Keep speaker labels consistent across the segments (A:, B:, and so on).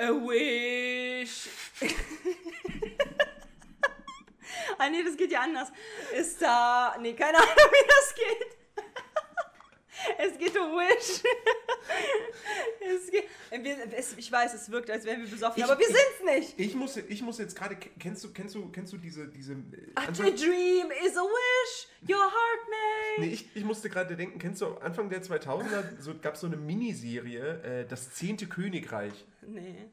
A: A wish. ah nee, das geht ja anders. Ist da. Nee, keine Ahnung, wie das geht. Es geht um Wish. es geht, wir, es, ich weiß, es wirkt, als wären wir besoffen,
B: Ich-
A: aber wir
B: ich-
A: sind's nicht.
B: Ich muss, ich muss jetzt gerade, kennst du, kennst du, kennst du diese, diese. äh,
A: A
B: Anfang-
A: dream is a wish your heart made.
B: Nee, ich, ich musste gerade denken, kennst du Anfang der 2000er so, gab es so eine Miniserie, äh, das zehnte Königreich.
A: Nee.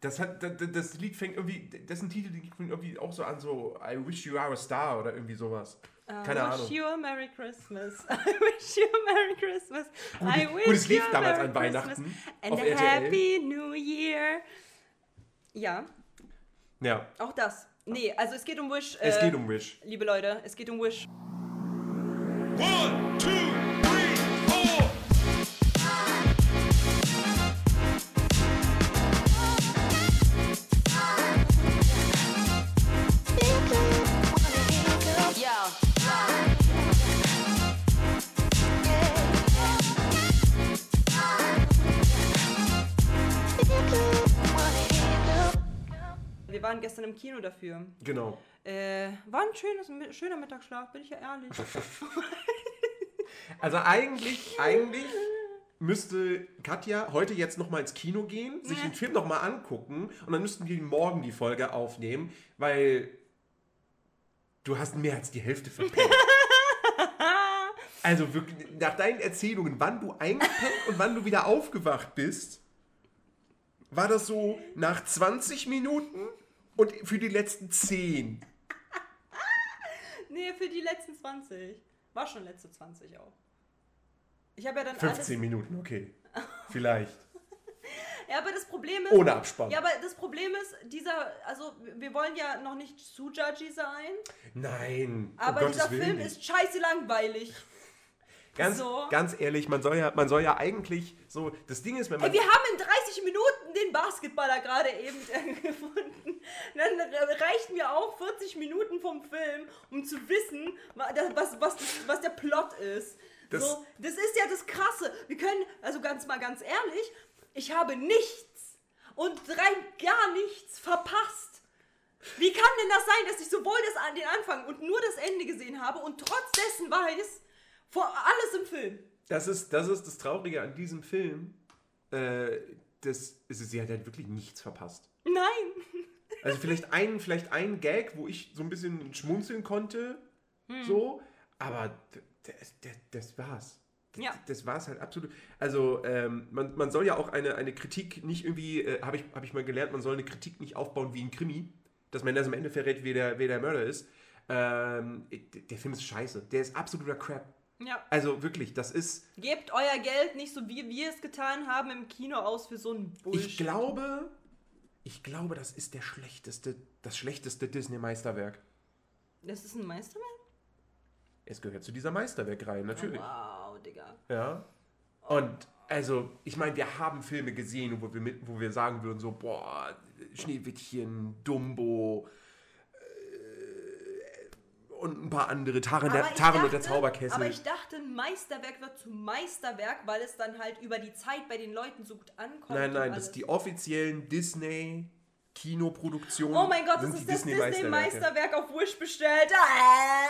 B: Das, hat, das, das Lied fängt irgendwie, dessen Titel die fängt irgendwie auch so an, so I wish you are a star oder irgendwie sowas. Keine
A: I
B: Ahnung.
A: wish you a Merry Christmas. I wish you a Merry Christmas. I wish
B: gut, es lief
A: you a
B: damals
A: Merry
B: an Weihnachten
A: Christmas
B: auf
A: And a
B: RTL.
A: Happy New Year. Ja,
B: Ja,
A: auch das. Nee, also es geht um Wish.
B: es
A: äh,
B: geht um Wish.
A: Liebe Leute, es geht um Wish.
C: One, two,
A: Wir waren gestern im Kino dafür.
B: Genau.
A: Äh, war ein schönes, schöner Mittagsschlaf, bin ich ja ehrlich.
B: Also eigentlich, eigentlich müsste Katja heute jetzt nochmal ins Kino gehen, sich den Film nochmal angucken und dann müssten wir morgen die Folge aufnehmen, weil du hast mehr als die Hälfte verpennt. Also wirklich, nach deinen Erzählungen, wann du eingepennt und wann du wieder aufgewacht bist, war das so nach 20 Minuten und für die letzten 10.
A: nee, für die letzten 20. War schon letzte 20 auch. Ich habe ja dann
B: 15
A: alles.
B: Minuten, okay. Vielleicht.
A: Ja, aber das Problem ist.
B: Ohne Abspann.
A: Ja, aber das Problem ist, dieser, also wir wollen ja noch nicht zu judgy sein,
B: Nein. um
A: aber
B: Gottes
A: dieser Film
B: nicht.
A: ist scheiße langweilig.
B: Ganz,
A: So.
B: ganz ehrlich, man soll ja, man soll ja eigentlich so. Das Ding ist, wenn man.
A: Ey, wir haben in 30 Minuten den Basketballer gerade eben gefunden. Dann re- reichten mir auch 40 Minuten vom Film, um zu wissen, was, was, was der Plot ist.
B: Das-
A: so, das ist ja das Krasse. Wir können, also ganz mal ganz ehrlich, ich habe nichts und rein gar nichts verpasst. Wie kann denn das sein, dass ich sowohl das, an- den Anfang und nur das Ende gesehen habe und trotz dessen weiß, vor alles im Film?
B: Das, ist, das ist das Traurige an diesem Film. Äh, das, sie hat halt wirklich nichts verpasst.
A: Nein.
B: Also vielleicht ein, vielleicht ein Gag, wo ich so ein bisschen schmunzeln konnte.
A: Hm.
B: So. Aber das, war's. Das,
A: Ja.
B: das war's halt absolut. Also ähm, man, man soll ja auch eine, eine Kritik nicht irgendwie, äh, habe ich, hab ich mal gelernt, man soll eine Kritik nicht aufbauen wie ein Krimi, dass man das am Ende verrät, wer der, wer der Mörder ist. Ähm, der Film ist scheiße. Der ist absoluter Crap.
A: Ja.
B: Also wirklich, das ist.
A: Gebt euer Geld nicht so wie wir es getan haben im Kino aus für so einen Bullshit.
B: Ich glaube, ich glaube, das ist der schlechteste, das schlechteste Disney-Meisterwerk.
A: Das ist ein Meisterwerk?
B: Es gehört zu dieser Meisterwerkreihe, natürlich.
A: Wow, Digga.
B: Ja. Und also, ich meine, wir haben Filme gesehen, wo wir, mit, wo wir sagen würden, so, boah, Schneewittchen, Dumbo und ein paar andere, Taran, der,
A: ich
B: Taran und der
A: dachte-
B: Zauberkessel.
A: Aber ich dachte, ein Meisterwerk wird zum Meisterwerk, weil es dann halt über die Zeit bei den Leuten so gut ankommt.
B: nein, nein, das die offiziellen Disney Kinoproduktionen.
A: Oh mein Gott, das
B: sind
A: ist
B: die
A: das
B: Disney-Meisterwerke.
A: Disney-Meisterwerk auf Wish bestellt. Ah.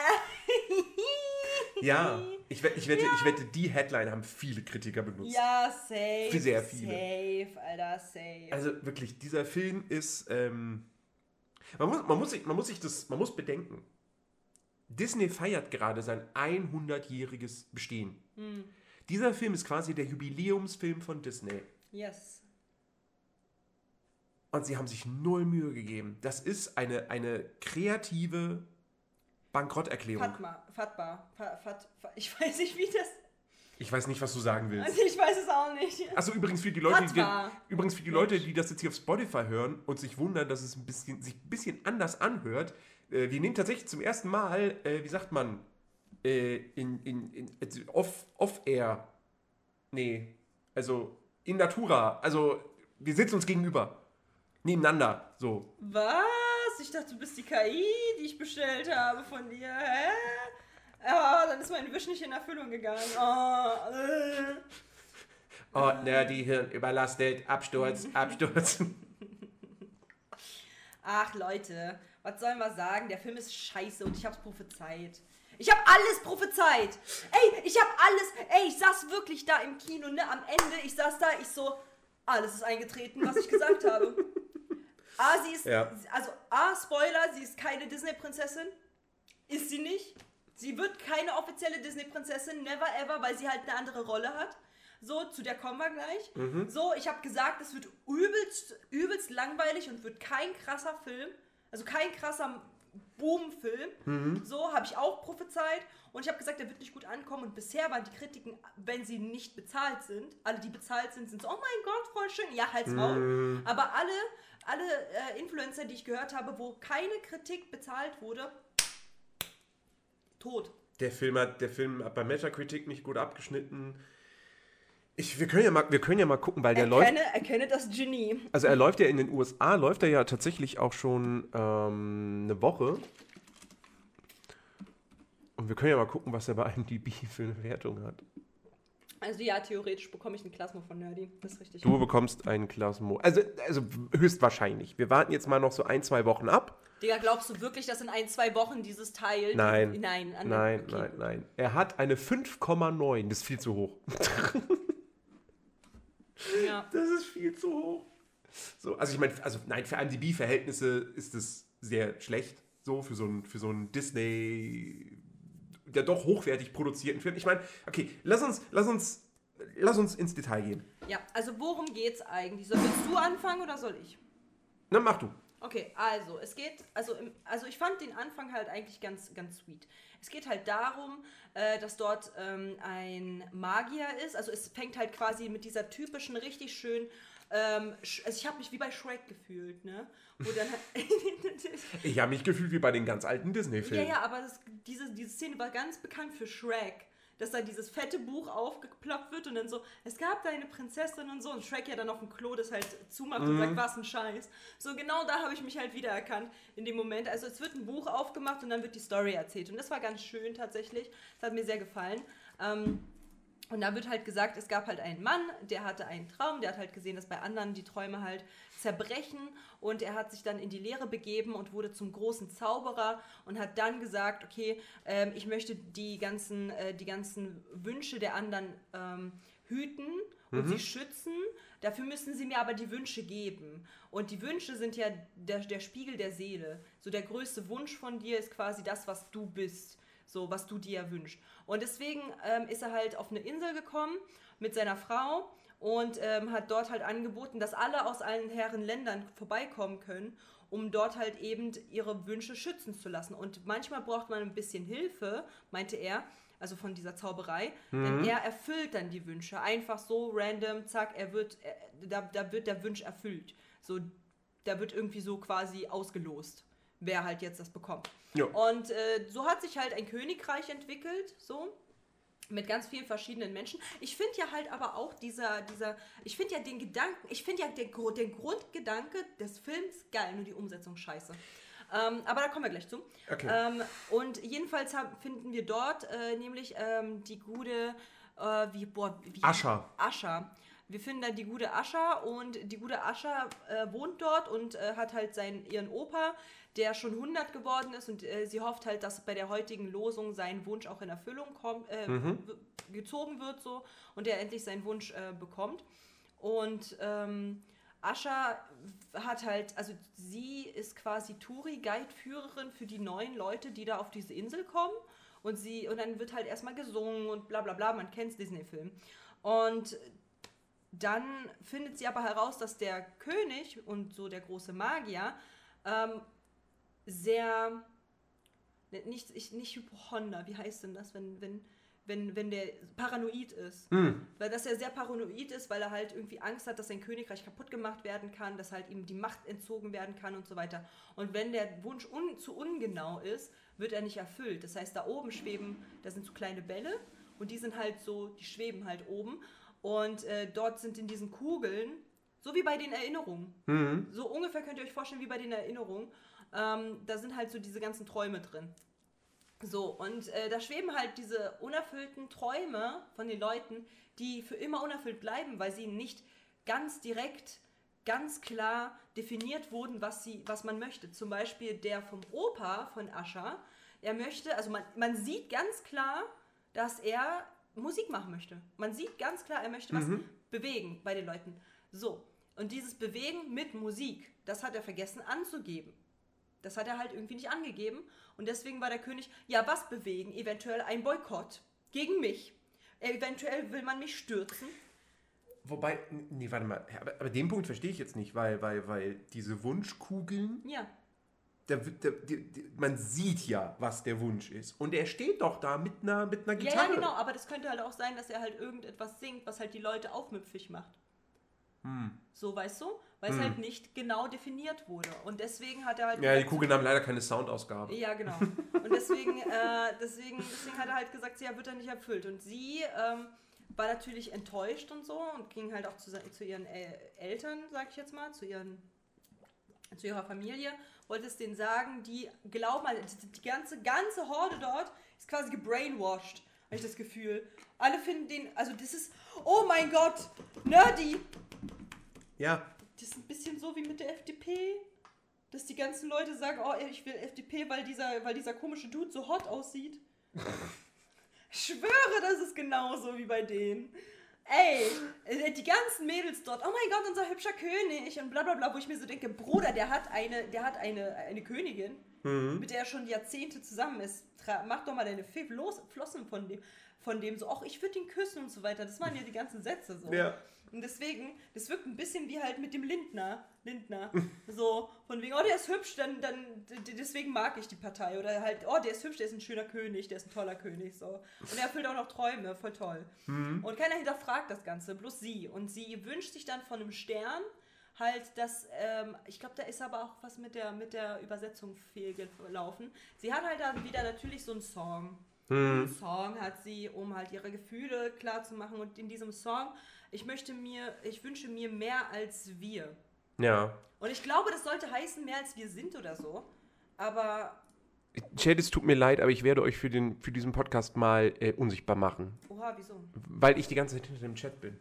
B: Ja, ich, wette- ich, wette, ich wette, die Headline haben viele Kritiker benutzt.
A: Ja, safe.
B: Sehr viele.
A: Safe, Alter, safe.
B: Also wirklich, dieser Film ist. Ähm, man, muss, man, muss sich, man muss sich das, man muss bedenken. Disney feiert gerade sein 100-jähriges Bestehen.
A: Hm.
B: Dieser Film ist quasi der Jubiläumsfilm von Disney.
A: yes.
B: Und sie haben sich null Mühe gegeben. Das ist eine, eine kreative Bankrotterklärung.
A: Fatma, Fatma, Fat, Fat, Fat, ich weiß nicht, wie das.
B: Ich weiß nicht, was du sagen willst.
A: Also ich weiß es auch nicht.
B: Achso, übrigens für die Leute, die, übrigens für die Leute, die das jetzt hier auf Spotify hören und sich wundern, dass es ein bisschen, sich ein bisschen anders anhört. Äh, wir nehmen tatsächlich zum ersten Mal, äh, wie sagt man, äh, in, in, in also off, off air. Nee, also in Natura. Also wir sitzen uns gegenüber. Nebeneinander. So.
A: Was? Ich dachte, du bist die KI, die ich bestellt habe von dir. Hä? Ja, dann ist mein Wisch nicht in Erfüllung gegangen. Oh, äh.
B: Oh, nerdy, Hirn überlastet, Absturz, Absturz.
A: Ach Leute, was sollen wir sagen? Der Film ist scheiße und ich hab's prophezeit. Ich hab alles prophezeit. Ey, ich hab alles. Ey, ich saß wirklich da im Kino, ne? Am Ende, ich saß da, ich so, alles ist eingetreten, was ich gesagt habe. A, sie ist,
B: Ja.
A: also A, Spoiler, sie ist keine Disney-Prinzessin. Ist sie nicht. Sie wird keine offizielle Disney-Prinzessin, never ever, weil sie halt eine andere Rolle hat. So, zu der kommen wir gleich. So, ich habe gesagt, es wird übelst, übelst langweilig und wird kein krasser Film. Also kein krasser Boom-Film. So habe ich auch prophezeit. Und ich habe gesagt, der wird nicht gut ankommen. Und bisher waren die Kritiken, wenn sie nicht bezahlt sind, alle, die bezahlt sind, sind so, oh mein Gott, voll schön. Ja, halt's Maul. Aber alle, alle äh, Influencer, die ich gehört habe, wo keine Kritik bezahlt wurde, tot.
B: Der Film hat, der Film hat bei Metacritic nicht gut abgeschnitten. Ich, wir, können ja mal, wir können ja mal gucken, weil der läuft.
A: Erkenne, erkenne das Genie.
B: Also er läuft ja in den USA, läuft er ja tatsächlich auch schon ähm, eine Woche. Und wir können ja mal gucken, was er bei IMDb für eine Wertung hat.
A: Also ja, theoretisch bekomme ich einen Klasmo von Nerdy. Das ist richtig.
B: Du bekommst einen Klasmo. Also, also höchstwahrscheinlich. Wir warten jetzt mal noch so ein, zwei Wochen ab.
A: Digga, glaubst du wirklich, dass in ein, zwei Wochen dieses Teil...
B: Nein.
A: Nein,
B: Nein,
A: okay.
B: nein, nein. Er hat eine 5,9. Das ist viel zu hoch.
A: Ja.
B: Das ist viel zu hoch. So, also ich meine, also nein, für IMDb-Verhältnisse ist es sehr schlecht. So, für so einen für so einen Disney, der doch hochwertig produzierten Film. Ich meine, okay, lass uns, lass uns, lass uns ins Detail gehen.
A: ja, also worum geht's eigentlich? Soll, willst du anfangen oder soll ich?
B: Na, mach du.
A: Okay, also es geht, also, im, also ich fand den Anfang halt eigentlich ganz, ganz sweet. Es geht halt darum, äh, dass dort ähm, ein Magier ist. Also es fängt halt quasi mit dieser typischen, richtig schön, ähm, also ich habe mich wie bei Shrek gefühlt, ne? Wo dann halt,
B: Ich habe mich gefühlt wie bei den ganz alten
A: ja,
B: Disney-Filmen.
A: ja, aber das, diese, diese Szene war ganz bekannt für Shrek. Dass da dieses fette Buch aufgeploppt wird und dann so, es gab da eine Prinzessin und so und Shrek ja dann auf dem Klo das halt zumacht und sagt, was ein Scheiß. So genau da habe ich mich halt wiedererkannt in dem Moment. Also es wird ein Buch aufgemacht und dann wird die Story erzählt und das war ganz schön tatsächlich. Das hat mir sehr gefallen. Ähm, und da wird halt gesagt, es gab halt einen Mann, der hatte einen Traum, der hat halt gesehen, dass bei anderen die Träume halt zerbrechen und er hat sich dann in die Lehre begeben und wurde zum großen Zauberer und hat dann gesagt, okay, ähm, ich möchte die ganzen, äh, die ganzen Wünsche der anderen ähm, hüten und sie schützen. Dafür müssen sie mir aber die Wünsche geben. Und die Wünsche sind ja der, der Spiegel der Seele. So der größte Wunsch von dir ist quasi das, was du bist so was du dir wünschst. Und deswegen ähm, ist er halt auf eine Insel gekommen mit seiner Frau und ähm, hat dort halt angeboten, dass alle aus allen Herren Ländern vorbeikommen können, um dort halt eben ihre Wünsche schützen zu lassen. Und manchmal braucht man ein bisschen Hilfe, meinte er, also von dieser Zauberei, denn er erfüllt dann die Wünsche. Einfach so random, zack, er wird, er, da, da wird der Wunsch erfüllt. So, da wird irgendwie so quasi ausgelost, wer halt jetzt das bekommt.
B: Ja.
A: Und äh, so hat sich halt ein Königreich entwickelt, so mit ganz vielen verschiedenen Menschen. Ich finde ja halt aber auch dieser, dieser, ich finde ja den Gedanken, ich finde ja den, den Grundgedanke des Films geil, nur die Umsetzung scheiße. Ähm, aber da kommen wir gleich zu.
B: Okay.
A: Ähm, und jedenfalls haben, finden wir dort äh, nämlich ähm, die gute, äh, wie, boah, wie,
B: Ascha.
A: Ascha. Wir finden da die gute Ascha und die gute Ascha äh, wohnt dort und äh, hat halt seinen, ihren Opa, der schon 100 geworden ist und äh, sie hofft halt, dass bei der heutigen Losung sein Wunsch auch in Erfüllung kommt, äh, w- gezogen wird so und er endlich seinen Wunsch äh, bekommt. Und ähm, Ascha hat halt, also sie ist quasi Touri-Guide-Führerin für die neuen Leute, die da auf diese Insel kommen. Und sie, und dann wird halt erstmal gesungen und bla bla bla, man kennt Disney-Film. Und dann findet sie aber heraus, dass der König und so der große Magier ähm, sehr nicht, ich, nicht Hypochonder, wie heißt denn das, wenn, wenn, wenn, wenn der paranoid ist. Weil dass er sehr paranoid ist, weil er halt irgendwie Angst hat, dass sein Königreich kaputt gemacht werden kann, dass halt ihm die Macht entzogen werden kann und so weiter. Und wenn der Wunsch un, zu ungenau ist, wird er nicht erfüllt. Das heißt, da oben schweben, da sind so kleine Bälle und die sind halt so, die schweben halt oben. Und äh, dort sind in diesen Kugeln, so wie bei den Erinnerungen, so ungefähr könnt ihr euch vorstellen wie bei den Erinnerungen, ähm, da sind halt so diese ganzen Träume drin. So, und äh, da schweben halt diese unerfüllten Träume von den Leuten, die für immer unerfüllt bleiben, weil sie nicht ganz direkt, ganz klar definiert wurden, was, sie, was man möchte. Zum Beispiel der vom Opa von Ascher, er möchte, also man, man sieht ganz klar, dass er Musik machen möchte. Man sieht ganz klar, er möchte was bewegen bei den Leuten. So, und dieses Bewegen mit Musik, das hat er vergessen anzugeben. Das hat er halt irgendwie nicht angegeben. Und deswegen war der König, ja, was bewegen? Eventuell ein Boykott gegen mich. Eventuell will man mich stürzen.
B: Wobei, nee, warte mal, aber, aber den Punkt verstehe ich jetzt nicht, weil, weil, weil diese Wunschkugeln,
A: Ja,
B: da, die, die, man sieht ja, was der Wunsch ist. Und er steht doch da mit einer, mit einer
A: ja,
B: Gitarre.
A: ja, genau. Aber das könnte halt auch sein, dass er halt irgendetwas singt, was halt die Leute aufmüpfig macht.
B: Hm.
A: So, weißt du? Weil es halt nicht genau definiert wurde. Und deswegen hat er halt.
B: Ja, die Kugeln haben leider keine Soundausgabe.
A: Ja, genau. Und deswegen, äh, deswegen, deswegen hat er halt gesagt, ja, wird er nicht erfüllt. Und sie ähm, war natürlich enttäuscht und so und ging halt auch zu, zu ihren El Eltern, sag ich jetzt mal, zu ihren zu ihrer Familie, wollte es denen sagen, die glauben, halt, die, die ganze, ganze Horde dort ist quasi gebrainwashed, habe ich das Gefühl. Alle finden den, also das ist, oh mein Gott, nerdy.
B: Ja,
A: Das ist ein bisschen so wie mit der FDP. Dass die ganzen Leute sagen, oh, ich will FDP, weil dieser, weil dieser komische Dude so hot aussieht. Ich schwöre, das ist genauso wie bei denen. Ey, äh, die ganzen Mädels dort, oh mein Gott, unser hübscher König und bla bla bla, wo ich mir so denke, Bruder, der hat eine, der hat eine, eine Königin, mit der er schon Jahrzehnte zusammen ist. Tra mach doch mal deine Flossen von dem, von dem so, ach, ich würde ihn küssen und so weiter. Das waren ja die ganzen Sätze so.
B: Ja.
A: Und deswegen, das wirkt ein bisschen wie halt mit dem Lindner. Lindner. So, von wegen, oh, der ist hübsch, dann, dann deswegen mag ich die Partei. Oder halt, oh, der ist hübsch, der ist ein schöner König, der ist ein toller König. So. Und er erfüllt auch noch Träume, voll toll. Und keiner hinterfragt das Ganze, bloß sie. Und sie wünscht sich dann von einem Stern halt, dass, ähm, ich glaube, da ist aber auch was mit der, mit der Übersetzung fehlgelaufen. Sie hat halt dann wieder natürlich so einen Song. Einen Song hat sie, um halt ihre Gefühle klar zu machen. Und in diesem Song, ich möchte mir, ich wünsche mir mehr als wir.
B: ja.
A: Und ich glaube, das sollte heißen, mehr als wir sind oder so. Aber,
B: Chat, es tut mir leid, aber ich werde euch für, den, für diesen Podcast mal äh, unsichtbar machen.
A: oha, wieso?
B: Weil ich die ganze Zeit hinter dem Chat bin.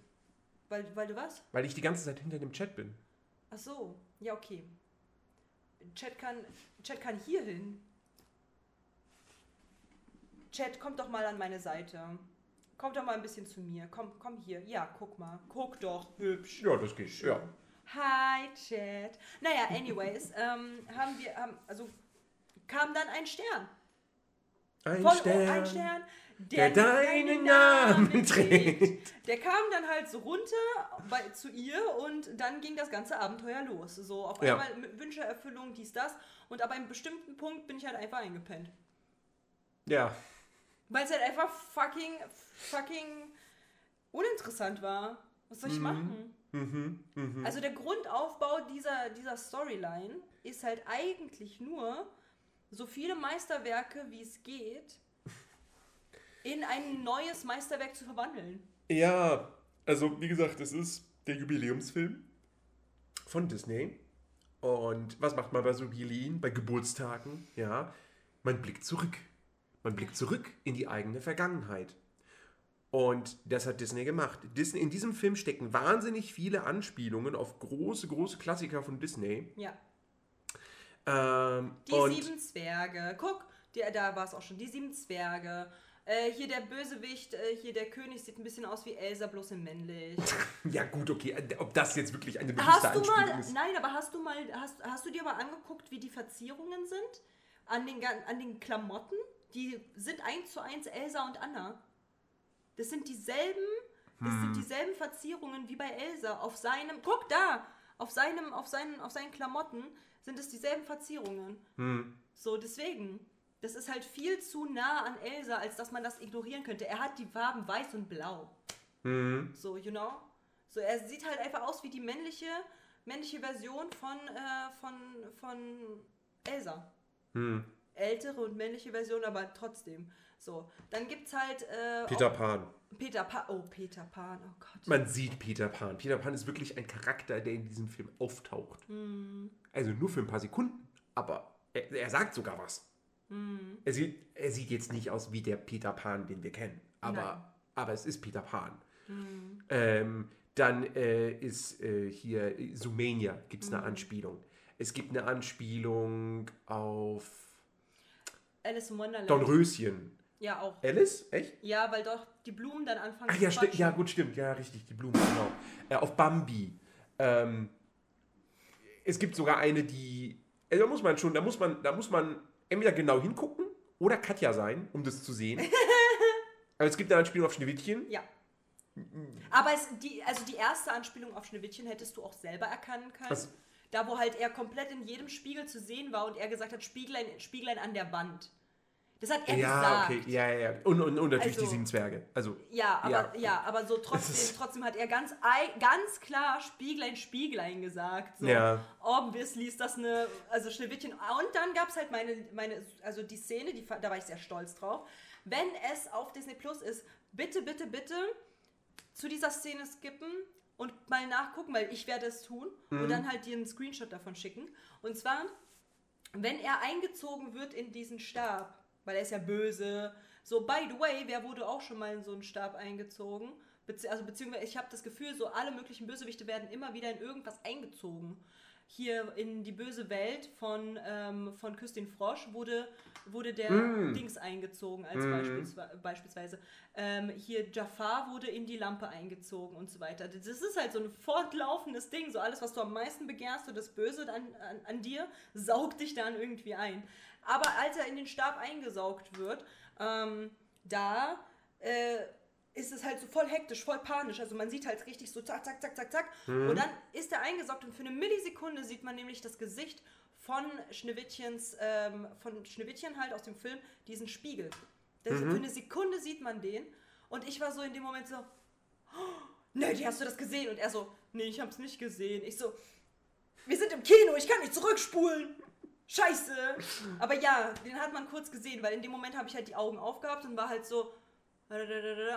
A: Weil, weil du was?
B: Weil ich die ganze Zeit hinter dem Chat bin.
A: Ach so, ja, okay. Chat kann, Chat kann hier hin. Chat, kommt doch mal an meine Seite. Kommt doch mal ein bisschen zu mir. Komm, komm hier. Ja, guck mal. Guck doch, hübsch.
B: Ja, das geht. Ja.
A: Hi, Chat. Naja, anyways, ähm, haben wir, haben, also kam dann ein Stern.
B: Ein
A: Von
B: Stern.
A: ein Stern,
B: der deinen Namen trägt.
A: Der kam dann halt so runter bei, zu ihr und dann ging das ganze Abenteuer los. So auf
B: Ja.
A: einmal mit Wünscherfüllung, dies, das. Und ab einem bestimmten Punkt bin ich halt einfach eingepennt.
B: Ja.
A: Weil es halt einfach fucking, fucking uninteressant war. Was soll ich machen?
B: Mhm.
A: Also der Grundaufbau dieser, dieser Storyline ist halt eigentlich nur, so viele Meisterwerke wie es geht, in ein neues Meisterwerk zu verwandeln.
B: Ja, also wie gesagt, es ist der Jubiläumsfilm von Disney. Und was macht man bei Jubiläen, bei Geburtstagen? Ja, man blickt zurück. Man blickt zurück in die eigene Vergangenheit. Und das hat Disney gemacht. Disney, in diesem Film stecken wahnsinnig viele Anspielungen auf große, große Klassiker von Disney.
A: Ja.
B: Ähm,
A: Die sieben Zwerge. Guck, der, da war es auch schon. Die sieben Zwerge. Äh, hier der Bösewicht, äh, hier der König sieht ein bisschen aus wie Elsa, bloß in männlich.
B: ja gut, okay, ob das jetzt wirklich eine bewusste
A: Hast du
B: Anspielung
A: mal,
B: ist.
A: nein, aber hast du mal, hast, hast du dir mal angeguckt, wie die Verzierungen sind? An den, an den Klamotten? Die sind eins zu eins Elsa und Anna. Das sind dieselben, das
B: Hm.
A: sind dieselben Verzierungen wie bei Elsa. Auf seinem, guck da, auf seinem, auf seinen, auf seinen Klamotten sind es dieselben Verzierungen.
B: Hm.
A: So, deswegen. Das ist halt viel zu nah an Elsa, als dass man das ignorieren könnte. Er hat die Farben weiß und blau.
B: Hm.
A: So, you know? So, er sieht halt einfach aus wie die männliche, männliche Version von, äh, von, von Elsa.
B: Hm.
A: Ältere und männliche Version, aber trotzdem. So, dann gibt's halt. Äh,
B: Peter Pan.
A: Peter Pan. Oh, Peter Pan, oh Gott.
B: Man sieht Peter Pan. Peter Pan ist wirklich ein Charakter, der in diesem Film auftaucht.
A: Hm.
B: Also nur für ein paar Sekunden, aber er, er sagt sogar was.
A: Mhm.
B: Er, sieht, er sieht jetzt nicht aus wie der Peter Pan, den wir kennen, aber,
A: Nein.
B: aber es ist Peter Pan.
A: Mhm.
B: Ähm, dann äh, ist äh, hier Zoomania, gibt es eine
A: Mhm.
B: Anspielung. Es gibt eine Anspielung auf
A: Alice in Wonderland.
B: Dornröschen.
A: Ja, auch.
B: Alice? Echt?
A: Ja, weil doch die Blumen dann anfangen
B: Ach ja,
A: zu
B: ja, gut, stimmt. Ja, richtig, die Blumen, genau. Äh, auf Bambi. Ähm, es gibt sogar eine, die. Äh, da muss man schon, da muss man, da muss man entweder genau hingucken oder Katja sein, um das zu sehen. Aber es gibt eine Anspielung auf Schneewittchen.
A: Ja. Aber es, die, also die erste Anspielung auf Schneewittchen hättest du auch selber erkennen können.
B: Was?
A: Da, wo halt er komplett in jedem Spiegel zu sehen war und er gesagt hat, Spieglein, Spieglein an der Wand. Das hat er
B: Ja,
A: gesagt.
B: okay, ja, ja, ja. Und, und, und natürlich
A: Also-
B: die sieben Zwerge. Also,
A: Ja, aber,
B: Ja.
A: ja. aber so trotzdem, trotzdem hat er ganz, ganz klar Spieglein, Spieglein gesagt. So.
B: Ja.
A: Obviously ist das eine, also Schneewittchen. Und dann gab es halt meine, meine, also die Szene, die, da war ich sehr stolz drauf. Wenn es auf Disney Plus ist, bitte, bitte, bitte zu dieser Szene skippen und mal nachgucken, weil ich werde es tun und dann halt dir einen Screenshot davon schicken. Und zwar, wenn er eingezogen wird in diesen Stab, weil er ist ja böse. So, by the way, wer wurde auch schon mal in so einen Stab eingezogen? Bezieh also, beziehungsweise, ich habe das Gefühl, so alle möglichen Bösewichte werden immer wieder in irgendwas eingezogen. Hier in die böse Welt von, ähm, von Küss den Frosch wurde, wurde der Dings eingezogen, als beispielswe beispielsweise. Ähm, hier Jafar wurde in die Lampe eingezogen und so weiter. Das ist halt so ein fortlaufendes Ding. So alles, was du am meisten begehrst und das Böse an, an, an dir, saugt dich dann irgendwie ein. Aber als er in den Stab eingesaugt wird, ähm, da äh, ist es halt so voll hektisch, voll panisch. Also man sieht halt richtig so zack, zack, zack, zack, zack. Und dann ist er eingesaugt und für eine Millisekunde sieht man nämlich das Gesicht von Schneewittchens, ähm, von Schneewittchen halt aus dem Film, diesen Spiegel. Das, Für eine Sekunde sieht man den und ich war so in dem Moment so, oh, ne, die hast du das gesehen? Und er so, nee, ich hab's nicht gesehen. Ich so, wir sind im Kino, ich kann nicht zurückspulen. Scheiße. Aber ja, den hat man kurz gesehen, weil in dem Moment habe ich halt die Augen aufgehabt und war halt so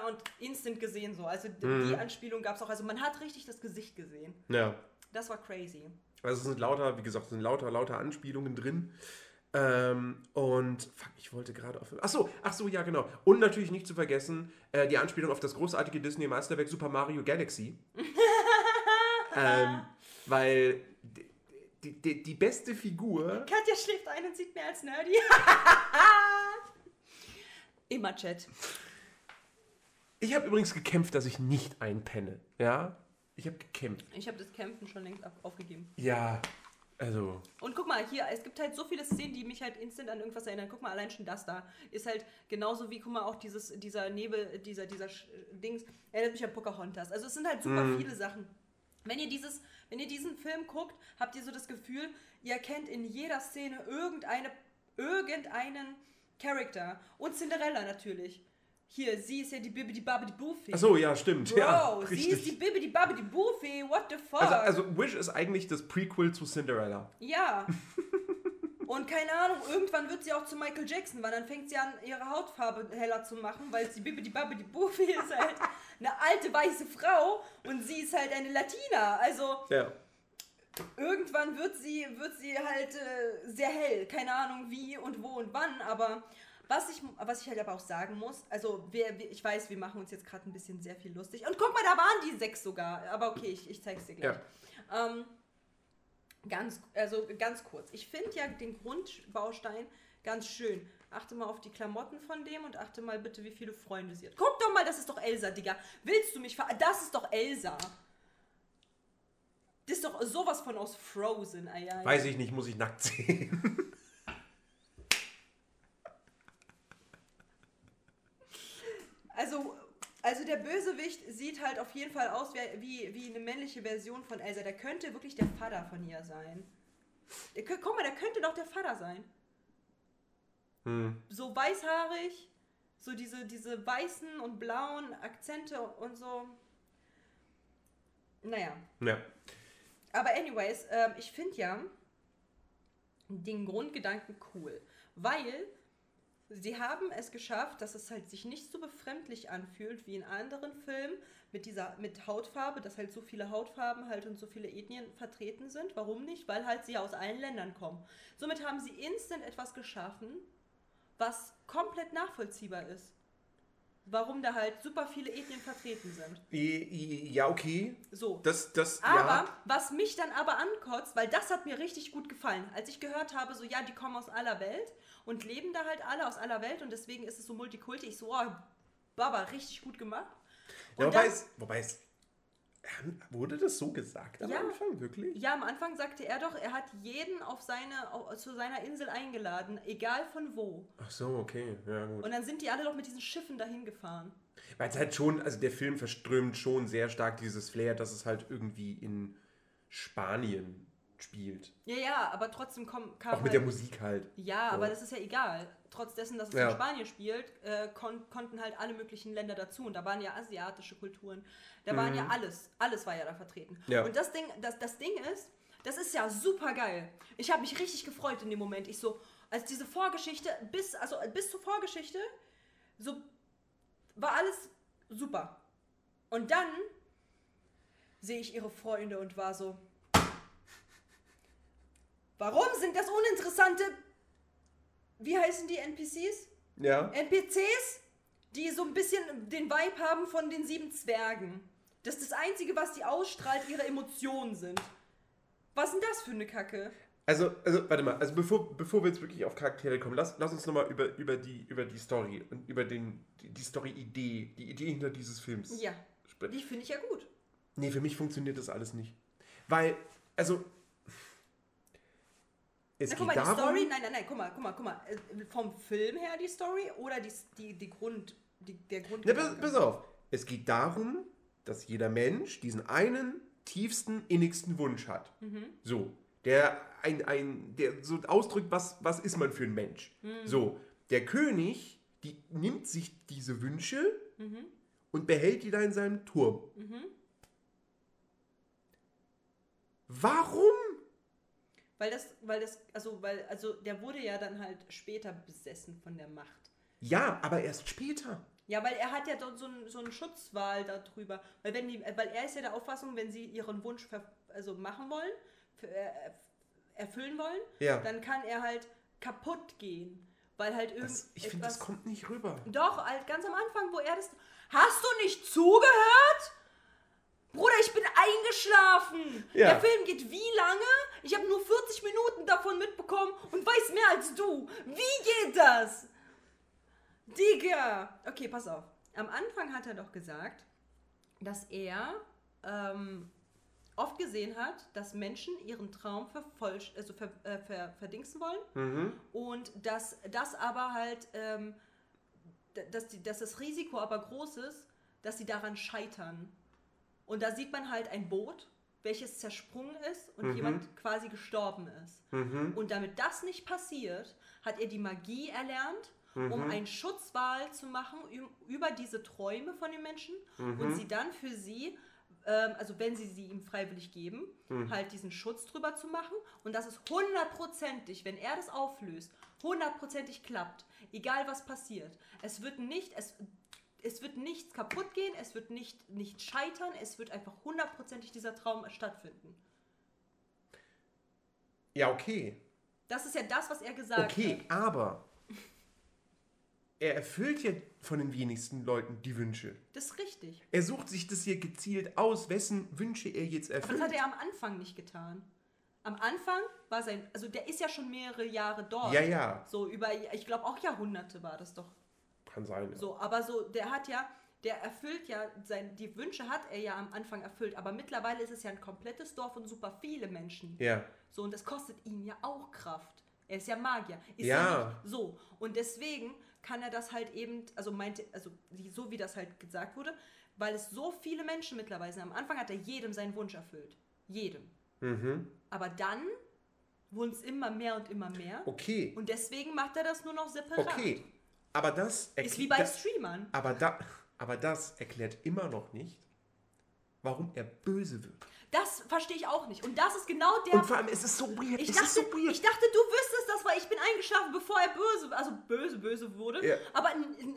A: und instant gesehen so. Also die Anspielung gab es auch. Also man hat richtig das Gesicht gesehen.
B: ja.
A: Das war crazy.
B: Also es sind lauter, wie gesagt, es sind lauter, lauter Anspielungen drin. Ähm, und fuck, ich wollte gerade auf. Ach so, ach so, ja, genau. Und natürlich nicht zu vergessen, äh, die Anspielung auf das großartige Disney-Meisterwerk Super Mario Galaxy. ähm, weil die, die, die, die beste Figur.
A: Katja schläft ein und sieht mehr als nerdy. Immer Chat.
B: Ich habe übrigens gekämpft, dass ich nicht einpenne. Ja? Ich habe gekämpft.
A: Ich habe das Kämpfen schon längst auf- aufgegeben.
B: Ja, also.
A: Und guck mal, hier, es gibt halt so viele Szenen, die mich halt instant an irgendwas erinnern. Guck mal, allein schon das da ist halt genauso wie, guck mal, auch dieses, dieser Nebel, dieser, dieser Sch- Dings, erinnert mich an Pocahontas. Also es sind halt super viele Sachen. Wenn ihr dieses, wenn ihr diesen Film guckt, habt ihr so das Gefühl, ihr erkennt in jeder Szene irgendeine, irgendeinen Charakter. Und Cinderella natürlich. Hier, sie ist ja die Babi, die Buffy.
B: Ach so, ja, stimmt.
A: Bro,
B: ja,
A: sie
B: richtig.
A: ist die Babi, die Buffy. What the fuck?
B: also, also Wish ist eigentlich das Prequel zu Cinderella.
A: Ja. Und keine Ahnung, irgendwann wird sie auch zu Michael Jackson, weil dann fängt sie an, ihre Hautfarbe heller zu machen, weil sie die Babbi die Buffy ist halt eine alte weiße Frau und sie ist halt eine Latina. Also
B: Ja.
A: irgendwann wird sie, wird sie halt äh, sehr hell. Keine Ahnung wie und wo und wann, aber was ich, was ich halt aber auch sagen muss, also wir- ich weiß, wir machen uns jetzt gerade ein bisschen sehr viel lustig. Und guck mal, da waren die sechs sogar. Aber okay, ich, ich zeig's dir gleich. Ähm, ganz, also ganz kurz. Ich finde ja den Grundbaustein ganz schön. Achte mal auf die Klamotten von dem und achte mal bitte, wie viele Freunde sie hat. Guck doch mal, das ist doch Elsa, Digga. Willst du mich ver... Das ist doch Elsa. Das ist doch sowas von aus Frozen, ja, ja.
B: Weiß ich nicht, muss ich nackt sehen.
A: Also, also der Bösewicht sieht halt auf jeden Fall aus wie, wie, wie eine männliche Version von Elsa. Der könnte wirklich der Vater von ihr sein. Der, guck mal, der könnte doch der Vater sein.
B: Hm.
A: So weißhaarig, so diese, diese weißen und blauen Akzente und so. Naja.
B: Ja.
A: Aber anyways, ähm, ich finde ja den Grundgedanken cool, weil sie haben es geschafft, dass es halt sich nicht so befremdlich anfühlt wie in anderen Filmen mit dieser mit Hautfarbe, dass halt so viele Hautfarben halt und so viele Ethnien vertreten sind. Warum nicht? Weil halt sie aus allen Ländern kommen. Somit haben sie instant etwas geschaffen, was komplett nachvollziehbar ist. Warum da halt super viele Ethnien vertreten sind.
B: Ja, okay.
A: So.
B: Das, das,
A: Aber
B: ja.
A: was mich dann aber ankotzt, weil das hat mir richtig gut gefallen, als ich gehört habe, so ja, die kommen aus aller Welt und leben da halt alle aus aller Welt und deswegen ist es so Multikulti. Ich so, oh, Baba, richtig gut gemacht.
B: ja wobei,
A: dann-
B: es, wobei es. Ähm, Wurde das so gesagt am
A: Ja.
B: Anfang? Wirklich?
A: Ja, am Anfang sagte er doch, er hat jeden auf seine, au- zu seiner Insel eingeladen, egal von wo.
B: Ach so, okay. Ja, gut.
A: Und dann sind die alle doch mit diesen Schiffen dahin gefahren.
B: Weil es halt schon, also der Film verströmt schon sehr stark dieses Flair, dass es halt irgendwie in Spanien spielt.
A: Ja, ja, aber trotzdem kam
B: Auch mit
A: halt,
B: der Musik halt.
A: Ja,
B: So.
A: aber das ist ja egal. Trotz dessen, dass es
B: Ja.
A: in Spanien spielt, äh, kon konnten halt alle möglichen Länder dazu. Und da waren ja asiatische Kulturen. Da waren ja alles. Alles war ja da vertreten.
B: Mhm. Ja.
A: Und das Ding, das, das Ding ist, das ist ja super geil. Ich habe mich richtig gefreut in dem Moment. Ich so, als diese Vorgeschichte, bis, also bis zur Vorgeschichte, so war alles super. Und dann sehe ich ihre Freunde und war so, warum sind das uninteressante, wie heißen die NPCs?
B: Ja.
A: NPCs, die so ein bisschen den Vibe haben von den sieben Zwergen. Das ist das Einzige, was die ausstrahlt, ihre Emotionen sind. Was denn das für eine Kacke?
B: Also, also, warte mal, also bevor, bevor wir jetzt wirklich auf Charaktere kommen, lass, lass uns nochmal über, über, die, über die Story und über den, die, die Story-Idee, die Idee hinter dieses Films
A: Ja,
B: sprechen.
A: die finde ich ja gut.
B: Nee, für mich funktioniert das alles nicht. Weil, also. Es
A: Na, guck
B: geht
A: mal, die
B: darum.
A: Story, nein, nein, nein, guck mal, guck mal, guck mal. Äh, Vom Film her die Story oder die, die, die Grund, die, der Grund.
B: Na, pass, pass auf. Es geht darum, dass jeder Mensch diesen einen tiefsten, innigsten Wunsch hat. So. Der, ein, ein, der so ausdrückt, was, was ist man für ein Mensch. So. Der König, die nimmt sich diese Wünsche und behält die da in seinem Turm. Warum?
A: Weil das, weil das, also, weil, also der wurde ja dann halt später besessen von der Macht.
B: Ja, aber erst später.
A: Ja, weil er hat ja dort so, ein, so einen Schutzwahl darüber. Weil, wenn die, weil er ist ja der Auffassung, wenn sie ihren Wunsch ver, also machen wollen, äh, erfüllen wollen,
B: Ja.
A: dann kann er halt kaputt gehen. Weil halt irgend
B: Das, ich finde, das kommt nicht rüber.
A: Doch, halt ganz am Anfang, wo er das. Hast du nicht zugehört? Bruder, ich bin eingeschlafen.
B: Ja.
A: Der Film geht wie lange? Ich habe nur 40 Minuten davon mitbekommen und weiß mehr als du. Wie geht das? Digga. Okay, pass auf. Am Anfang hat er doch gesagt, dass er ähm, oft gesehen hat, dass Menschen ihren Traum vervollst also ver äh, ver verdingsen wollen
B: Mhm.
A: und dass das aber halt, ähm, dass, die, dass das Risiko aber groß ist, dass sie daran scheitern. Und da sieht man halt ein Boot, welches zersprungen ist und jemand quasi gestorben ist. Und damit das nicht passiert, hat er die Magie erlernt, um einen Schutzwahl zu machen über diese Träume von den Menschen und sie dann für sie, ähm, also wenn sie sie ihm freiwillig geben, halt diesen Schutz drüber zu machen. Und das ist hundertprozentig, wenn er das auflöst, hundertprozentig klappt, egal was passiert. Es wird nicht, es, es wird nichts kaputt gehen, es wird nicht, nicht scheitern, es wird einfach hundertprozentig dieser Traum stattfinden.
B: Ja, okay.
A: Das ist ja das, was er gesagt
B: Okay,
A: hat.
B: aber er erfüllt ja von den wenigsten Leuten die Wünsche.
A: Das ist richtig.
B: Er sucht sich das hier gezielt aus, wessen Wünsche er jetzt
A: Aber das
B: erfüllt.
A: hat er am Anfang nicht getan. Am Anfang war sein, also der ist ja schon mehrere Jahre dort.
B: Ja, ja.
A: So über, ich glaube auch Jahrhunderte war das doch.
B: Kann sein. Ja.
A: So, aber so, der hat ja, der erfüllt ja, sein, die Wünsche hat er ja am Anfang erfüllt, aber mittlerweile ist es ja ein komplettes Dorf und super viele Menschen.
B: Ja.
A: So, und das kostet ihn ja auch Kraft. Er ist ja Magier. Ist
B: Ja.
A: nicht so. Und deswegen kann er das halt eben, also meinte, also so wie das halt gesagt wurde, weil es so viele Menschen mittlerweile sind. Am Anfang hat er jedem seinen Wunsch erfüllt. Jedem.
B: Mhm.
A: Aber dann wurden es immer mehr und immer mehr.
B: Okay.
A: Und deswegen macht er das nur noch separat.
B: Okay. Aber das
A: Ist wie bei
B: das,
A: Streamern.
B: aber, da, aber das erklärt immer noch nicht, warum er böse wird.
A: Das verstehe ich auch nicht. Und das ist genau der.
B: Und vor allem, es ist so weird.
A: ich,
B: es
A: dachte,
B: ist so weird.
A: ich dachte, du wüsstest das, weil ich bin eingeschlafen, bevor er böse, also böse, böse wurde.
B: Ja.
A: Aber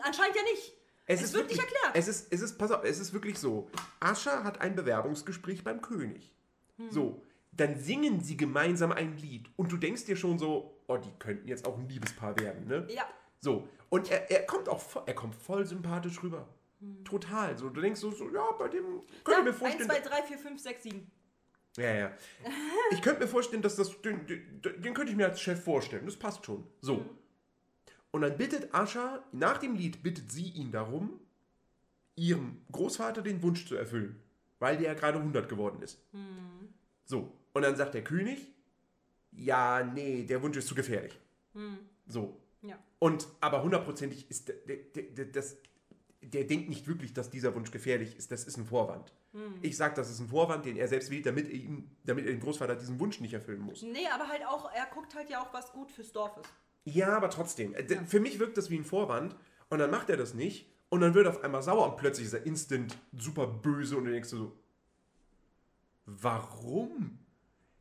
A: anscheinend ja nicht. Es, wird nicht erklärt.
B: Es ist, es ist, pass auf, es ist wirklich so. Ascha hat ein Bewerbungsgespräch beim König.
A: Hm.
B: So, dann singen sie gemeinsam ein Lied. Und du denkst dir schon so, oh, die könnten jetzt auch ein Liebespaar werden, ne?
A: ja.
B: So. Und er, er kommt auch voll, er kommt voll sympathisch rüber. Total. So, du denkst so, so ja, bei dem könnte ich mir
A: Ja, 1,
B: vorstellen.
A: 2, 3, 4, 5, 6, 7.
B: Ja, ja. Ich könnte mir vorstellen, dass das. Den, den, den könnte ich mir als Chef vorstellen. Das passt schon. So. Und dann bittet Ascha, nach dem Lied bittet sie ihn darum, ihrem Großvater den Wunsch zu erfüllen. Weil der ja gerade 100 geworden ist. So. Und dann sagt der König, ja, nee, der Wunsch ist zu gefährlich. So.
A: Ja.
B: Und aber hundertprozentig ist der, der, der, das, der denkt nicht wirklich, dass dieser Wunsch gefährlich ist. Das ist ein Vorwand. Ich sage, das ist ein Vorwand, den er selbst wählt, damit er, ihm, damit er den Großvater diesen Wunsch nicht erfüllen muss.
A: Nee, aber halt auch, er guckt halt ja auch, was gut fürs Dorf ist.
B: Ja, aber trotzdem. Äh, d- Für mich wirkt das wie ein Vorwand und dann macht er das nicht und dann wird er auf einmal sauer und plötzlich ist er instant super böse und du denkst so, warum?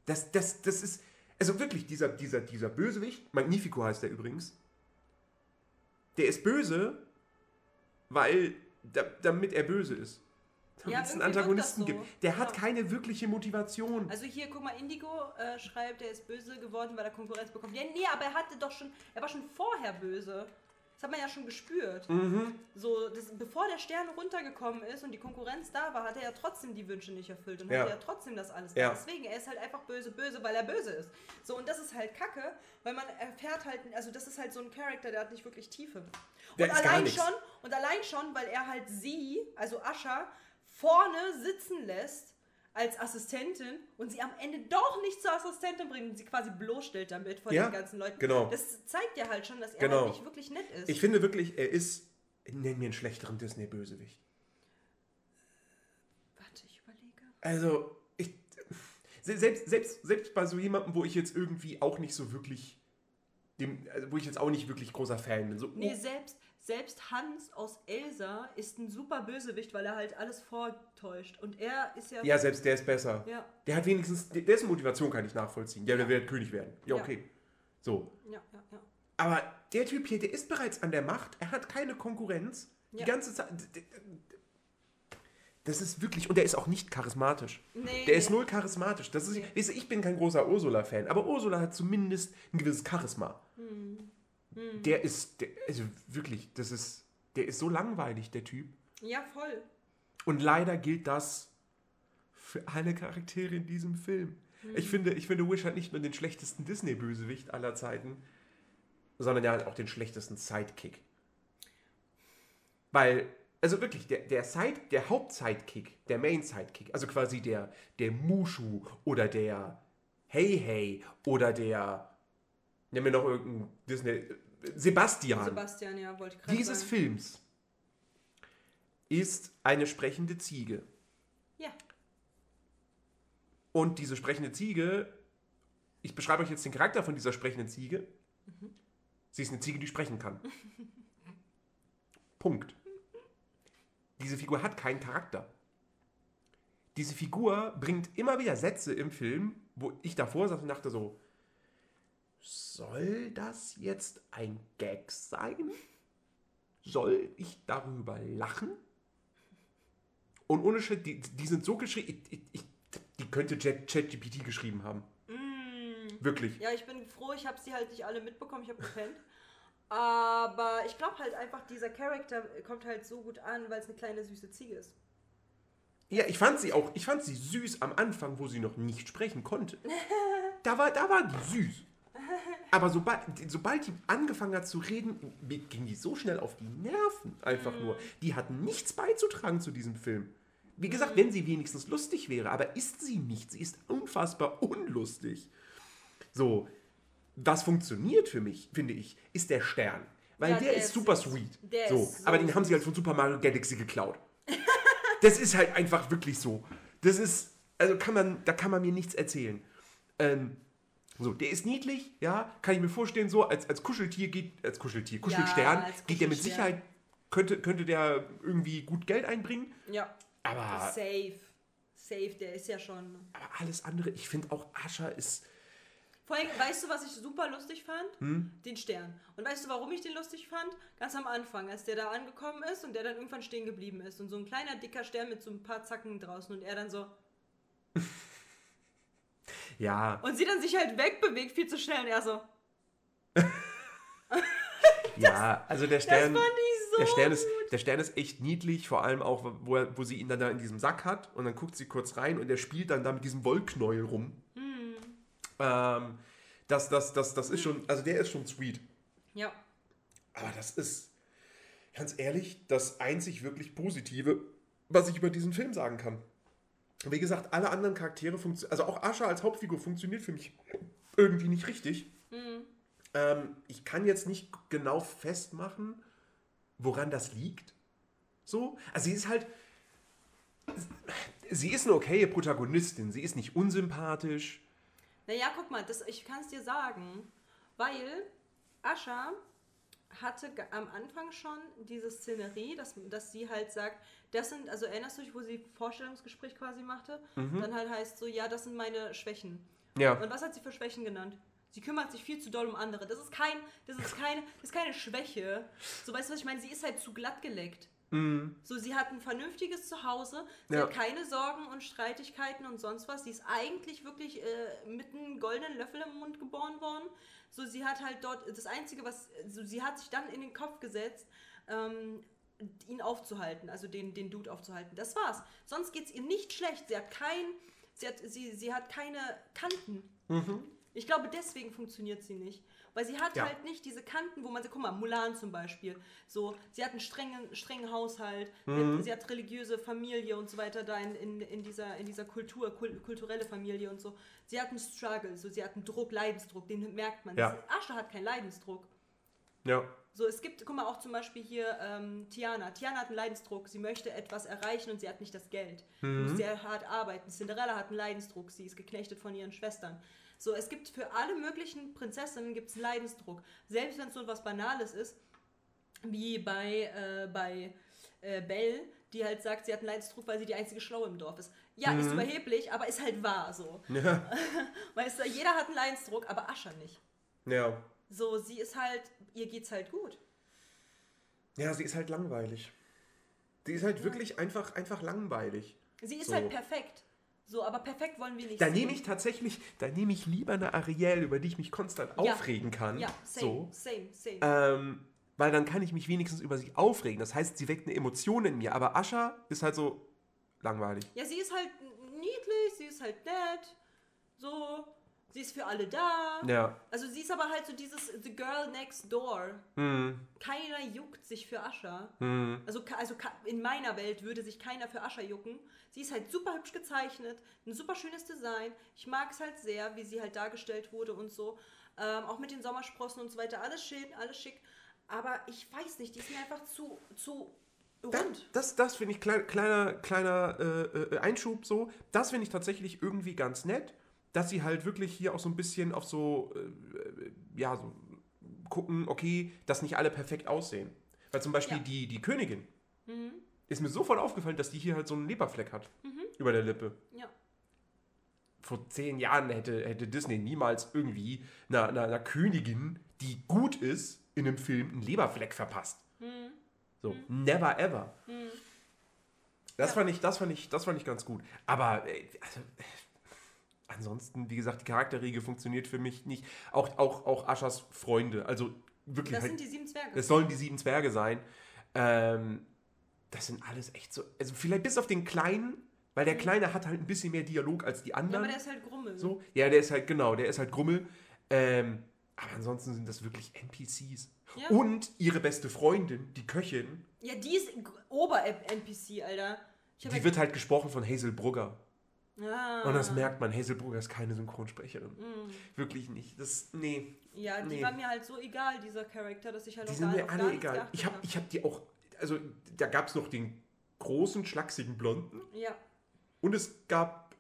B: Das, das, das ist, also wirklich, dieser, dieser, dieser Bösewicht, Magnifico heißt er übrigens, der ist böse, weil, da, damit er böse ist. Damit
A: Ja,
B: es einen Antagonisten
A: so.
B: gibt. Der hat
A: Ja.
B: keine wirkliche Motivation.
A: Also hier, guck mal, Indigo äh, schreibt, er ist böse geworden, weil er Konkurrenz bekommt. Ja, nee, aber er hatte doch schon, er war schon vorher böse. Das hat man ja schon gespürt.
B: Mhm.
A: So, das, bevor der Stern runtergekommen ist und die Konkurrenz da war, hat er ja trotzdem die Wünsche nicht erfüllt und
B: Ja.
A: hatte ja trotzdem das alles.
B: Ja.
A: Da. Deswegen, er ist halt einfach böse, böse, weil er böse ist. So, und das ist halt kacke, weil man erfährt halt, also das ist halt so ein Charakter, der hat nicht wirklich Tiefe.
B: Der
A: und allein schon, und allein schon, weil er halt sie, also Ascha, vorne sitzen lässt als Assistentin und sie am Ende doch nicht zur Assistentin bringt und sie quasi bloßstellt damit vor
B: Ja,
A: den ganzen Leuten.
B: genau.
A: Das zeigt ja halt schon, dass er
B: Genau.
A: halt nicht wirklich nett ist.
B: Ich finde wirklich, er ist, nenn mir einen schlechteren Disney-Bösewicht.
A: Warte, ich überlege.
B: Also, ich, se- selbst, selbst, selbst bei so jemandem, wo ich jetzt irgendwie auch nicht so wirklich, dem, also wo ich jetzt auch nicht wirklich großer Fan bin. So,
A: Nee,
B: oh,
A: selbst, selbst Hans aus Elsa ist ein super Bösewicht, weil er halt alles vortäuscht. Und er ist ja.
B: ja, selbst der ist besser.
A: Ja,
B: Der hat wenigstens, dessen Motivation kann ich nachvollziehen. Ja, der wird König werden. Ja,
A: Ja.
B: okay. So.
A: ja, ja, ja.
B: Aber der Typ hier, der ist bereits an der Macht. Er hat keine Konkurrenz. Die
A: Ja.
B: ganze Zeit. Das ist wirklich, und der ist auch nicht charismatisch.
A: Nee,
B: Der ist null charismatisch. Das ist,
A: Nee.
B: weißt du, ich bin kein großer Ursula-Fan, aber Ursula hat zumindest ein gewisses Charisma.
A: Hm.
B: Der ist, der, also wirklich, das ist, der ist so langweilig, der Typ.
A: Ja, voll.
B: Und leider gilt das für alle Charaktere in diesem Film.
A: Hm.
B: Ich, finde, ich finde, Wish hat nicht nur den schlechtesten Disney-Bösewicht aller Zeiten, sondern ja auch den schlechtesten Sidekick. Weil, also wirklich, der, der, Side, der Haupt-Sidekick, der Main-Sidekick, also quasi der, der Mushu oder der Hey Hey oder der, nennen wir noch irgendeinen Disney, Sebastian
A: Sebastian, ja, wollte ich gerade
B: dieses
A: sagen.
B: Films ist eine sprechende Ziege.
A: Ja.
B: Und diese sprechende Ziege, ich beschreibe euch jetzt den Charakter von dieser sprechenden Ziege. Sie ist eine Ziege, die sprechen kann. Punkt. Diese Figur hat keinen Charakter. Diese Figur bringt immer wieder Sätze im Film, wo ich davor saß und dachte so, soll das jetzt ein Gag sein? Soll ich darüber lachen? Und ohne Shit, die, die sind so geschrieben, die könnte Chat- ChatGPT geschrieben haben. Wirklich.
A: Ja, ich bin froh, ich habe sie halt nicht alle mitbekommen, ich habe gepennt. Aber ich glaube halt einfach, dieser Charakter kommt halt so gut an, weil es eine kleine süße Ziege ist.
B: Ja, ich fand sie auch, ich fand sie süß am Anfang, wo sie noch nicht sprechen konnte. Da war, da war die süß. Aber sobald, sobald die angefangen hat zu reden, ging die so schnell auf die Nerven. Einfach nur. Die hat nichts beizutragen zu diesem Film. Wie gesagt, wenn sie wenigstens lustig wäre, aber ist sie nicht. Sie ist unfassbar unlustig. So, was funktioniert für mich, finde ich, ist der Stern. Weil
A: Ja,
B: der,
A: der
B: ist super sweet.
A: Der
B: so,
A: ist so
B: aber den haben sie halt von Super Mario Galaxy geklaut. Das ist halt einfach wirklich so. Das ist, also kann man, da kann man mir nichts erzählen. Ähm, so, der ist niedlich, ja, kann ich mir vorstellen, so als, als Kuscheltier geht, als Kuscheltier, Kuschelstern,
A: als
B: geht der mit. Sicherheit, könnte, könnte der irgendwie gut Geld einbringen,
A: Ja.
B: aber,
A: Safe. Safe, der ist ja schon.
B: aber alles andere, ich finde auch Ascha ist,
A: Vor allem, weißt du, was ich super lustig fand?
B: Hm?
A: Den Stern. Und weißt du, warum ich den lustig fand? Ganz am Anfang, als der da angekommen ist und der dann irgendwann stehen geblieben ist. Und so ein kleiner, dicker Stern mit so ein paar Zacken draußen und er dann so.
B: ja,
A: Und sie dann sich halt wegbewegt, viel zu schnell und er so.
B: Ja, also der Stern,
A: fand ich so
B: der, Stern ist, der Stern ist echt niedlich, vor allem auch, wo, er, wo sie ihn dann da in diesem Sack hat und dann guckt sie kurz rein und er spielt dann da mit diesem Wollknäuel rum.
A: Hm.
B: Ähm, das, das, das, das ist schon, also der ist schon sweet.
A: Ja.
B: Aber das ist, ganz ehrlich, das einzig wirklich Positive, was ich über diesen Film sagen kann. Wie gesagt, alle anderen Charaktere funktionieren, also auch Asha als Hauptfigur funktioniert für mich irgendwie nicht richtig. Ähm, ich kann jetzt nicht genau festmachen, woran das liegt. So, also sie ist halt, sie ist eine okaye Protagonistin. Sie ist nicht unsympathisch.
A: Naja, guck mal, das, ich kann es dir sagen, weil Ascha hatte am Anfang schon diese Szenerie, dass, dass sie halt sagt, das sind, also erinnerst du dich, wo sie Vorstellungsgespräch quasi machte? Dann halt heißt so, ja, das sind meine Schwächen.
B: Ja.
A: Und was hat sie für Schwächen genannt? Sie kümmert sich viel zu doll um andere. Das ist kein, das ist keine, das ist keine Schwäche. So, weißt du, was ich meine? Sie ist halt zu glatt geleckt. So, sie hat ein vernünftiges Zuhause, sie
B: Ja.
A: hat keine Sorgen und Streitigkeiten und sonst was. Sie ist eigentlich wirklich äh, mit einem goldenen Löffel im Mund geboren worden. So, sie hat halt dort, das Einzige, was, so, sie hat sich dann in den Kopf gesetzt, ähm, ihn aufzuhalten, also den, den Dude aufzuhalten. Das war's. Sonst geht's ihr nicht schlecht. Sie hat kein, sie hat, sie, sie hat keine Kanten. Ich glaube, deswegen funktioniert sie nicht. Weil sie hat
B: Ja.
A: halt nicht diese Kanten, wo man sagt, guck mal, Mulan zum Beispiel. So, sie hat einen strengen, strengen Haushalt, sie, hat, sie hat religiöse Familie und so weiter da in, in, in, dieser, in dieser Kultur, kul kulturelle Familie und so. Sie hat einen Struggle, so, sie hat einen Druck, Leidensdruck, den merkt man.
B: Ja.
A: Asche hat keinen Leidensdruck.
B: Ja.
A: So, es gibt, guck mal, auch zum Beispiel hier ähm, Tiana. Tiana hat einen Leidensdruck. Sie möchte etwas erreichen und sie hat nicht das Geld. Sie muss sehr hart arbeiten. Cinderella hat einen Leidensdruck. Sie ist geknechtet von ihren Schwestern. So, es gibt für alle möglichen Prinzessinnen gibt's Leidensdruck. Selbst wenn es so etwas Banales ist, wie bei, äh, bei äh, Belle, die halt sagt, sie hat einen Leidensdruck, weil sie die einzige Schlaue im Dorf ist. Ja, ist überheblich, aber ist halt wahr so.
B: Ja.
A: Weißt du, jeder hat einen Leidensdruck, aber Ascha nicht.
B: Ja.
A: So, sie ist halt, ihr geht's halt gut.
B: Ja, sie ist halt langweilig. Sie ist halt wirklich einfach, einfach langweilig.
A: Sie ist
B: So.
A: halt perfekt. So, aber perfekt wollen wir nicht
B: Da nehme ich tatsächlich, da nehme ich lieber eine Ariel, über die ich mich konstant
A: Ja.
B: aufregen kann.
A: Ja, same,
B: So.
A: same, same.
B: Ähm, weil dann kann ich mich wenigstens über sie aufregen. Das heißt, sie weckt eine Emotion in mir. Aber Ascha ist halt so langweilig.
A: ja, sie ist halt niedlich, sie ist halt nett. So, sie ist für alle da.
B: Ja.
A: Also sie ist aber halt so dieses The Girl Next Door.
B: Hm.
A: Keiner juckt sich für Ascha.
B: Hm.
A: Also, also in meiner Welt würde sich keiner für Ascha jucken. Sie ist halt super hübsch gezeichnet, ein super schönes Design. Ich mag es halt sehr, wie sie halt dargestellt wurde und so. Ähm, auch mit den Sommersprossen und so weiter. Alles schön, alles schick. Aber ich weiß nicht, die ist mir einfach zu, zu
B: Das,
A: rund.
B: das, das finde ich klein, kleiner, kleiner äh, äh, Einschub so. Das finde ich tatsächlich irgendwie ganz nett, dass sie halt wirklich hier auch so ein bisschen auf so, äh, ja, so gucken, okay, dass nicht alle perfekt aussehen. Weil zum Beispiel
A: Ja.
B: die, die Königin ist mir sofort aufgefallen, dass die hier halt so einen Leberfleck hat über der Lippe.
A: Ja.
B: Vor zehn Jahren hätte, hätte Disney niemals irgendwie einer, einer, einer Königin, die gut ist, in einem Film einen Leberfleck verpasst. So, never ever. Das,
A: Ja.
B: fand ich, das, fand ich, das fand ich ganz gut. Aber äh, also, äh, ansonsten, wie gesagt, die Charakterriege funktioniert für mich nicht. Auch, auch, auch Aschers Freunde. Also wirklich
A: Das
B: halt,
A: sind die sieben Zwerge.
B: es sollen die sieben Zwerge sein. Ähm, das sind alles echt so. Also vielleicht bis auf den Kleinen, weil der Kleine hat halt ein bisschen mehr Dialog als die
A: ja,
B: anderen.
A: aber der ist halt Grummel.
B: So, ja, der ist halt, genau, der ist halt Grummel. Ähm, aber ansonsten sind das wirklich NPCs.
A: Ja.
B: Und ihre beste Freundin, die Köchin,
A: Ja, die ist Ober-NPC, Alter.
B: Die
A: ja-
B: wird halt gesprochen von Hazel Brugger.
A: Ah.
B: Und das merkt man, Hazel Brugger ist keine Synchronsprecherin. Wirklich nicht. Das, nee.
A: Ja, die
B: Nee.
A: war mir halt so egal, dieser Charakter, dass ich halt
B: Die
A: auch
B: sind
A: gar,
B: mir alle egal. Ich habe
A: hab.
B: ich hab die auch, also da gab es noch den großen, schlachsigen Blonden
A: Ja.
B: und es gab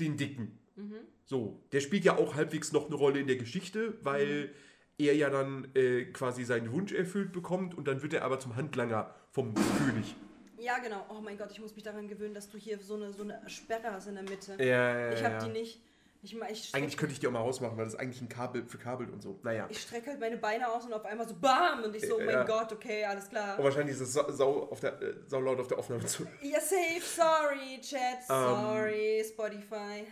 B: den dicken.
A: Mhm.
B: So, der spielt ja auch halbwegs noch eine Rolle in der Geschichte, weil
A: Mhm.
B: er ja dann äh, quasi seinen Wunsch erfüllt bekommt und dann wird er aber zum Handlanger vom König.
A: Ja, genau. Oh mein Gott, ich muss mich daran gewöhnen, dass du hier so eine, so eine Sperre hast in der Mitte.
B: Ja, ja,
A: ich habe die nicht. Ich, ich
B: Eigentlich
A: strecke
B: könnte ich die auch mal ausmachen, weil das ist eigentlich ein Kabel für Kabel und so. Naja.
A: ich streck halt meine Beine aus und auf einmal so BAM! Und ich so, oh mein
B: Ja.
A: Gott, okay, alles klar.
B: Und wahrscheinlich ist es sau, sau, auf der, äh, sau laut auf der Aufnahme zu.
A: Ja, safe, sorry, Chat,
B: Ähm.
A: sorry, Spotify.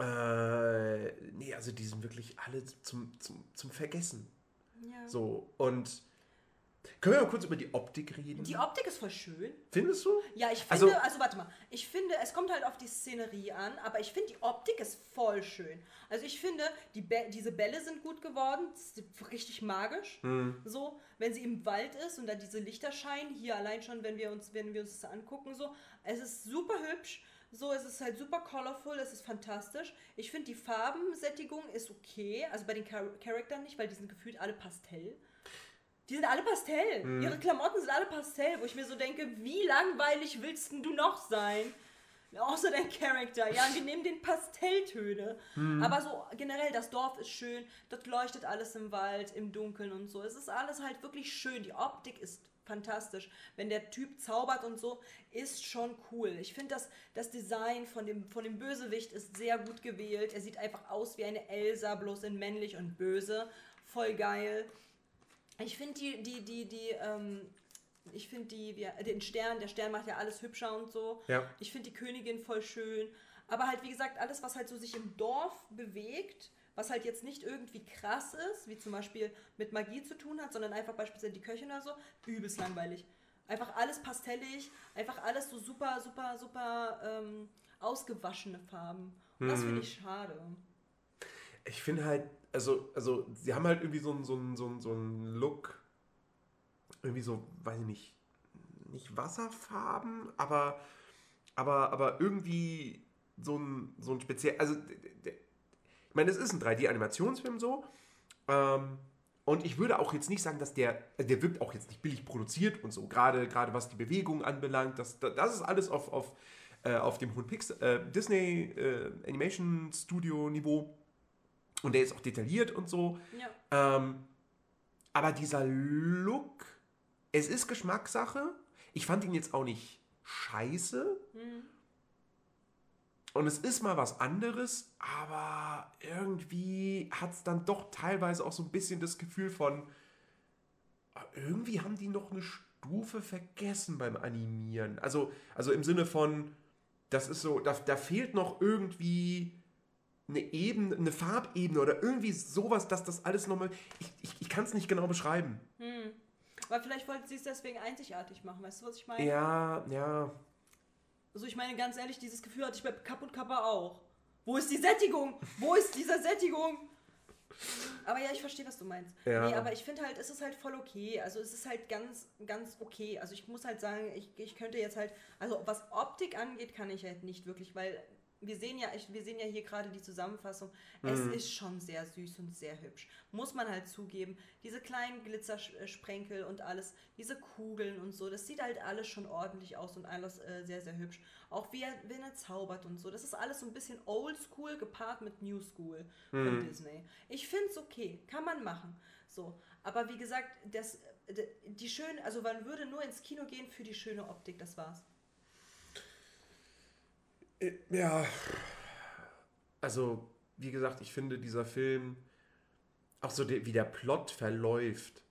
B: Äh, nee, also die sind wirklich alle zum, zum, zum Vergessen.
A: Ja.
B: So, und Können wir mal kurz über die Optik reden?
A: Die Optik ist voll schön.
B: Findest du?
A: Ja, ich
B: Also-
A: finde, also, warte mal, ich finde, es kommt halt auf die Szenerie an, aber ich finde, die Optik ist voll schön. Also ich finde, die Bä- diese Bälle sind gut geworden, richtig magisch. So, wenn sie im Wald ist und da diese Lichter scheinen, hier allein schon, wenn wir uns, wenn wir uns das angucken, so, es ist super hübsch. So, es ist halt super colorful, es ist fantastisch. Ich finde, die Farbensättigung ist okay. Also bei den Char Charakteren nicht, weil die sind gefühlt alle Pastell. Die sind alle Pastell. Ihre Klamotten sind alle Pastell, wo ich mir so denke, wie langweilig willst denn du noch sein? Außer dein Charakter. Ja, wir nehmen den Pastelltöne. Aber so generell, das Dorf ist schön. Dort leuchtet alles im Wald, im Dunkeln und so. Es ist alles halt wirklich schön. Die Optik ist fantastisch. Wenn der Typ zaubert und so, ist schon cool. Ich finde, das, das Design von dem, von dem Bösewicht ist sehr gut gewählt. Er sieht einfach aus wie eine Elsa, bloß in männlich und böse. Voll geil. Ich finde die, die, die, die, ähm, ich finde die, wie, den Stern, der Stern macht ja alles hübscher und so.
B: Ja.
A: Ich finde die Königin voll schön. Aber halt, wie gesagt, alles, was halt so sich im Dorf bewegt, was halt jetzt nicht irgendwie krass ist, wie zum Beispiel mit Magie zu tun hat, sondern einfach beispielsweise die Köchin oder so, übelst langweilig. Einfach alles pastellig, einfach alles so super, super, super ähm, ausgewaschene Farben. Und das finde ich schade.
B: Ich finde halt, also, also, sie haben halt irgendwie so einen so so einen- so einen Look, irgendwie so, weiß ich nicht, nicht Wasserfarben, aber, aber, aber irgendwie so ein, so ein speziell, also, ich meine, es ist ein 3D-Animationsfilm so, ähm, und ich würde auch jetzt nicht sagen, dass der, also der wirkt auch jetzt nicht billig produziert und so, gerade, gerade was die Bewegung anbelangt, das, das ist alles auf, auf, äh, auf dem hohen Pix, äh, Disney äh, Animation Studio Niveau. Und der ist auch detailliert und so.
A: Ja.
B: Ähm, aber dieser Look, es ist Geschmackssache. Ich fand ihn jetzt auch nicht scheiße. Und es ist mal was anderes, aber irgendwie hat es dann doch teilweise auch so ein bisschen das Gefühl von, ah, irgendwie haben die noch eine Stufe vergessen beim Animieren. Also, also im Sinne von, das ist so, da, da fehlt noch irgendwie eine Ebene, eine Farbebene oder irgendwie sowas, dass das alles nochmal. Ich, ich, ich kann es nicht genau beschreiben.
A: Weil vielleicht wollten sie es deswegen einzigartig machen, weißt du, was ich meine?
B: Ja, ja.
A: Also ich meine ganz ehrlich, dieses Gefühl hatte ich bei Kapp und Kappa auch. Wo ist die Sättigung? Wo ist diese Sättigung? Aber ja, ich verstehe, was du meinst.
B: Ja.
A: Nee, aber ich finde halt, es ist halt voll okay. Also es ist halt ganz, ganz okay. Also ich muss halt sagen, ich, ich könnte jetzt halt, also was Optik angeht, kann ich halt nicht wirklich, weil wir sehen ja, wir sehen ja hier gerade die Zusammenfassung. Es ist schon sehr süß und sehr hübsch. Muss man halt zugeben. Diese kleinen Glitzersprenkel und alles, diese Kugeln und so, das sieht halt alles schon ordentlich aus und alles äh, sehr, sehr hübsch. Auch wie er, wenn er zaubert und so. Das ist alles so ein bisschen oldschool gepaart mit New School von Disney. Ich finde es okay, kann man machen. So, aber wie gesagt, das, die schöne, also man würde nur ins Kino gehen für die schöne Optik, das war's.
B: Ja. Also, wie gesagt, ich finde dieser Film, auch so der, wie der Plot verläuft,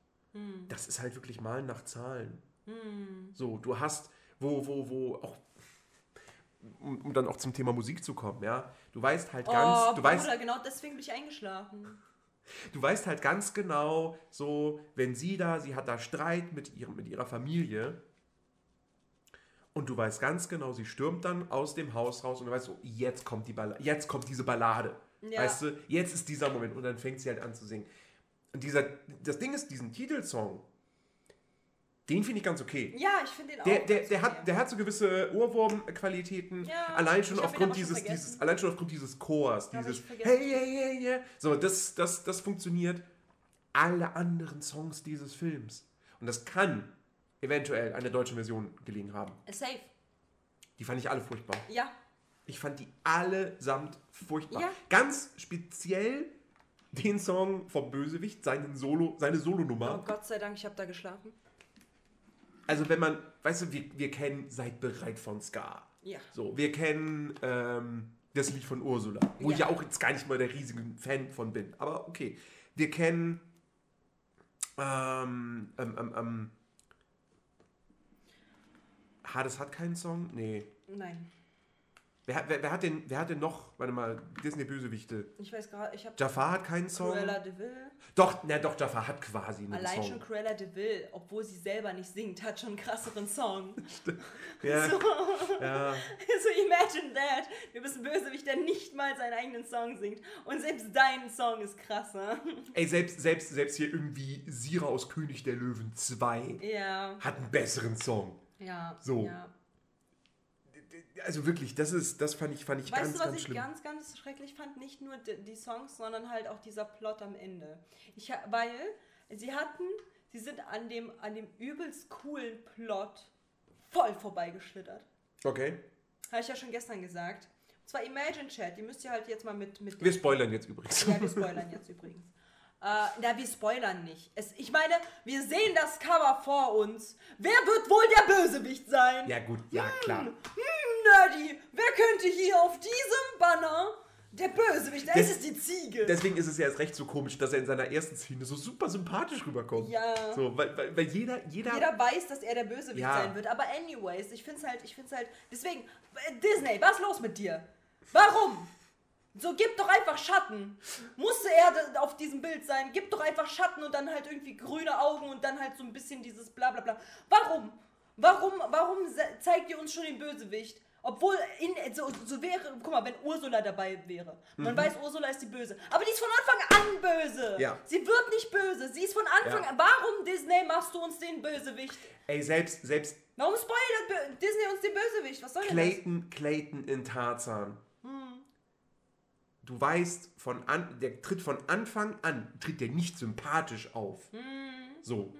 B: das ist halt wirklich Malen nach Zahlen. So, du hast, wo, wo, wo, auch, um, um dann auch zum Thema Musik zu kommen, ja, du weißt halt ganz,
A: oh,
B: du
A: Bruder,
B: weißt,
A: genau deswegen bin ich eingeschlafen.
B: du weißt halt ganz genau, so, wenn sie da, sie hat da Streit mit, ihrem, mit ihrer Familie und du weißt ganz genau, sie stürmt dann aus dem Haus raus und du weißt so, jetzt kommt die Ballade, jetzt kommt diese Ballade.
A: Ja.
B: Weißt du, jetzt ist dieser Moment und dann fängt sie halt an zu singen. Und dieser, das Ding ist, diesen Titelsong, den finde ich ganz okay.
A: Ja, ich finde den
B: Der,
A: auch.
B: der, der,
A: okay.
B: hat, der hat so gewisse Ohrwurm-Qualitäten.
A: Ja,
B: allein schon aufgrund
A: schon
B: dieses,
A: vergessen.
B: dieses, allein schon aufgrund dieses Chors, dieses. Hey, hey, hey, hey. So, das, das, das funktioniert. Alle anderen Songs dieses Films. Und das kann eventuell eine deutsche Version gelegen haben.
A: Safe.
B: Die fand ich alle furchtbar.
A: Ja.
B: Ich fand die allesamt furchtbar.
A: Ja.
B: Ganz speziell den Song vom Bösewicht, seinen Solo, seine
A: Oh
B: Solonummer.
A: Gott sei Dank, ich habe da geschlafen.
B: Also wenn man, weißt du, wir, wir kennen Seid bereit von Ska.
A: Ja.
B: So, wir kennen ähm, das Lied von Ursula, wo ich
A: Ja.
B: ja auch jetzt gar nicht mal der riesige Fan von bin. Aber okay. Wir kennen ähm, ähm, ähm, ähm, Hades hat keinen Song? Nee.
A: Nein.
B: Wer, wer, wer, hat denn, wer hat denn noch, warte mal, Disney-Bösewichte?
A: Ich weiß gerade, ich habe
B: Jafar hat keinen Song.
A: Cruella de Vil.
B: Doch, na doch, Jafar hat quasi einen
A: Allein
B: Song.
A: schon Cruella de Vil, obwohl sie selber nicht singt, hat schon einen krasseren Song.
B: Ja,
A: So,
B: ja.
A: so imagine that. Du bist ein Bösewicht, der nicht mal seinen eigenen Song singt. Und selbst dein Song ist krasser.
B: Ey, selbst, selbst, selbst hier irgendwie Sira aus König der Löwen 2
A: Ja,
B: hat einen besseren Song.
A: Ja.
B: So.
A: Ja.
B: Also wirklich, das ist, das fand ich, fand ich
A: Weißt
B: ganz,
A: du, was
B: ganz
A: ich
B: schlimm.
A: ganz, ganz schrecklich fand? Nicht nur die, Songs, sondern halt auch dieser Plot am Ende. Ich, weil sie hatten, sie sind an dem, an dem übelst coolen Plot voll vorbeigeschlittert.
B: Okay.
A: Habe ich ja schon gestern gesagt. Und zwar Imagine Chat, die müsst ihr halt jetzt mal mit, mit
B: Wir spoilern jetzt übrigens.
A: Ja, wir spoilern jetzt übrigens. Äh, na, wir spoilern nicht. Es, ich meine, wir sehen das Cover vor uns. Wer wird wohl der Bösewicht sein?
B: Ja gut, ja klar.
A: Hm, Nerdy, wer könnte hier auf diesem Banner der Bösewicht? Da
B: Das-
A: ist es die Ziege.
B: Deswegen ist es ja erst recht so komisch, dass er in seiner ersten Szene so super sympathisch rüberkommt.
A: Ja.
B: So, weil, weil, weil jeder, jeder,
A: Jeder weiß, dass er der Bösewicht
B: Ja.
A: sein wird. Aber anyways, ich find's halt, ich find's halt. Deswegen, äh, Disney, was ist los mit dir? Warum? So, gib doch einfach Schatten. Musste er auf diesem Bild sein? Gib doch einfach Schatten und dann halt irgendwie grüne Augen und dann halt so ein bisschen dieses bla bla bla. Warum? Warum, warum zeigt ihr uns schon den Bösewicht? Obwohl, in, so, so wäre, guck mal, wenn Ursula dabei wäre. Man weiß, Ursula ist die Böse. Aber die ist von Anfang an böse.
B: Ja.
A: Sie wird nicht böse. Sie ist von Anfang
B: Ja.
A: an. Warum, Disney, machst du uns den Bösewicht?
B: ey, selbst, selbst
A: Warum spoilert Disney uns den Bösewicht? Was soll denn
B: Clayton, Clayton in Tarzan. Du weißt, von an, der tritt von Anfang an, tritt der nicht sympathisch auf.
A: Hm.
B: So.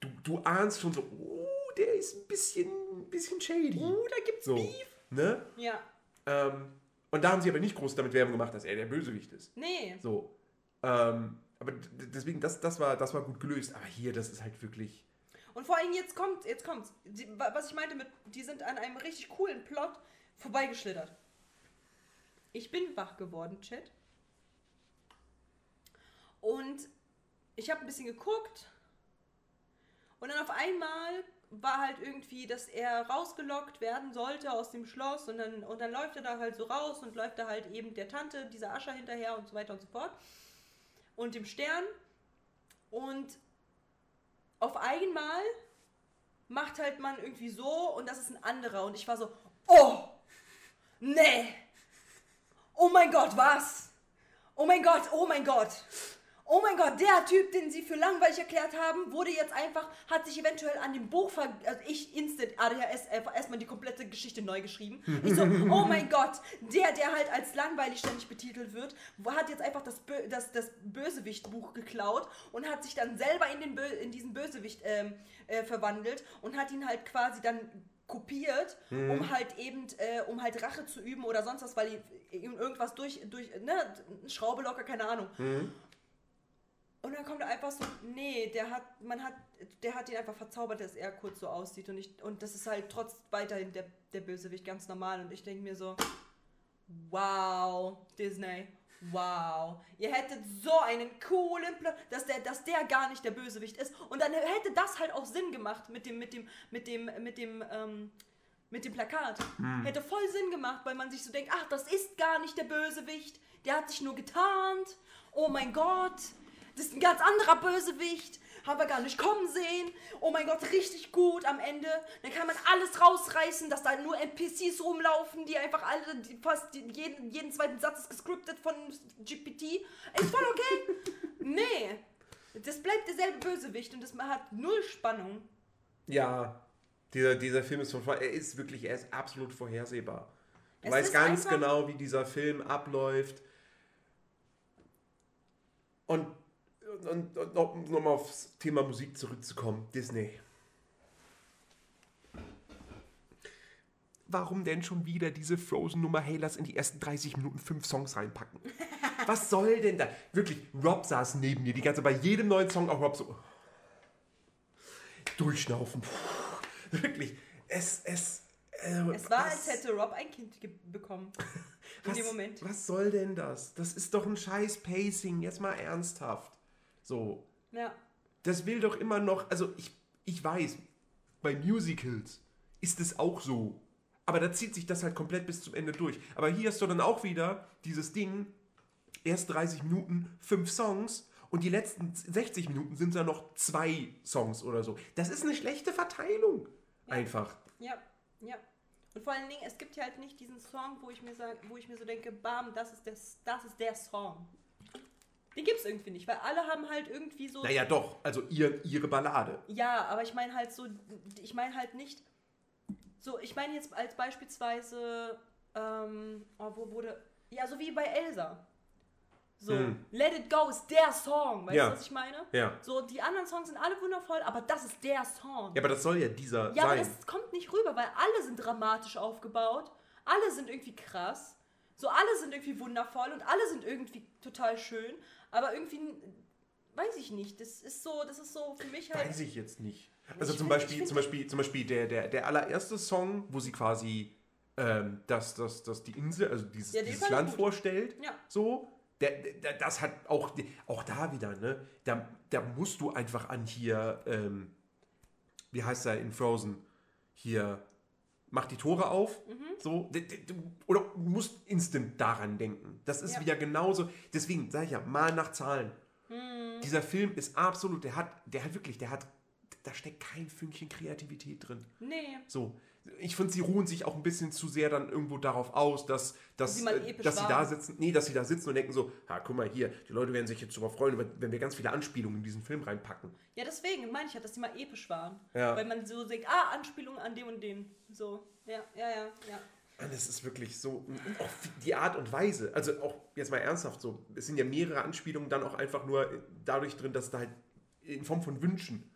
B: Du, du ahnst schon so, oh, der ist ein bisschen, ein bisschen shady.
A: Uh, da gibt's
B: so.
A: Beef.
B: Ne?
A: Ja.
B: Ähm, und da haben sie aber nicht groß damit Werbung gemacht, dass er der Bösewicht ist.
A: Nee.
B: So. Ähm, aber deswegen, das, das, war, das war gut gelöst. Aber hier, das ist halt wirklich.
A: Und vor allem jetzt kommt, jetzt wa- was ich meinte mit, die sind an einem richtig coolen Plot vorbeigeschlittert. Ich bin wach geworden, Chat. Und ich habe ein bisschen geguckt. Und dann auf einmal war halt irgendwie, dass er rausgelockt werden sollte aus dem Schloss. Und dann, und dann läuft er da halt so raus und läuft da halt eben der Tante, dieser Ascher hinterher und so weiter und so fort. Und dem Stern. Und auf einmal macht halt man irgendwie so und das ist ein anderer. Und ich war so, oh, nee. Oh mein Gott, was? Oh mein Gott, oh mein Gott. Oh mein Gott, der Typ, den sie für langweilig erklärt haben, wurde jetzt einfach, hat sich eventuell an dem Buch ver... Also ich instant ADHS einfach erstmal die komplette Geschichte neu geschrieben. Ich so, oh mein Gott, der, der halt als langweilig ständig betitelt wird, hat jetzt einfach das, Bö das, das Bösewicht-Buch geklaut und hat sich dann selber in, den Bö in diesen Bösewicht ähm, äh, verwandelt und hat ihn halt quasi dann kopiert, um halt eben, äh, um halt Rache zu üben oder sonst was, weil ihm irgendwas durch, durch, ne, Schraube locker, keine Ahnung. Und dann kommt er einfach so, nee, der hat, man hat, der hat ihn einfach verzaubert, dass er kurz so aussieht. Und ich, und das ist halt trotz weiterhin der, der Bösewicht ganz normal. Und ich denke mir so, wow, Disney, wow, ihr hättet so einen coolen Plot, dass der, dass der gar nicht der Bösewicht ist. Und dann hätte das halt auch Sinn gemacht mit dem, mit dem, mit dem, mit dem, ähm, mit dem Plakat. Hätte voll Sinn gemacht, weil man sich so denkt, ach, das ist gar nicht der Bösewicht, der hat sich nur getarnt, oh mein Gott, das ist ein ganz anderer Bösewicht. Haben wir gar nicht kommen sehen. Oh mein Gott, richtig gut am Ende. Dann kann man alles rausreißen, dass da nur NPCs rumlaufen, die einfach alle, die fast jeden, jeden zweiten Satz ist gescriptet von GPT. Ist voll okay. nee. Das bleibt derselbe Bösewicht und das hat null Spannung.
B: Ja, dieser, dieser Film ist von er ist wirklich, er ist absolut vorhersehbar. Du
A: Es
B: weißt ganz genau, wie dieser Film abläuft. Und, und, und um nochmal aufs Thema Musik zurückzukommen, Disney. Warum denn schon wieder diese Frozen-Nummer, hey, lass in die ersten 30 Minuten fünf Songs reinpacken? Was soll denn da? Wirklich, Rob saß neben mir die ganze bei jedem neuen Song auch Rob so. Durchschnaufen. Puh, wirklich, es, es. Äh,
A: Es war,
B: was-
A: als hätte Rob ein Kind bekommen. In
B: was,
A: dem Moment.
B: Was soll denn das? Das ist doch ein scheiß Pacing, jetzt mal ernsthaft. So,
A: Ja.
B: das will doch immer noch, also ich, ich weiß, bei Musicals ist es auch so. Aber da zieht sich das halt komplett bis zum Ende durch. Aber hier hast du dann auch wieder dieses Ding, erst 30 Minuten, fünf Songs und die letzten 60 Minuten sind dann noch zwei Songs oder so. Das ist eine schlechte Verteilung. Einfach.
A: Ja, ja. Und vor allen Dingen, es gibt ja halt nicht diesen Song, wo ich mir sag, wo ich mir so denke, bam, das ist, das, das ist der Song. Den gibt's irgendwie nicht, weil alle haben halt irgendwie so.
B: Naja, doch. Also ihr, ihre Ballade.
A: Ja, aber ich meine halt so, ich meine halt nicht. So, ich meine jetzt als beispielsweise, ähm, oh, wo wurde. Ja, so wie bei Elsa. So,
B: Hm.
A: Let It Go ist der Song, weißt
B: Ja.
A: du, was ich meine?
B: Ja.
A: So, die anderen Songs sind alle wundervoll, aber das ist der Song.
B: Ja, aber das soll ja dieser
A: Ja, aber
B: sein.
A: das kommt nicht rüber, weil alle sind dramatisch aufgebaut, alle sind irgendwie krass, so alle sind irgendwie wundervoll und alle sind irgendwie total schön, aber irgendwie weiß ich nicht, das ist so, das ist so für mich halt
B: Weiß ich jetzt nicht. Also zum
A: find-
B: Beispiel, zum Beispiel, zum Beispiel der, der, der allererste Song, wo sie quasi ähm, das, das, das die Insel, also dieses,
A: Ja,
B: dieses Land vorstellt,
A: Ja.
B: so, der, der, das hat auch, auch da wieder, ne, da, da musst du einfach an hier, ähm, wie heißt er in Frozen, hier, mach die Tore auf,
A: Mhm.
B: so, oder du musst instant daran denken. Das ist
A: Ja.
B: wieder genauso, deswegen sage ich ja, mal nach Zahlen.
A: Mhm.
B: Dieser Film ist absolut, der hat, der hat wirklich, der hat, da steckt kein Fünkchen Kreativität drin.
A: nee,
B: So, ich finde, sie ruhen sich auch ein bisschen zu sehr dann irgendwo darauf aus, dass, dass,
A: Sie
B: äh, dass sie da sitzen, nee, dass sie da sitzen und denken so, ha, guck mal hier, die Leute werden sich jetzt darüber freuen, wenn- wir ganz viele Anspielungen in diesen Film reinpacken.
A: ja deswegen meine ich ja, dass die mal episch waren,
B: Ja.
A: weil man so denkt, ah Anspielungen an dem und den, so, ja, ja, ja, ja.
B: Und das ist wirklich so, auch die Art und Weise, also auch jetzt mal ernsthaft so, es sind ja mehrere Anspielungen dann auch einfach nur dadurch drin, dass da halt in Form von Wünschen,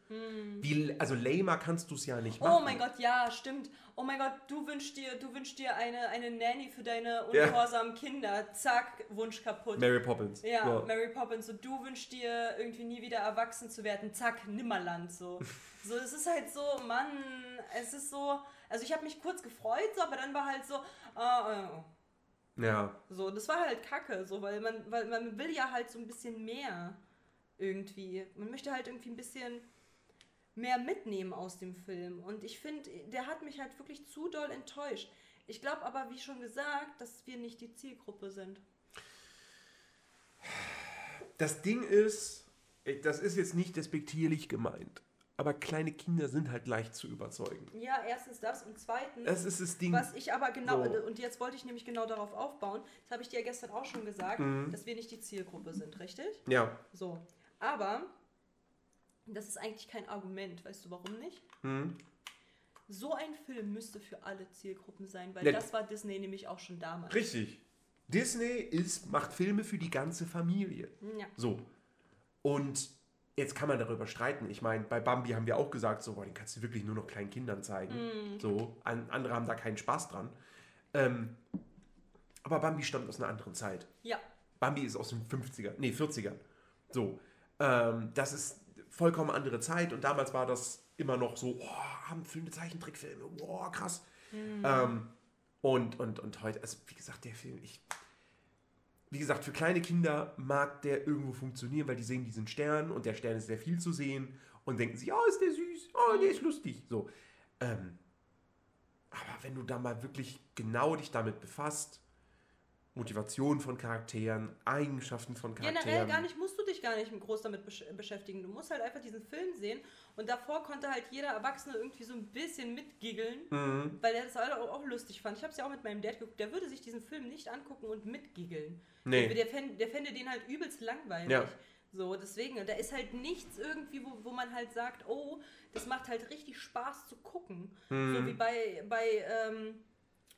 B: wie, also lamer kannst du es ja nicht machen.
A: Hm. Oh mein Gott, ja, stimmt. Oh mein Gott, du wünschst dir, du wünschst dir eine, eine Nanny für deine ungehorsamen Kinder. Zack, Wunsch kaputt.
B: Mary Poppins.
A: Ja,
B: So.
A: Mary Poppins, so du wünschst dir irgendwie nie wieder erwachsen zu werden. Zack, Nimmerland so. So, es ist halt so, Mann, es ist so, also ich habe mich kurz gefreut, so, aber dann war halt so, ah, oh.
B: Ja.
A: so, das war halt kacke, so, weil man, weil man will ja halt so ein bisschen mehr irgendwie. Man möchte halt irgendwie ein bisschen mehr mitnehmen aus dem Film. Und ich finde, der hat mich halt wirklich zu doll enttäuscht. Ich glaube aber, wie schon gesagt, dass wir nicht die Zielgruppe sind.
B: Das Ding ist, ey, das ist jetzt nicht despektierlich gemeint, aber kleine Kinder sind halt leicht zu überzeugen.
A: Ja, erstens das und zweitens,
B: Das ist das Ding.
A: was ich aber genau,
B: So.
A: und jetzt wollte ich nämlich genau darauf aufbauen, das habe ich dir ja gestern auch schon gesagt,
B: Mhm.
A: dass wir nicht die Zielgruppe sind, richtig?
B: Ja.
A: So. Aber das ist eigentlich kein Argument, weißt du warum nicht?
B: Hm.
A: So ein Film müsste für alle Zielgruppen sein, weil
B: Ja.
A: das war Disney nämlich auch schon damals.
B: Richtig. Disney ist, macht Filme für die ganze Familie.
A: Ja.
B: So. Und jetzt kann man darüber streiten. Ich meine, bei Bambi haben wir auch gesagt, so, boah, den kannst du wirklich nur noch kleinen Kindern zeigen.
A: Mhm.
B: So. An, andere haben da keinen Spaß dran. Ähm, aber Bambi stammt aus einer anderen Zeit.
A: Ja.
B: Bambi ist aus den 50er, nee, 40ern. So. Ähm, das ist vollkommen andere Zeit und damals war das immer noch so, oh, haben Filme, Zeichentrickfilme, wow, krass. Ähm, und, und, und heute, also wie gesagt, der Film, ich. Wie gesagt, für kleine Kinder mag der irgendwo funktionieren, weil die sehen diesen Stern und der Stern ist sehr viel zu sehen und denken sich, oh, ist der süß, oh, der ist lustig. So. Ähm, aber wenn du da mal wirklich genau dich damit befasst, Motivation von Charakteren, Eigenschaften von Charakteren.
A: Generell gar nicht, musst du dich gar nicht groß damit besch beschäftigen. Du musst halt einfach diesen Film sehen und davor konnte halt jeder Erwachsene irgendwie so ein bisschen mitgiggeln,
B: Mhm.
A: weil er das alle auch, auch lustig fand. Ich habe es ja auch mit meinem Dad geguckt, der würde sich diesen Film nicht angucken und mitgiggeln.
B: Nee.
A: Der, der, fänd, der fände den halt übelst langweilig.
B: Ja.
A: So, deswegen, da ist halt nichts irgendwie, wo, wo man halt sagt, oh, das macht halt richtig Spaß zu gucken.
B: Mhm.
A: So wie bei, bei, ähm,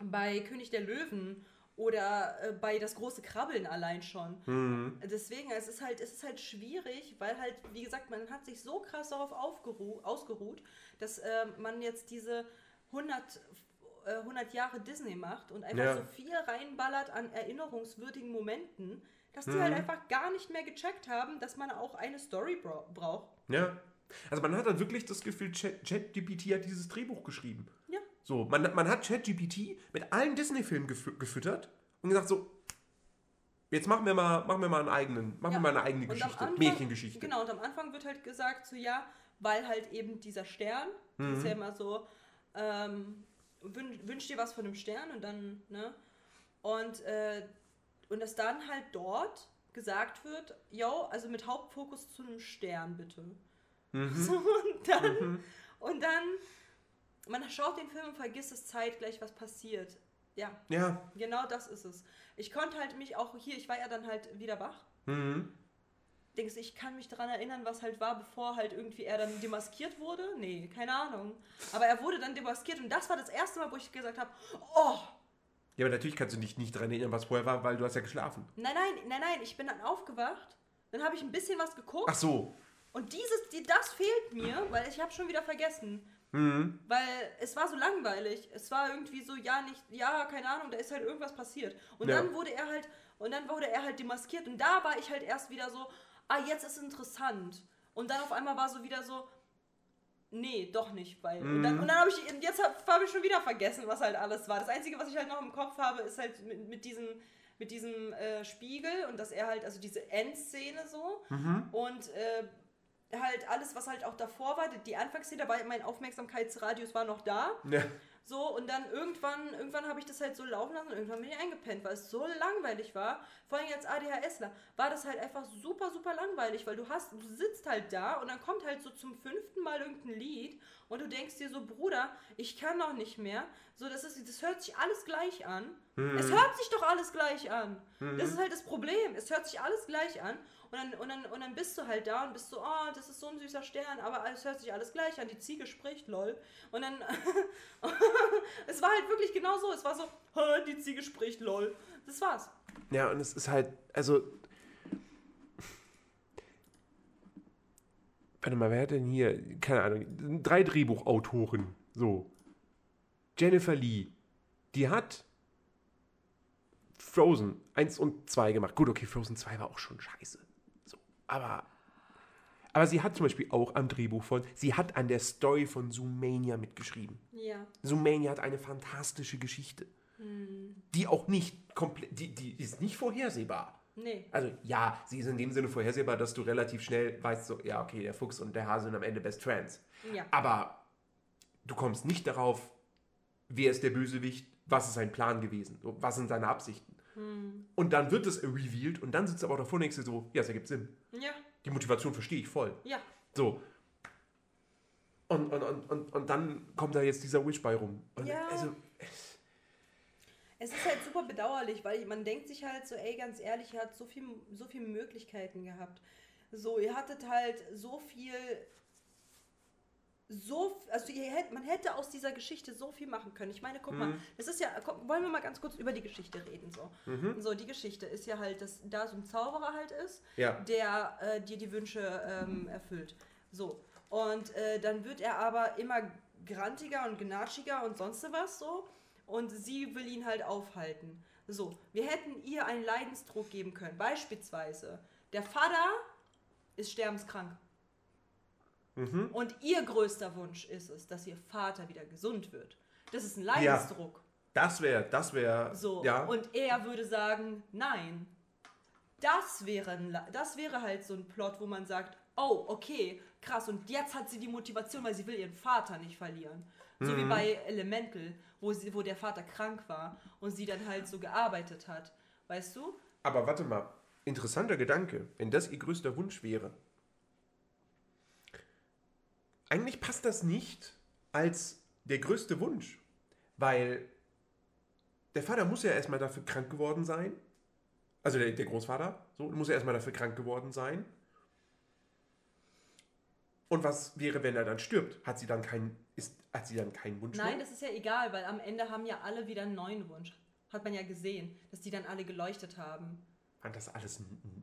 A: bei König der Löwen oder äh, bei Das große Krabbeln allein schon.
B: Mhm.
A: Deswegen, es ist halt, es ist halt schwierig, weil halt, wie gesagt, man hat sich so krass darauf ausgeruht, dass ähm, man jetzt diese 100, äh, 100 Jahre Disney macht und einfach
B: Ja.
A: so viel reinballert an erinnerungswürdigen Momenten, dass die
B: Mhm.
A: halt einfach gar nicht mehr gecheckt haben, dass man auch eine Story bra braucht.
B: Ja. Also man hat halt wirklich das Gefühl, Chat- ChatGPT hat dieses Drehbuch geschrieben. So, man, man hat ChatGPT mit allen Disney-Filmen gefü gefüttert und gesagt so, jetzt machen wir mal, machen wir mal einen eigenen, machen
A: Ja.
B: wir mal eine eigene
A: Und
B: Geschichte,
A: Anfang-
B: Märchengeschichte.
A: Genau, und am Anfang wird halt gesagt, so ja, weil halt eben dieser Stern, das ist ja
B: Mhm.
A: immer so, ähm, wün, wünsch dir was von einem Stern und dann, ne? Und, äh, und dass dann halt dort gesagt wird, yo, also mit Hauptfokus zu einem Stern bitte. So, und dann, und dann, man schaut den Film und vergisst es zeitgleich, was passiert. Ja,
B: Ja.
A: genau das ist es. Ich konnte halt mich auch hier, ich war ja dann halt wieder wach.
B: Mhm.
A: Denkst du, ich kann mich daran erinnern, was halt war, bevor halt irgendwie er dann demaskiert wurde? Nee, keine Ahnung. Aber er wurde dann demaskiert und das war das erste Mal, wo ich gesagt habe, oh,
B: Ja, aber natürlich kannst du dich nicht daran erinnern, was vorher war, weil du hast ja geschlafen.
A: nein, nein, nein, nein, ich bin dann aufgewacht. Dann habe ich ein bisschen was geguckt
B: Ach so.
A: und dieses, die, das fehlt mir, weil ich habe schon wieder vergessen.
B: Mhm.
A: Weil es war so langweilig. Es war irgendwie so, ja, nicht, ja, keine Ahnung, da ist halt irgendwas passiert. Und
B: Ja.
A: dann wurde er halt, und dann wurde er halt demaskiert. Und da war ich halt erst wieder so, ah, jetzt ist interessant. Und dann auf einmal war so wieder so, nee, doch nicht, weil. Und dann, und dann habe ich, jetzt habe hab ich schon wieder vergessen, was halt alles war. Das Einzige, was ich halt noch im Kopf habe, ist halt mit, mit diesem, mit diesem äh, Spiegel und dass er halt, also diese Endszene so. Und äh, halt alles, was halt auch davor war, die- Anfangsszene, war mein Aufmerksamkeitsradius war noch da.
B: Ja.
A: So, und dann irgendwann, irgendwann habe ich das halt so laufen lassen und irgendwann bin ich eingepennt, weil es so langweilig war. Vor allem als ADHSler war das halt einfach super, super langweilig, weil du hast, du sitzt halt da und dann kommt halt so zum fünften Mal irgendein Lied und du denkst dir so, Bruder, ich kann noch nicht mehr. So, das ist, das hört sich alles gleich an. Es hört sich doch alles gleich an. Das ist halt das Problem. Es hört sich alles gleich an. Und dann, und, dann, und dann bist du halt da und bist so, oh, das ist so ein süßer Stern, aber es hört sich alles gleich an. Die Ziege spricht, lol. Und dann, es war halt wirklich genau so. Es war so, "Hä, die Ziege spricht, lol. Das war's.
B: Ja, und es ist halt, also. Warte mal, wer hat denn hier, keine Ahnung, drei Drehbuchautoren, so. Jennifer Lee, die hat Frozen 1 und 2 gemacht. Gut, okay, Frozen 2 war auch schon scheiße. So, aber. Aber sie hat zum Beispiel auch am Drehbuch von, sie hat an der Story von Zoomania mitgeschrieben.
A: Ja.
B: Zoomania hat eine fantastische Geschichte. Die auch nicht komplett, die, die ist nicht vorhersehbar.
A: Nee.
B: Also ja, sie ist in dem Sinne vorhersehbar, dass du relativ schnell weißt, so, ja, okay, der Fuchs und der Hase sind am Ende Best Friends.
A: Ja.
B: Aber du kommst nicht darauf, wer ist der Bösewicht, was ist sein Plan gewesen, was sind seine Absichten. Und dann wird es revealed und dann sitzt aber auch davor und denkst dir so, ja, es ergibt Sinn.
A: Ja.
B: Die Motivation verstehe ich voll.
A: Ja.
B: So. Und, und, und, und, und dann kommt da jetzt dieser Wish bei rum. Und
A: Ja.
B: Also,
A: Es ist halt super bedauerlich, weil man denkt sich halt so, ey, ganz ehrlich, ihr habt so viel, so viele Möglichkeiten gehabt. So, ihr hattet halt so viel, so, also ihr hätt, man hätte aus dieser Geschichte so viel machen können. Ich meine, guck mal, das ist ja, komm, wollen wir mal ganz kurz über die Geschichte reden, so. So, die Geschichte ist ja halt, dass da so ein Zauberer halt ist,
B: Ja.
A: der äh, dir die Wünsche ähm, erfüllt. So, und äh, dann wird er aber immer grantiger und gnatschiger und sonst was so. Und sie will ihn halt aufhalten. So, wir hätten ihr einen Leidensdruck geben können. Beispielsweise, der Vater ist sterbenskrank. Und ihr größter Wunsch ist es, dass ihr Vater wieder gesund wird. Das ist ein Leidensdruck.
B: das wäre, das wäre,
A: So,
B: ja.
A: und er würde sagen, nein. Das wäre, das wäre halt so ein Plot, wo man sagt, oh, okay, krass, und jetzt hat sie die Motivation, weil sie will ihren Vater nicht verlieren. So
B: Mhm.
A: wie bei Elemental, wo, sie, wo der Vater krank war und sie dann halt so gearbeitet hat. Weißt du?
B: Aber warte mal, interessanter Gedanke, wenn das ihr größter Wunsch wäre. Eigentlich passt das nicht als der größte Wunsch, weil der Vater muss ja erstmal dafür krank geworden sein. Also der, der Großvater, so, muss ja erstmal dafür krank geworden sein. Und was wäre, wenn er dann stirbt? Hat sie dann keinen, ist, hat sie dann keinen Wunsch
A: Nein,
B: mehr?
A: das ist ja egal, weil am Ende haben ja alle wieder einen neuen Wunsch. Hat man ja gesehen, dass die dann alle geleuchtet haben.
B: Waren das alles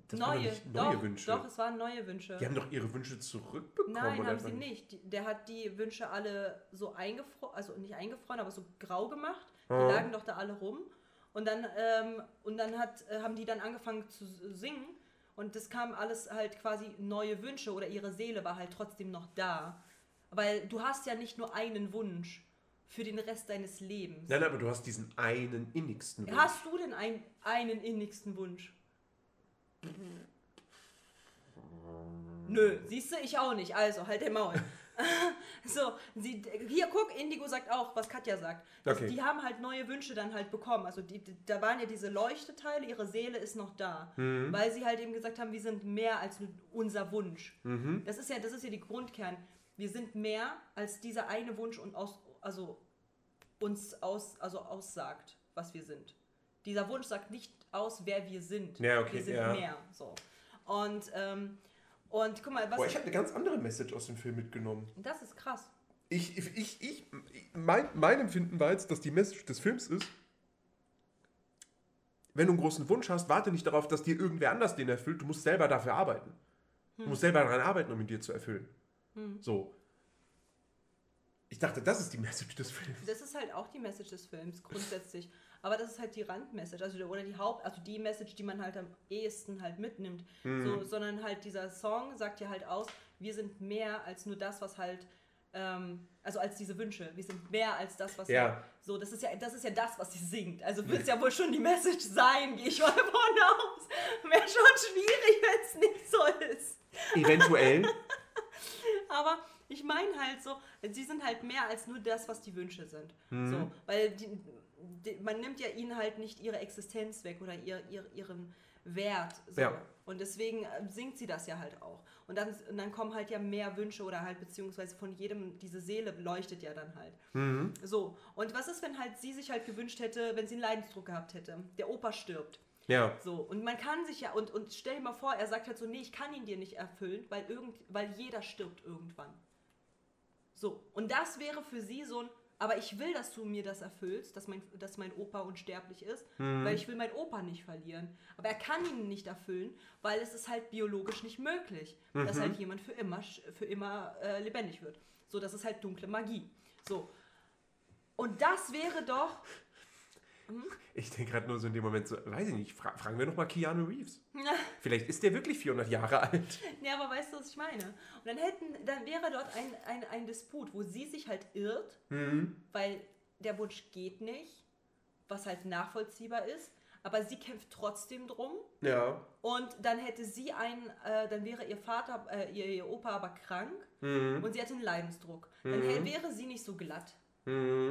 B: das waren doch
A: neue,
B: neue
A: doch,
B: Wünsche?
A: doch, es waren neue Wünsche.
B: Die haben doch ihre Wünsche zurückbekommen.
A: Nein, haben sie nicht. Der hat die Wünsche alle so eingefroren, also nicht eingefroren, aber so grau gemacht. Die
B: Ah.
A: lagen doch da alle rum. Und dann, ähm, und dann hat, äh, haben die dann angefangen zu singen. Und das kam alles halt quasi neue Wünsche oder ihre Seele war halt trotzdem noch da. Weil du hast ja nicht nur einen Wunsch für den Rest deines Lebens.
B: Nein, aber du hast diesen einen innigsten Wunsch.
A: Hast du denn ein, einen innigsten Wunsch? Nö, siehst du, ich auch nicht. Also, halt der Maul. So, sie, hier guck, Indigo sagt auch, was Katja sagt.
B: Okay.
A: Die haben halt neue Wünsche dann halt bekommen. Also die, die, da waren ja diese Leuchteteile, ihre Seele ist noch da.
B: Mhm.
A: Weil sie halt eben gesagt haben, wir sind mehr als nur unser Wunsch.
B: Mhm.
A: Das ist ja, das ist ja die Grundkern. Wir sind mehr als dieser eine Wunsch und aus, also uns aus, also aussagt, was wir sind. Dieser Wunsch sagt nicht aus, wer wir sind.
B: Ja, okay,
A: wir sind
B: ja.
A: mehr. So. Und, ähm, und guck mal, was
B: Boah, ich habe eine ganz andere Message aus dem Film mitgenommen.
A: das ist krass.
B: Ich, ich, ich, ich mein, mein Empfinden war jetzt, dass die Message des Films ist, wenn du einen großen Wunsch hast, warte nicht darauf, dass dir irgendwer anders den erfüllt. Du musst selber dafür arbeiten. Du musst selber daran arbeiten, um ihn dir zu erfüllen. So. Ich dachte, das ist die Message des Films.
A: Das ist halt auch die Message des Films, grundsätzlich. Aber das ist halt die Randmessage, also oder die Haupt, also die Message, die man halt am ehesten halt mitnimmt. So, sondern halt dieser Song sagt ja halt aus, wir sind mehr als nur das, was halt, ähm, also als diese Wünsche. Wir sind mehr als das, was
B: Ja.
A: halt, so, das ist ja, das ist ja das, was sie singt. Also wird es ja wohl schon die Message sein, gehe ich mal von aus. Wäre schon schwierig, wenn es nicht so ist.
B: Eventuell.
A: Aber ich meine halt so, sie sind halt mehr als nur das, was die Wünsche sind. So, weil die, die, man nimmt ja ihnen halt nicht ihre Existenz weg oder ihr, ihr, ihren Wert. So.
B: Ja.
A: Und deswegen äh, singt sie das ja halt auch. Und dann, und dann kommen halt ja mehr Wünsche oder halt beziehungsweise von jedem, diese Seele leuchtet ja dann halt. So, und was ist, wenn halt sie sich halt gewünscht hätte, wenn sie einen Leidensdruck gehabt hätte? Der Opa stirbt.
B: Ja.
A: So, und man kann sich ja, und, und stell dir mal vor, er sagt halt so, nee, ich kann ihn dir nicht erfüllen, weil, irgend, weil jeder stirbt irgendwann. So, und das wäre für sie so ein, aber ich will, dass du mir das erfüllst, dass mein, dass mein Opa unsterblich ist, weil ich will meinen Opa nicht verlieren. Aber er kann ihn nicht erfüllen, weil es ist halt biologisch nicht möglich, dass halt jemand für immer, für immer äh, lebendig wird. So, das ist halt dunkle Magie. So. Und das wäre doch,
B: Ich denke gerade nur so in dem Moment so, weiß ich nicht, fra fragen wir noch mal Keanu Reeves. Vielleicht ist der wirklich 400 Jahre alt.
A: Ja, aber weißt du, was ich meine? Und dann hätten, dann wäre dort ein, ein, ein Disput, wo sie sich halt irrt, weil der Wunsch geht nicht, was halt nachvollziehbar ist, aber sie kämpft trotzdem drum.
B: Ja.
A: Und dann hätte sie einen, äh, dann wäre ihr Vater, äh, ihr, ihr Opa aber krank und sie hätte einen Leidensdruck. Dann hä- wäre sie nicht so glatt.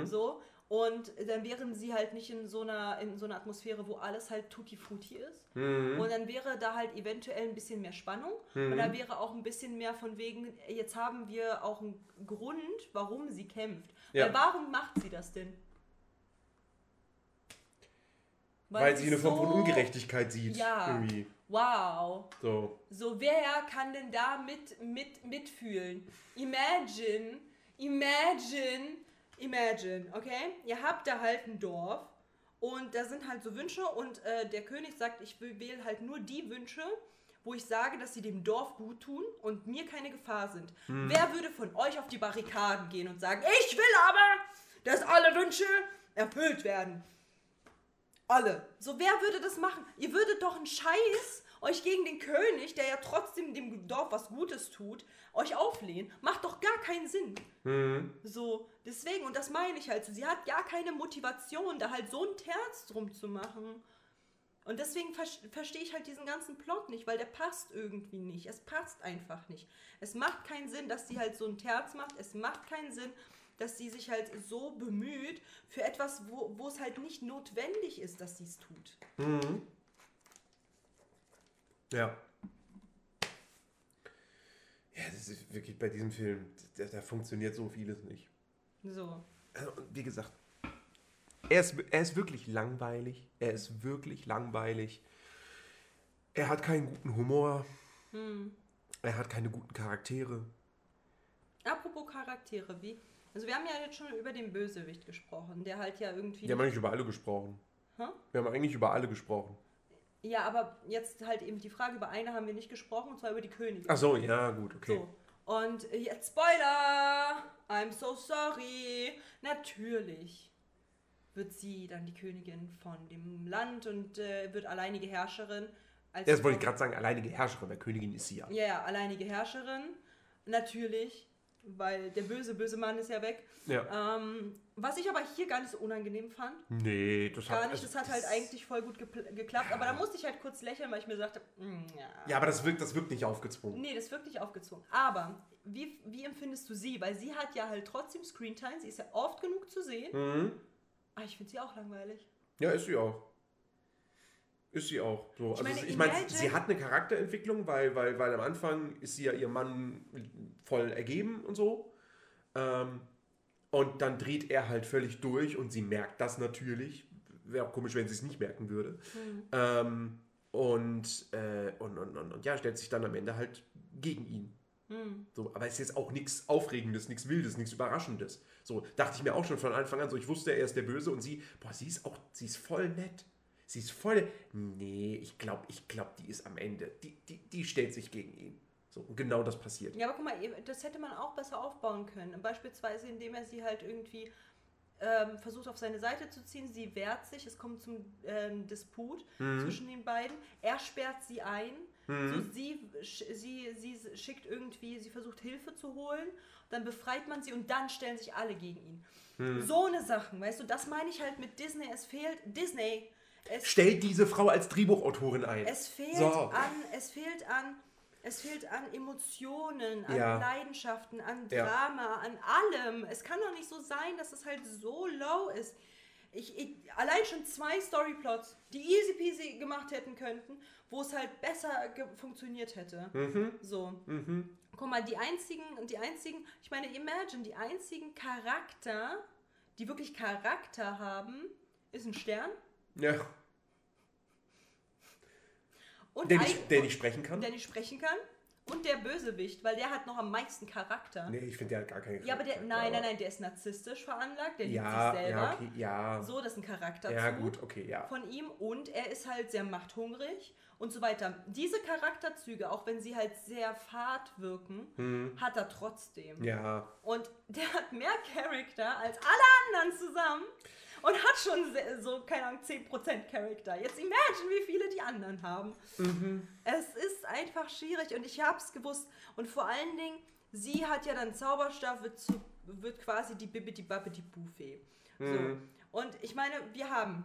A: So. Und dann wären sie halt nicht in so einer, in so einer Atmosphäre, wo alles halt tutti frutti ist. Und dann wäre da halt eventuell ein bisschen mehr Spannung. Und da wäre auch ein bisschen mehr von wegen, jetzt haben wir auch einen Grund, warum sie kämpft.
B: Ja.
A: Weil warum macht sie das denn?
B: Weil, sie eine Form
A: so-
B: von Ungerechtigkeit sieht.
A: Ja.
B: Irgendwie.
A: Wow.
B: So.
A: So, wer kann denn da mit, mit, mitfühlen? Imagine, imagine, imagine, okay? Ihr habt da halt ein Dorf und da sind halt so Wünsche und äh, der König sagt, ich will- wähle halt nur die Wünsche, wo ich sage, dass sie dem Dorf gut tun und mir keine Gefahr sind. Wer würde von euch auf die Barrikaden gehen und sagen, ich will aber, dass alle Wünsche erfüllt werden? Alle. So, wer würde das machen? Ihr würdet doch einen Scheiß euch gegen den König, der ja trotzdem dem Dorf was Gutes tut, euch auflehnen. Macht doch gar keinen Sinn. So, deswegen, und das meine ich halt sie hat gar keine Motivation, da halt so ein Terz drum zu machen. Und deswegen ver verstehe ich halt diesen ganzen Plot nicht, weil der passt irgendwie nicht. Es passt einfach nicht. Es macht keinen Sinn, dass sie halt so ein Terz macht. Es macht keinen Sinn, dass sie sich halt so bemüht für etwas, wo, es halt nicht notwendig ist, dass sie es tut.
B: Ja. Ja, das ist wirklich bei diesem Film, da, da funktioniert so vieles nicht.
A: So.
B: Also, und wie gesagt, er ist, er ist wirklich langweilig. Er ist wirklich langweilig. Er hat keinen guten Humor. Er hat keine guten Charaktere.
A: Apropos Charaktere, wie. Also wir haben ja jetzt schon über den Bösewicht gesprochen, der halt ja irgendwie.
B: Wir haben eigentlich über alle gesprochen.
A: Hä?
B: Wir haben eigentlich über alle gesprochen.
A: ja, aber jetzt halt eben die Frage, über eine haben wir nicht gesprochen, und zwar über die Königin.
B: Ach so, ja, gut, okay.
A: So. Und jetzt Spoiler! I'm so sorry. Natürlich wird sie dann die Königin von dem Land und äh, wird alleinige Herrscherin. Als
B: Erst wollte ich gerade sagen, alleinige Herrscherin, der Königin ist sie ja.
A: Ja, ja, alleinige Herrscherin. Natürlich weil der böse, böse Mann ist ja weg.
B: Ja.
A: Ähm, was ich aber hier gar nicht so unangenehm fand.
B: Nee, das
A: Gar
B: hat.
A: nicht,
B: also
A: das hat halt
B: das-
A: eigentlich voll gut geklappt. Aber da musste ich halt kurz lächeln, weil ich mir sagte, mm, ja.
B: Ja, aber das wirkt, das wirkt nicht aufgezwungen.
A: Nee, das wird nicht aufgezwungen. Aber wie, wie empfindest du sie? Weil sie hat ja halt trotzdem Screentime. Sie ist ja oft genug zu sehen.
B: Mhm.
A: Aber ich finde sie auch langweilig.
B: Ja, ist sie auch. Ist sie auch. So, also
A: meine,
B: ich meine, sie hat eine Charakterentwicklung, weil, weil, weil am Anfang ist sie ja ihr Mann voll ergeben und so. Ähm, und dann dreht er halt völlig durch und sie merkt das natürlich. Wäre auch komisch, wenn sie es nicht merken würde. Ähm, und, äh, und, und, und, und ja, stellt sich dann am Ende halt gegen ihn. So, aber es ist jetzt auch nichts Aufregendes, nichts Wildes, nichts Überraschendes. So, dachte ich mir auch schon von Anfang an so, ich wusste, er ist der Böse und sie, boah, sie ist auch, sie ist voll nett. Sie ist voll, nee, ich glaube, ich glaube, die ist am Ende, die, die, die stellt sich gegen ihn. So, und genau das passiert.
A: Ja, aber guck mal, das hätte man auch besser aufbauen können. Beispielsweise, indem er sie halt irgendwie ähm, versucht auf seine Seite zu ziehen. Sie wehrt sich, es kommt zum ähm, Disput zwischen den beiden. Er sperrt sie ein. So, sie, sie, sie schickt irgendwie, sie versucht Hilfe zu holen. Dann befreit man sie und dann stellen sich alle gegen ihn. So eine Sachen, weißt du, das meine ich halt mit Disney. Es fehlt Disney. Es
B: Stellt diese Frau als Drehbuchautorin ein.
A: es fehlt
B: So.
A: an, es fehlt an, es fehlt an Emotionen, an
B: Ja.
A: Leidenschaften, an
B: Ja.
A: Drama, an allem. Es kann doch nicht so sein, dass es halt so low ist. Ich, ich, allein schon zwei Storyplots, die easy peasy gemacht hätten könnten, wo es halt besser funktioniert hätte.
B: Mhm.
A: So. Guck mal, die einzigen, die einzigen, ich meine, imagine, die einzigen Charakter, die wirklich Charakter haben, ist ein Stern
B: Ja,
A: und
B: der nicht, der nicht sprechen kann.
A: der nicht sprechen kann und der Bösewicht, weil der hat noch am meisten Charakter.
B: nee, ich finde, der hat gar keine
A: Ja, aber der,
B: Charakter.
A: nein, nein, nein, der ist narzisstisch veranlagt, der liebt
B: Ja,
A: sich selber.
B: ja, okay, ja.
A: So, das ist ein Charakterzug
B: Ja, gut, okay, ja.
A: von ihm und er ist halt sehr machthungrig und so weiter. Diese Charakterzüge, auch wenn sie halt sehr fad wirken, hat er trotzdem.
B: Hm. Ja,
A: Und der hat mehr Charakter als alle anderen zusammen und hat schon so, keine Ahnung, 10% Charakter. Jetzt imagine, wie viele die anderen haben. Es ist einfach schwierig und ich hab's gewusst. Und vor allen Dingen, sie hat ja dann Zauberstab, wird, zu, wird quasi die Bibbidi Babbidi Buffet. So. Und ich meine, wir haben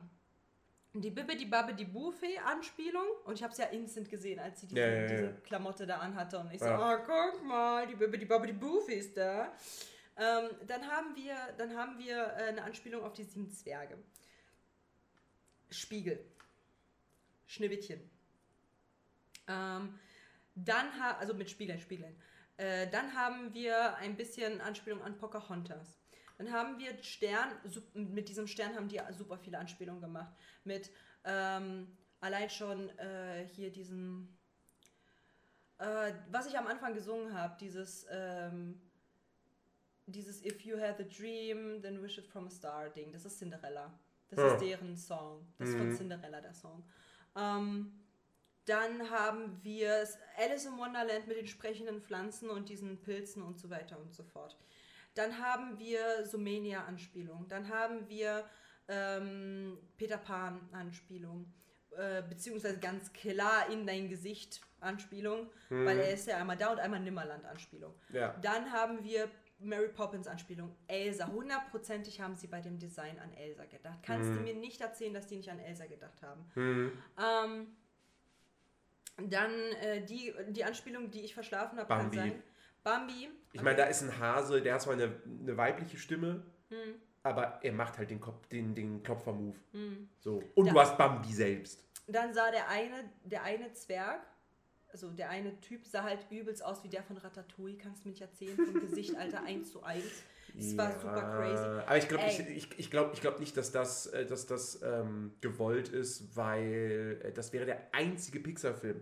A: die Bibbidi Babbidi Buffet Anspielung und ich habe es ja instant gesehen, als sie diese,
B: Ja, ja, ja.
A: diese Klamotte da anhatte und ich so, oh, guck mal, die Bibbidi Babbidi Buffet ist da. Ähm, dann haben wir, dann haben wir äh, eine Anspielung auf die sieben Zwerge. Spiegel. Schneewittchen. Ähm, dann ha also mit Spiegeln, Spiegeln. Äh, dann haben wir ein bisschen Anspielung an Pocahontas. Dann haben wir Stern, mit diesem Stern haben die super viele Anspielungen gemacht. Mit ähm, allein schon äh, hier diesen, äh, was ich am Anfang gesungen habe, dieses, ähm, dieses If you had a dream, then wish it from a star Ding. Das ist Cinderella. Das
B: Ja.
A: ist deren Song. Das ist von Cinderella der Song. Ähm, dann haben wir Alice in Wonderland mit den sprechenden Pflanzen und diesen Pilzen und so weiter und so fort. Dann haben wir Sumenia-Anspielung. Dann haben wir ähm, Peter Pan-Anspielung. Äh, beziehungsweise ganz klar in dein Gesicht Anspielung, weil er ist ja einmal da und einmal Nimmerland-Anspielung.
B: Ja.
A: Dann haben wir Mary Poppins Anspielung. Elsa. Hundertprozentig haben sie bei dem Design an Elsa gedacht. Kannst du mir nicht erzählen, dass die nicht an Elsa gedacht haben. Ähm, dann äh, die, die Anspielung, die ich verschlafen habe, kann
B: Bambi.
A: sein. Bambi.
B: Ich meine, da ist ein Hase, der hat zwar eine, eine weibliche Stimme,
A: Hm.
B: aber er macht halt den, Kopf, den, den Klopfer-Move. So. Und
A: Ja.
B: du hast Bambi selbst.
A: Dann sah der eine, der eine Zwerg, also der eine Typ sah halt übelst aus wie der von Ratatouille, kannst du mir nicht erzählen, vom Gesicht, Alter, 1 zu 1. Das war
B: Ja,
A: super crazy.
B: Aber ich glaube ich, ich, ich glaub, ich glaub nicht, dass das, äh, dass das ähm, gewollt ist, weil äh, das wäre der einzige Pixar-Film,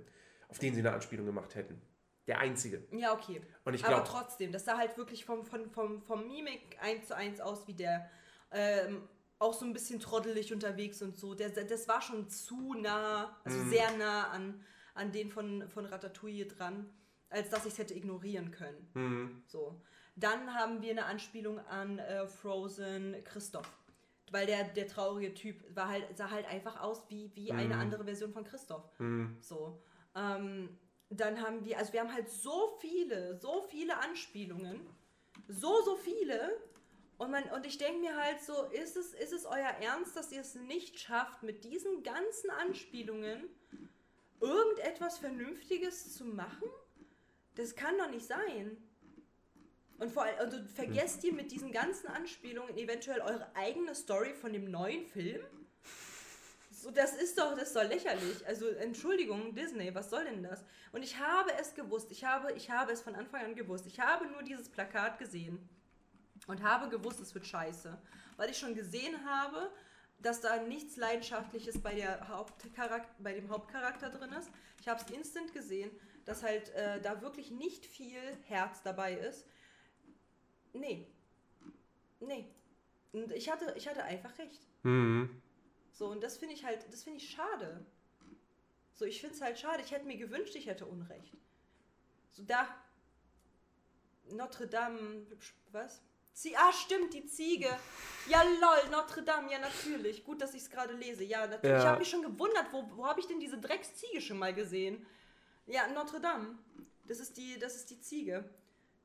B: auf den sie eine Anspielung gemacht hätten. Der einzige.
A: Ja, okay.
B: Und ich
A: Aber
B: glaube,
A: trotzdem, das sah halt wirklich vom, vom, vom, vom Mimik 1 zu 1 aus wie der. Ähm, auch so ein bisschen trottelig unterwegs und so. Der, das war schon zu nah, also
B: Mhm.
A: sehr nah an, an den von, von Ratatouille dran, als dass ich es hätte ignorieren können.
B: Mhm.
A: So. Dann haben wir eine Anspielung an äh, Frozen Christoph. Weil der, der traurige Typ war halt, sah halt einfach aus wie, wie
B: Mhm.
A: eine andere Version von Christoph. So. Ähm, dann haben wir, also wir haben halt so viele, so viele Anspielungen. So, so viele. Und, man, und ich denke mir halt so, ist es, ist es euer Ernst, dass ihr es nicht schafft, mit diesen ganzen Anspielungen irgendetwas Vernünftiges zu machen? Das kann doch nicht sein. Und vor allem, also vergesst ihr mit diesen ganzen Anspielungen eventuell eure eigene Story von dem neuen Film? So, das ist doch, das ist doch lächerlich. Also, Entschuldigung, Disney, was soll denn das? Und ich habe es gewusst, ich habe, ich habe es von Anfang an gewusst. Ich habe nur dieses Plakat gesehen und habe gewusst, es wird scheiße. Weil ich schon gesehen habe, dass da nichts Leidenschaftliches bei, der Hauptcharakter, bei dem Hauptcharakter drin ist. Ich habe es instant gesehen, dass halt äh, da wirklich nicht viel Herz dabei ist. Nee. Nee. Und ich hatte, ich hatte einfach recht.
B: Mhm.
A: So, und das finde ich halt, das finde ich schade. So, ich finde es halt schade. Ich hätte mir gewünscht, ich hätte Unrecht. So, da. Notre Dame, was? Zie ah, stimmt, die Ziege. Ja, lol, Notre Dame, ja, natürlich. Gut, dass ich es gerade lese. Ja, natürlich. Ich
B: Ja.
A: habe mich schon gewundert, wo, wo habe ich denn diese Drecksziege schon mal gesehen? Ja, Notre Dame. Das ist die, das ist die Ziege.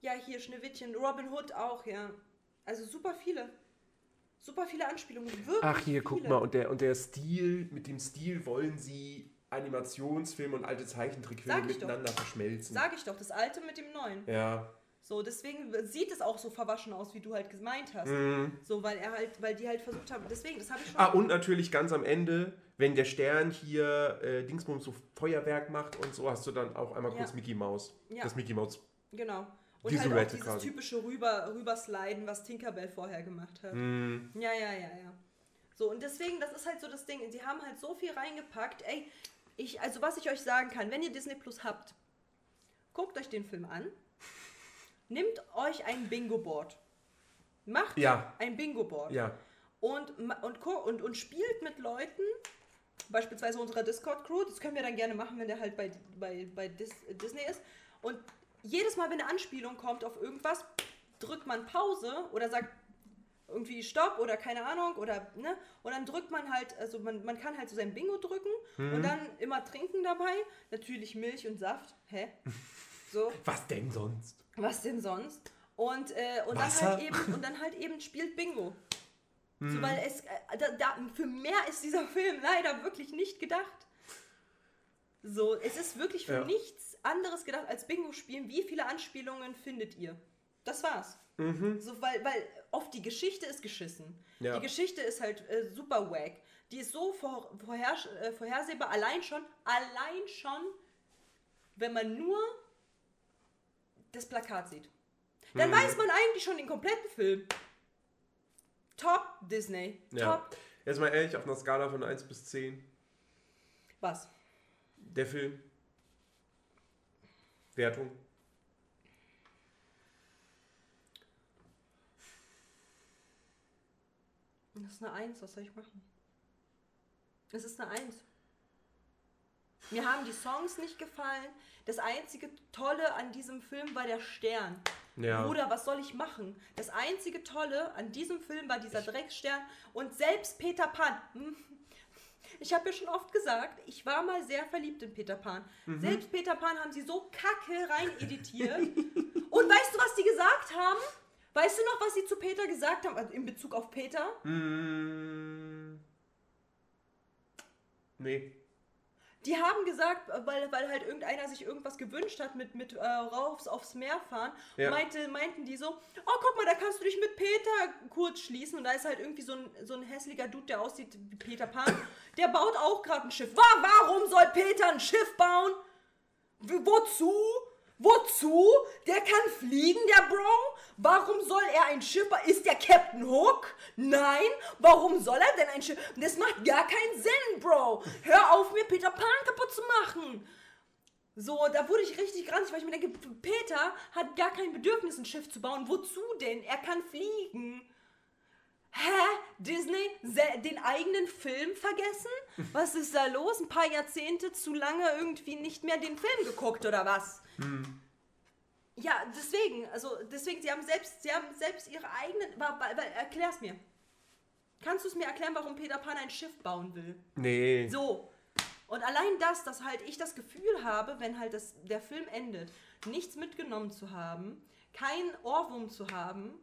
A: Ja, hier Schneewittchen, Robin Hood auch, ja. Also super viele. Super viele Anspielungen. Wirklich
B: Ach, hier, guck
A: viele.
B: mal. Und der, und der Stil, mit dem Stil wollen sie Animationsfilme und alte Zeichentrickfilme
A: ich doch.
B: miteinander verschmelzen.
A: Sag ich doch, das alte mit dem neuen.
B: ja.
A: So, deswegen sieht es auch so verwaschen aus, wie du halt gemeint hast.
B: Mhm.
A: So, weil er halt, weil die halt versucht haben. Deswegen, das habe ich schon.
B: Ah, und natürlich ganz am Ende, wenn der Stern hier äh, Dingsbums so Feuerwerk macht und so, hast du dann auch einmal kurz
A: Ja.
B: Mickey Mouse.
A: Ja.
B: Das Mickey Mouse.
A: Genau. Und
B: Visual
A: halt auch dieses
B: quasi.
A: typische rüber, rübersliden, was Tinkerbell vorher gemacht hat.
B: Mhm.
A: Ja, ja, ja, ja. So, und deswegen, das ist halt so das Ding. Sie haben halt so viel reingepackt. Ey, ich, also was ich euch sagen kann, wenn ihr Disney Plus habt, guckt euch den Film an. Nimmt euch ein Bingo-Board. Macht
B: Ja.
A: ein Bingo-Board.
B: Ja.
A: und, und, und, und spielt mit Leuten, beispielsweise unserer Discord-Crew, das können wir dann gerne machen, wenn der halt bei, bei, bei Dis Disney ist. Und jedes Mal, wenn eine Anspielung kommt auf irgendwas, drückt man Pause oder sagt irgendwie Stopp oder keine Ahnung oder ne und dann drückt man halt also man, man kann halt so sein Bingo drücken und dann immer trinken dabei natürlich Milch und Saft hä so
B: Was denn sonst?
A: Was denn sonst? Und, äh, und, dann halt eben, und dann halt eben spielt Bingo. So, weil es, äh, da, da, für mehr ist dieser Film leider wirklich nicht gedacht. So, es ist wirklich für
B: Ja.
A: nichts anderes gedacht als Bingo spielen. Wie viele Anspielungen findet ihr? Das war's. So, weil, weil oft die Geschichte ist geschissen.
B: Ja.
A: Die Geschichte ist halt äh, super wack. Die ist so vor, vorher, äh, vorhersehbar, allein schon, allein schon, wenn man nur das Plakat sieht. Dann weiß man eigentlich schon den kompletten Film. Top Disney.
B: Ja.
A: Top.
B: Jetzt mal ehrlich, auf einer Skala von 1 bis 10.
A: Was?
B: Der Film. Wertung.
A: Das ist eine Eins, was soll ich machen? Es ist eine Eins. Mir haben die Songs nicht gefallen. Das einzige Tolle an diesem Film war der Stern.
B: Ja.
A: Bruder, was soll ich machen? Das einzige Tolle an diesem Film war dieser Drecksstern und selbst Peter Pan. Hm, Ich habe ja schon oft gesagt, ich war mal sehr verliebt in Peter Pan.
B: Mhm.
A: Selbst Peter Pan haben sie so kacke rein editiert. und weißt du, was die gesagt haben? Weißt du noch, was sie zu Peter gesagt haben, also in Bezug auf Peter?
B: Mm. Nee.
A: Die haben gesagt, weil, weil halt irgendeiner sich irgendwas gewünscht hat mit, mit äh, raufs aufs Meer fahren,
B: Ja.
A: meinte, meinten die so, oh guck mal, da kannst du dich mit Peter kurz schließen und da ist halt irgendwie so ein, so ein hässlicher Dude, der aussieht wie Peter Pan, der baut auch gerade ein Schiff. Wa warum soll Peter ein Schiff bauen? Wozu? Wozu? Der kann fliegen, der Bro? Warum soll er ein Schiff? Ist der Captain Hook? Nein. Warum soll er denn ein Schiff? Das macht gar keinen Sinn, Bro. Hör auf, mir Peter Pan kaputt zu machen. So, da wurde ich richtig granzig, weil ich mir denke, Peter hat gar kein Bedürfnis, ein Schiff zu bauen. Wozu denn? Er kann fliegen. Hä? Disney den eigenen Film vergessen? Was ist da los? Ein paar Jahrzehnte zu lange irgendwie nicht mehr den Film geguckt oder was? Ja, deswegen, also deswegen, sie haben selbst, sie haben selbst ihre eigenen. Erklär's mir. Kannst du es mir erklären, warum Peter Pan ein Schiff bauen will?
B: Nee.
A: So. Und allein das, dass halt ich das Gefühl habe, wenn halt das, der Film endet, nichts mitgenommen zu haben, keinen Ohrwurm zu haben,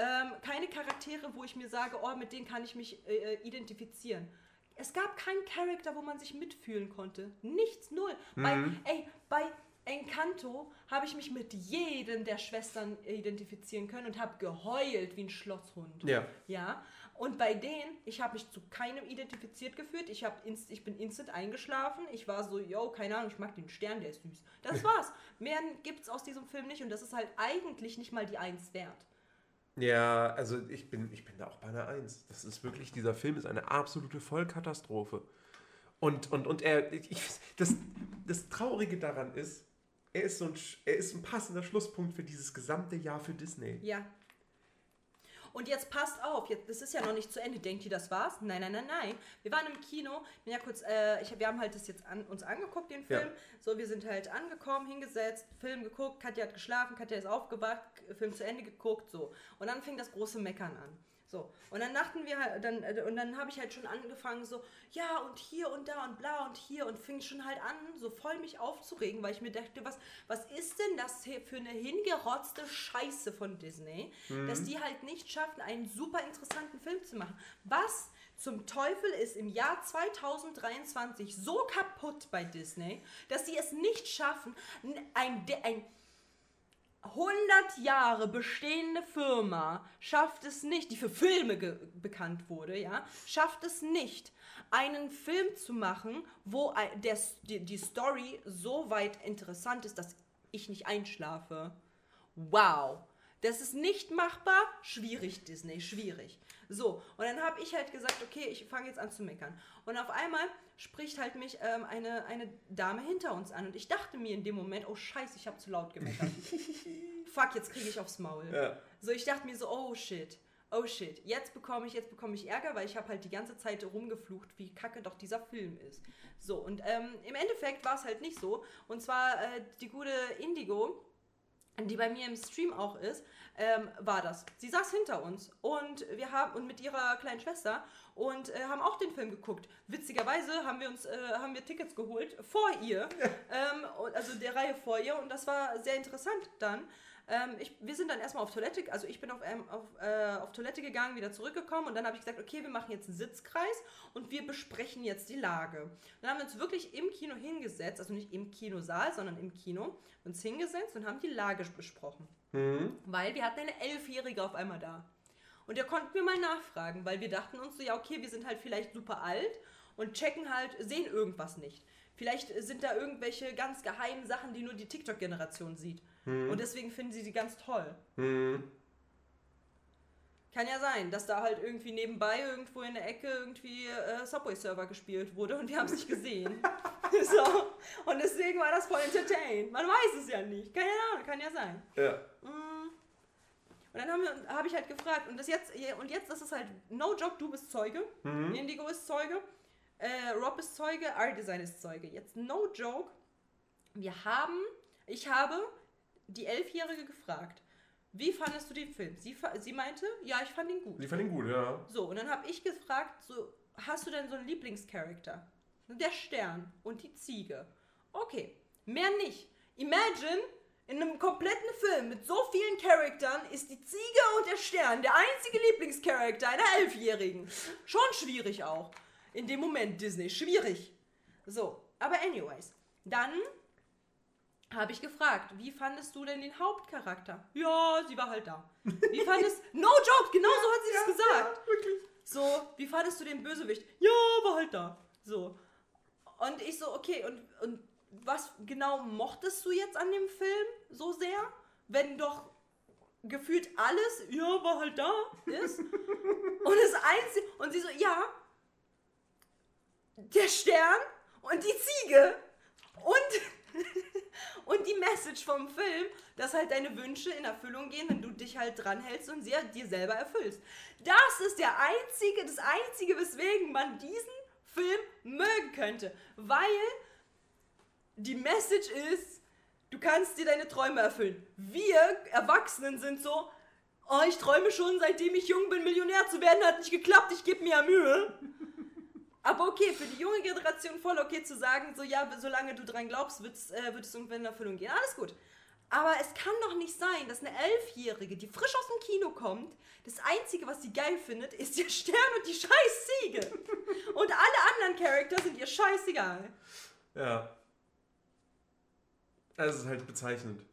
A: ähm, keine Charaktere, wo ich mir sage, oh, mit denen kann ich mich äh, äh, identifizieren. Es gab keinen Charakter, wo man sich mitfühlen konnte. Nichts, null. Bei, ey, bei Encanto habe ich mich mit jedem der Schwestern identifizieren können und habe geheult wie ein Schlosshund.
B: Ja.
A: Ja. Und bei denen, ich habe mich zu keinem identifiziert gefühlt. Ich, hab inst, ich bin instant eingeschlafen. Ich war so, yo, keine Ahnung, ich mag den Stern, der ist süß. Das war's. Mehr gibt's aus diesem Film nicht und das ist halt eigentlich nicht mal die Eins wert.
B: Ja, also ich bin, ich bin da auch bei einer Eins. Das ist wirklich, dieser Film ist eine absolute Vollkatastrophe. Und, und, und er, ich, das, das Traurige daran ist, er ist, so ein, er ist ein passender Schlusspunkt für dieses gesamte Jahr für Disney.
A: Ja. Und jetzt passt auf, jetzt, das ist ja noch nicht zu Ende. Denkt ihr, das war's? Nein, nein, nein, nein. Wir waren im Kino. Bin ja kurz, äh, ich, wir haben halt das jetzt an, uns angeguckt, den Film.
B: Ja.
A: So, wir sind halt angekommen, hingesetzt, Film geguckt. Katja hat geschlafen, Katja ist aufgewacht, Film zu Ende geguckt, so. Und dann fing das große Meckern an. So, und dann dachten wir halt, dann, äh, und dann habe ich halt schon angefangen, so, ja, und hier und da und bla und hier und fing schon halt an, so voll mich aufzuregen, weil ich mir dachte, was, was ist denn das hier für eine hingerotzte Scheiße von Disney, dass die halt nicht schaffen, einen super interessanten Film zu machen. Was zum Teufel ist im Jahr 2023 so kaputt bei Disney, dass sie es nicht schaffen, ein, ein 100 Jahre bestehende Firma schafft es nicht, die für Filme bekannt wurde, ja, schafft es nicht, einen Film zu machen, wo der, die, die Story so weit interessant ist, dass ich nicht einschlafe. Wow. Das ist nicht machbar. Schwierig, Disney, schwierig. So, und dann habe ich halt gesagt, okay, ich fange jetzt an zu meckern. Und auf einmal spricht halt mich ähm, eine, eine Dame hinter uns an. Und ich dachte mir in dem Moment, oh scheiße, ich habe zu laut gemeckert. Fuck, jetzt kriege ich aufs Maul.
B: Ja.
A: So, ich dachte mir so, oh shit. Oh shit, jetzt bekomme ich, jetzt bekomme ich Ärger, weil ich habe halt die ganze Zeit rumgeflucht, wie kacke doch dieser Film ist. So, und ähm, im Endeffekt war es halt nicht so. Und zwar äh, die gute Indigo, die bei mir im Stream auch ist, ähm, war das. Sie saß hinter uns und wir haben und mit ihrer kleinen Schwester und äh, haben auch den Film geguckt. Witzigerweise haben wir uns äh, haben wir Tickets geholt vor ihr, ähm, also der Reihe vor ihr und das war sehr interessant dann. Ähm, ich, wir sind dann erstmal auf Toilette, also ich bin auf, ähm, auf, äh, auf Toilette gegangen, wieder zurückgekommen und dann habe ich gesagt, okay, wir machen jetzt einen Sitzkreis und wir besprechen jetzt die Lage. Dann haben wir uns wirklich im Kino hingesetzt, also nicht im Kinosaal, sondern im Kino, uns hingesetzt und haben die Lage besprochen. Weil wir hatten eine Elfjährige auf einmal da. Und da konnten wir mal nachfragen, weil wir dachten uns so, ja, okay, wir sind halt vielleicht super alt und checken halt, sehen irgendwas nicht. Vielleicht sind da irgendwelche ganz geheimen Sachen, die nur die TikTok-Generation sieht. Und deswegen finden sie die ganz toll. Kann ja sein, dass da halt irgendwie nebenbei irgendwo in der Ecke irgendwie äh, Subway-Server gespielt wurde und wir haben es nicht gesehen. so. Und deswegen war das voll entertained. Man weiß es ja nicht. Keine Ahnung, kann ja sein.
B: Ja.
A: Und dann habe ich halt gefragt, und das jetzt, und jetzt ist es halt, no joke, du bist Zeuge, Indigo ist Zeuge, äh, Rob ist Zeuge, R-Design ist Zeuge. Jetzt no joke, wir haben, ich habe die Elfjährige gefragt, wie fandest du den Film? Sie, sie meinte, ja, ich fand ihn gut.
B: Ich fand ihn gut, ja.
A: So, und dann habe ich gefragt, so, hast du denn so einen Lieblingscharakter? Der Stern und die Ziege. Okay, mehr nicht. Imagine, in einem kompletten Film mit so vielen Charaktern ist die Ziege und der Stern der einzige Lieblingscharakter einer Elfjährigen. Schon schwierig auch. In dem Moment Disney, schwierig. So, aber anyways, dann habe ich gefragt, wie fandest du denn den Hauptcharakter? Ja, sie war halt da. Wie fandest No joke, genau so hat sie das gesagt. So, wie fandest du den Bösewicht? Ja, war halt da. So. Und ich so, okay, und, und was genau mochtest du jetzt an dem Film so sehr? Wenn doch gefühlt alles, ja, war halt da ist. und das Einzige, und sie so, ja, der Stern und die Ziege und, und die Message vom Film, dass halt deine Wünsche in Erfüllung gehen, wenn du dich halt dran hältst und sie dir selber erfüllst. Das ist der einzige, das einzige, weswegen man diesen Film mögen könnte. Weil die Message ist, du kannst dir deine Träume erfüllen. Wir Erwachsenen sind so, oh, ich träume schon, seitdem ich jung bin, Millionär zu werden, hat nicht geklappt, ich gebe mir ja Mühe. Aber okay, für die junge Generation voll okay zu sagen, so ja, solange du dran glaubst, äh, wird es irgendwann in Erfüllung gehen. Alles gut. Aber es kann doch nicht sein, dass eine Elfjährige, die frisch aus dem Kino kommt, das Einzige, was sie geil findet, ist der Stern und die scheiß Ziege. Und alle anderen Charakter sind ihr scheißegal.
B: Ja. Das ist halt bezeichnend.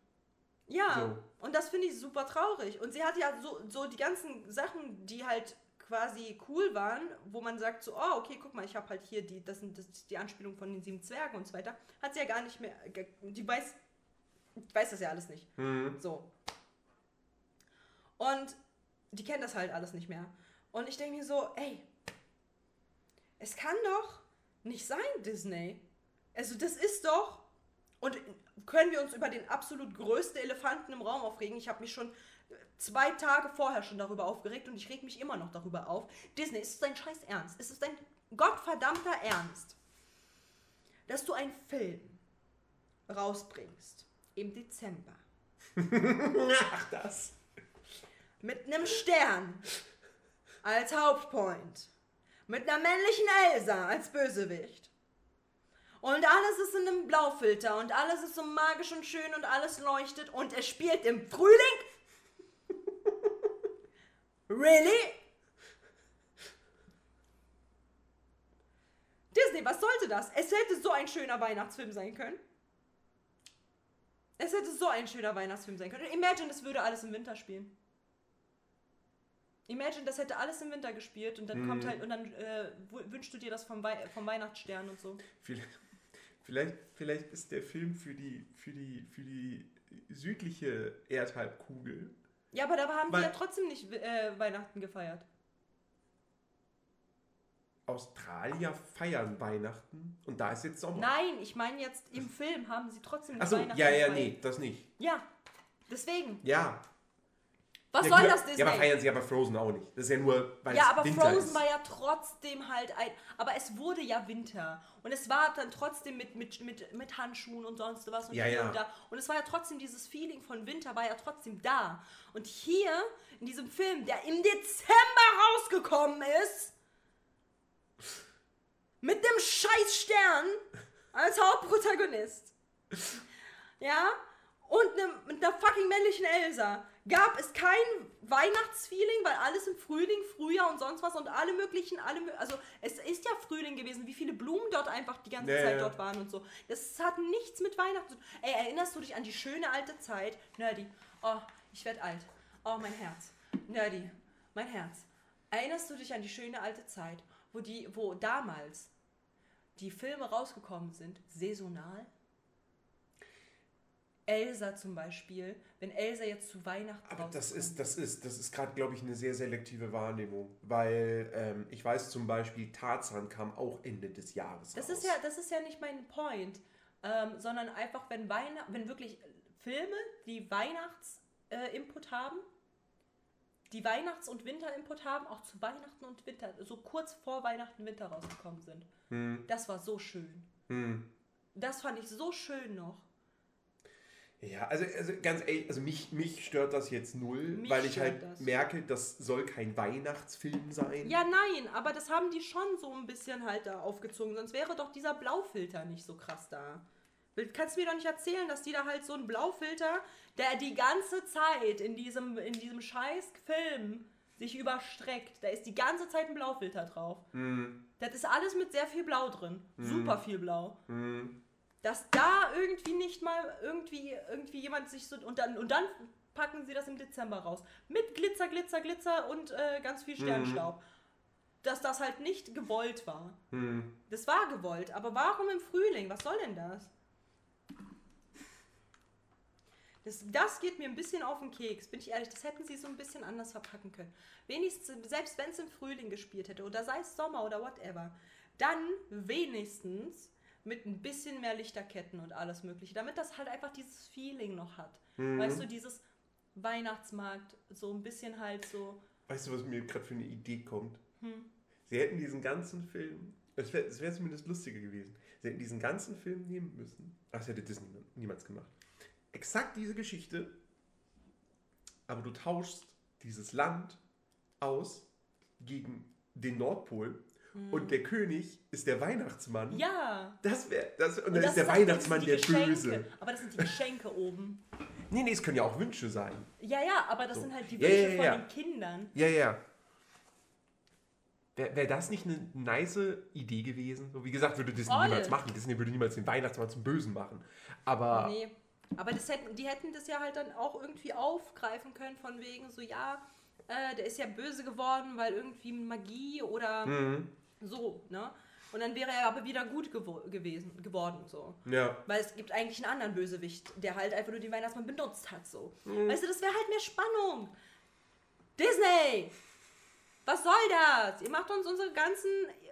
A: Ja, und das finde ich super traurig. Und sie hat ja so, so die ganzen Sachen, die halt quasi cool waren, wo man sagt so, oh, okay, guck mal, ich habe halt hier die, das sind das die Anspielung von den sieben Zwergen und so weiter, hat sie ja gar nicht mehr, die weiß, die weiß das ja alles nicht. So. Und die kennt das halt alles nicht mehr. Und ich denke mir so, ey, es kann doch nicht sein, Disney. Also das ist doch, und können wir uns über den absolut größten Elefanten im Raum aufregen? Ich habe mich schon zwei Tage vorher schon darüber aufgeregt und ich reg mich immer noch darüber auf. Disney, ist es dein scheiß Ernst? Ist es dein gottverdammter Ernst, dass du einen Film rausbringst im Dezember
B: Ach, das.
A: mit einem Stern als Hauptpoint, mit einer männlichen Elsa als Bösewicht. Und alles ist in einem Blaufilter und alles ist so magisch und schön und alles leuchtet und es spielt im Frühling. Really? Disney, was sollte das? Es hätte so ein schöner Weihnachtsfilm sein können. Es hätte so ein schöner Weihnachtsfilm sein können. Imagine, es würde alles im Winter spielen. Imagine, das hätte alles im Winter gespielt und dann kommt halt und dann äh, wünschst du dir das vom, Wei vom Weihnachtsstern und so.
B: Vielleicht, vielleicht, vielleicht ist der Film für die, für die, für die südliche Erdhalbkugel.
A: Ja, aber da haben
B: Weil-
A: die ja trotzdem nicht äh, Weihnachten gefeiert.
B: Australier feiern Weihnachten und da ist jetzt Sommer.
A: Nein, ich meine jetzt im Film haben sie trotzdem nicht
B: Achso,
A: Weihnachten
B: ja, ja,
A: gefeiert.
B: nee, das nicht.
A: Ja, deswegen.
B: Ja.
A: Was
B: ja,
A: soll das Disney?
B: Ja, aber feiern sie aber Frozen auch nicht. Das ist ja nur, weil
A: Ja,
B: es
A: aber
B: Winter
A: Frozen
B: ist.
A: war ja trotzdem halt ein. Aber es wurde ja Winter. Und es war dann trotzdem mit, mit, mit, mit Handschuhen und sonst was und
B: Ja, ja.
A: und da. Und es war ja trotzdem dieses Feeling von Winter, war ja trotzdem da. Und hier, in diesem Film, der im Dezember rausgekommen ist, mit dem scheiß Stern als Hauptprotagonist. Ja? Und ne, mit einer fucking männlichen Elsa gab es kein Weihnachtsfeeling, weil alles im Frühling, Frühjahr und sonst was und alle möglichen, alle, also es ist ja Frühling gewesen, wie viele Blumen dort einfach die ganze
B: Ja,
A: Zeit
B: ja.
A: dort waren und so. Das hat nichts mit Weihnachten zu tun. Ey, erinnerst du dich an die schöne alte Zeit? Nerdy. Oh, ich werd alt. Oh, mein Herz. Nerdy. Mein Herz. Erinnerst du dich an die schöne alte Zeit, wo die, wo damals die Filme rausgekommen sind, saisonal? Elsa zum Beispiel, wenn Elsa jetzt zu Weihnachten
B: Aber das ist, das ist, das ist gerade, glaube ich, eine sehr selektive Wahrnehmung. Weil ähm, ich weiß zum Beispiel, Tarzan kam auch Ende des Jahres
A: Das
B: raus.
A: ist ja, das ist ja nicht mein Point, ähm, sondern einfach, wenn Weihnacht, wenn wirklich Filme, die Weihnachts-Input äh, haben, die Weihnachts- und Winter-Input haben, auch zu Weihnachten und Winter, so kurz vor Weihnachten Winter rausgekommen sind.
B: Hm.
A: Das war so schön. Das fand ich so schön noch.
B: Ja, also, also ganz ehrlich, also mich, mich stört das jetzt null,
A: Mich
B: weil ich halt
A: das.
B: merke, das soll kein Weihnachtsfilm sein.
A: Ja, nein, aber das haben die schon so ein bisschen halt da aufgezogen, sonst wäre doch dieser Blaufilter nicht so krass da. Kannst du mir doch nicht erzählen, dass die da halt so einen Blaufilter, der die ganze Zeit in diesem, in diesem scheiß Film sich überstreckt, da ist die ganze Zeit ein Blaufilter drauf. Das ist alles mit sehr viel Blau drin. Super viel Blau. Dass da irgendwie nicht mal irgendwie, irgendwie jemand sich so. Und dann, und dann packen sie das im Dezember raus. Mit Glitzer, Glitzer, Glitzer und äh, ganz viel Sternstaub. Dass das halt nicht gewollt war. Das war gewollt, aber warum im Frühling? Was soll denn das? Das, das geht mir ein bisschen auf den Keks, bin ich ehrlich. Das hätten sie so ein bisschen anders verpacken können. Wenigstens, selbst wenn es im Frühling gespielt hätte oder sei es Sommer oder whatever, dann wenigstens mit ein bisschen mehr Lichterketten und alles Mögliche, damit das halt einfach dieses Feeling noch hat. Weißt du, dieses Weihnachtsmarkt, so ein bisschen halt so.
B: Weißt du, was mir gerade für eine Idee kommt?
A: Hm.
B: Sie hätten diesen ganzen Film, es wäre wär zumindest lustiger gewesen, sie hätten diesen ganzen Film nehmen müssen. Ach, das hätte Disney niemals gemacht. Exakt diese Geschichte, aber du tauschst dieses Land aus gegen den Nordpol und der König ist der Weihnachtsmann.
A: Ja!
B: Das wäre, das, und,
A: Und
B: dann
A: das
B: ist der Weihnachtsmann der
A: Geschenke.
B: Böse.
A: Aber das sind die Geschenke oben.
B: Nee, nee, es können ja auch Wünsche sein.
A: Ja, ja, aber das sind halt die Wünsche
B: ja, ja,
A: von
B: ja.
A: den Kindern.
B: Ja, ja. Wäre wär das nicht eine nice Idee gewesen? So, wie gesagt, würde Disney
A: Voll.
B: niemals machen. Disney würde niemals den Weihnachtsmann zum Bösen machen. Aber
A: Nee. Aber das hätten, die hätten das ja halt dann auch irgendwie aufgreifen können, von wegen so, ja, äh, der ist ja böse geworden, weil irgendwie Magie oder
B: Mhm.
A: so, ne? Und dann wäre er aber wieder gut gewo gewesen, geworden, so.
B: ja.
A: Weil es gibt eigentlich einen anderen Bösewicht, der halt einfach nur den Weihnachtsmann benutzt hat, so. Weißt du, das wäre halt mehr Spannung. Disney! Was soll das? Ihr macht uns unsere ganzen,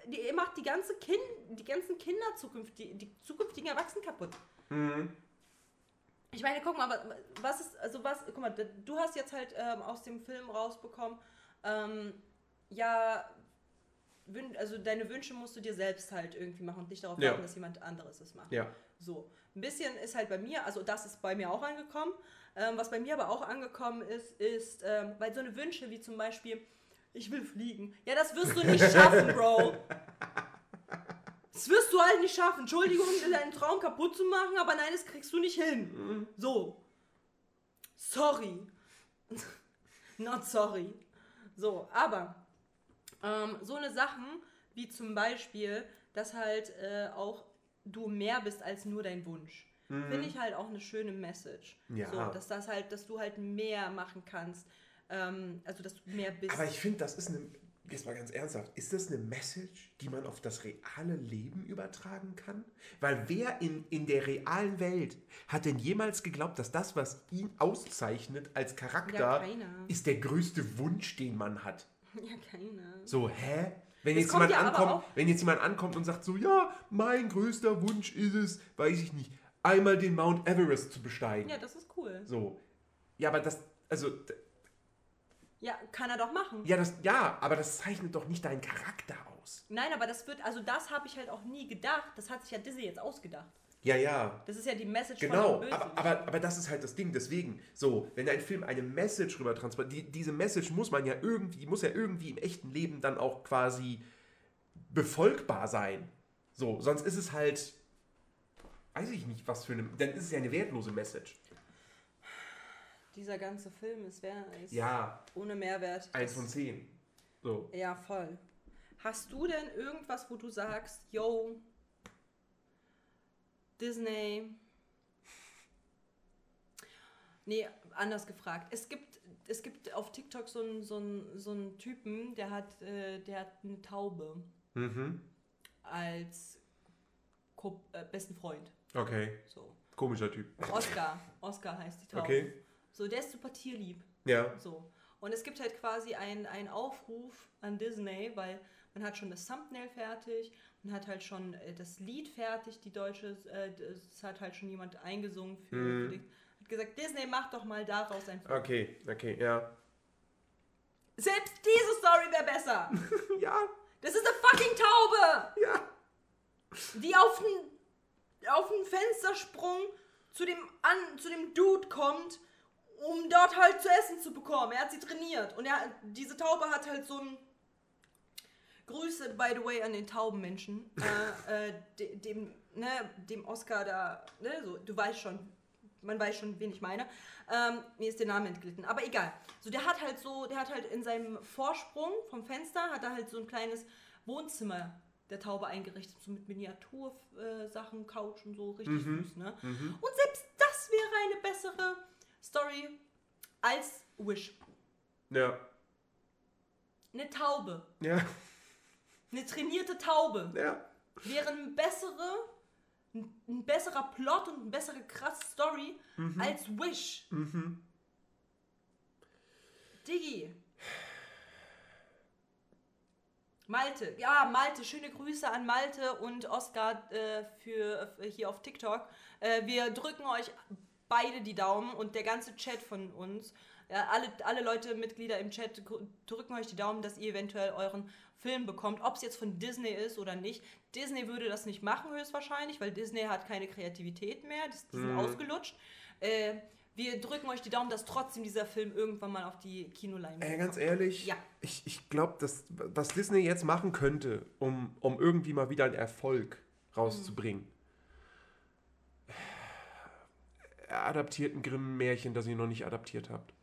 A: ihr macht die ganze kind, die ganzen Kinder zukünftig, die, die zukünftigen Erwachsenen kaputt. Ich meine, guck mal, wa- was ist, also was, guck mal, du hast jetzt halt ähm, aus dem Film rausbekommen, ähm, ja, also deine Wünsche musst du dir selbst halt irgendwie machen und nicht darauf
B: Ja.
A: warten, dass jemand anderes es macht.
B: Ja.
A: So, ein bisschen ist halt bei mir, also das ist bei mir auch angekommen. Ähm, was bei mir aber auch angekommen ist, ist, ähm, weil so eine Wünsche wie zum Beispiel, ich will fliegen. Ja, das wirst du nicht schaffen, Bro. Das wirst du halt nicht schaffen. Entschuldigung, deinen Traum kaputt zu machen, aber nein, das kriegst du nicht hin. So. Sorry. Not sorry. So, aber ähm, so eine Sachen wie zum Beispiel, dass halt äh, auch du mehr bist als nur dein Wunsch. Finde ich halt auch eine schöne Message.
B: Ja.
A: So, dass das halt, dass du halt mehr machen kannst. Ähm, also dass du mehr bist.
B: Aber ich finde, das ist eine. Jetzt mal ganz ernsthaft, ist das eine Message, die man auf das reale Leben übertragen kann? Weil wer in, in der realen Welt hat denn jemals geglaubt, dass das, was ihn auszeichnet als Charakter,
A: Ja, keiner.
B: ist der größte Wunsch, den man hat?
A: ja, keine.
B: So, hä? Wenn jetzt, jemand
A: ja
B: ankommt, wenn jetzt jemand ankommt und sagt so, ja, mein größter Wunsch ist es, weiß ich nicht, einmal den Mount Everest zu besteigen.
A: Ja, das ist cool.
B: So. Ja, aber das, also,
A: Ja, kann er doch machen.
B: ja, das, ja, aber das zeichnet doch nicht deinen Charakter aus.
A: Nein, aber das wird, also das habe ich halt auch nie gedacht. Das hat sich ja Disney jetzt ausgedacht.
B: Ja, ja.
A: Das ist ja die Message
B: Genau,
A: von
B: aber, aber, aber das ist halt das Ding. Deswegen, so, wenn ein Film eine Message rüber transportiert, die, diese Message muss man ja irgendwie, muss ja irgendwie im echten Leben dann auch quasi befolgbar sein. So, sonst ist es halt, weiß ich nicht, was für eine, dann ist es ja eine wertlose Message.
A: Dieser ganze Film ist, wer, ist
B: Ja,
A: ohne Mehrwert.
B: eins von zehn. So.
A: Ja, voll. Hast du denn irgendwas, wo du sagst, yo, Disney. Nee, anders gefragt. Es gibt, es gibt auf TikTok so einen so einen- so einen Typen, der hat, äh, der hat eine Taube
B: Mhm.
A: als Ko äh, besten Freund.
B: Okay.
A: So.
B: Komischer Typ.
A: Oscar. Oscar heißt die Taube.
B: Okay.
A: So, der ist super tierlieb.
B: Ja.
A: So. Und es gibt halt quasi einen, einen Aufruf an Disney, weil man hat schon das Thumbnail fertig, man hat halt schon äh, das Lied fertig, die deutsche, äh, das hat halt schon jemand eingesungen für, für die, hat gesagt, Disney mach doch mal daraus ein Film.
B: Okay, okay, ja.
A: Selbst diese Story wäre besser.
B: Ja,
A: Das ist eine fucking Taube,
B: ja.
A: die auf den, auf Fenstersprung zu dem, an, zu dem Dude kommt, um dort halt zu essen zu bekommen. Er hat sie trainiert. Und er, diese Taube hat halt so ein. Grüße, by the way, an den Taubenmenschen. äh, äh, de, dem, ne, dem Oscar da. Ne, so, du weißt schon. Man weiß schon, wen ich meine. Ähm, mir ist der Name entglitten. Aber egal. So, der hat halt so, der hat halt in seinem Vorsprung vom Fenster, hat er halt so ein kleines Wohnzimmer der Taube eingerichtet. So mit Miniatursachen, äh, Sachen, Couch und so. Richtig süß, ne? Und selbst das wäre eine bessere Story als Wish.
B: Ja.
A: Eine Taube,
B: Ja.
A: eine trainierte Taube
B: Ja.
A: wäre eine bessere, ein, ein besserer Plot und eine bessere krasse Story als Wish. Diggi. Malte, ja, Malte, schöne Grüße an Malte und Oskar äh, für, für hier auf TikTok. Äh, wir drücken euch beide die Daumen und der ganze Chat von uns. Ja, alle, alle Leute, Mitglieder im Chat, drücken euch die Daumen, dass ihr eventuell euren Film bekommt. Ob es jetzt von Disney ist oder nicht. Disney würde das nicht machen, höchstwahrscheinlich, weil Disney hat keine Kreativität mehr. Das, die sind ausgelutscht. Äh, wir drücken euch die Daumen, dass trotzdem dieser Film irgendwann mal auf die Kinoleinwand
B: Ey, ganz ehrlich,
A: Ja.
B: ich, ich glaube, was Disney jetzt machen könnte, um, um irgendwie mal wieder einen Erfolg rauszubringen. Adaptierten Grimm-Märchen, das ihr noch nicht adaptiert habt?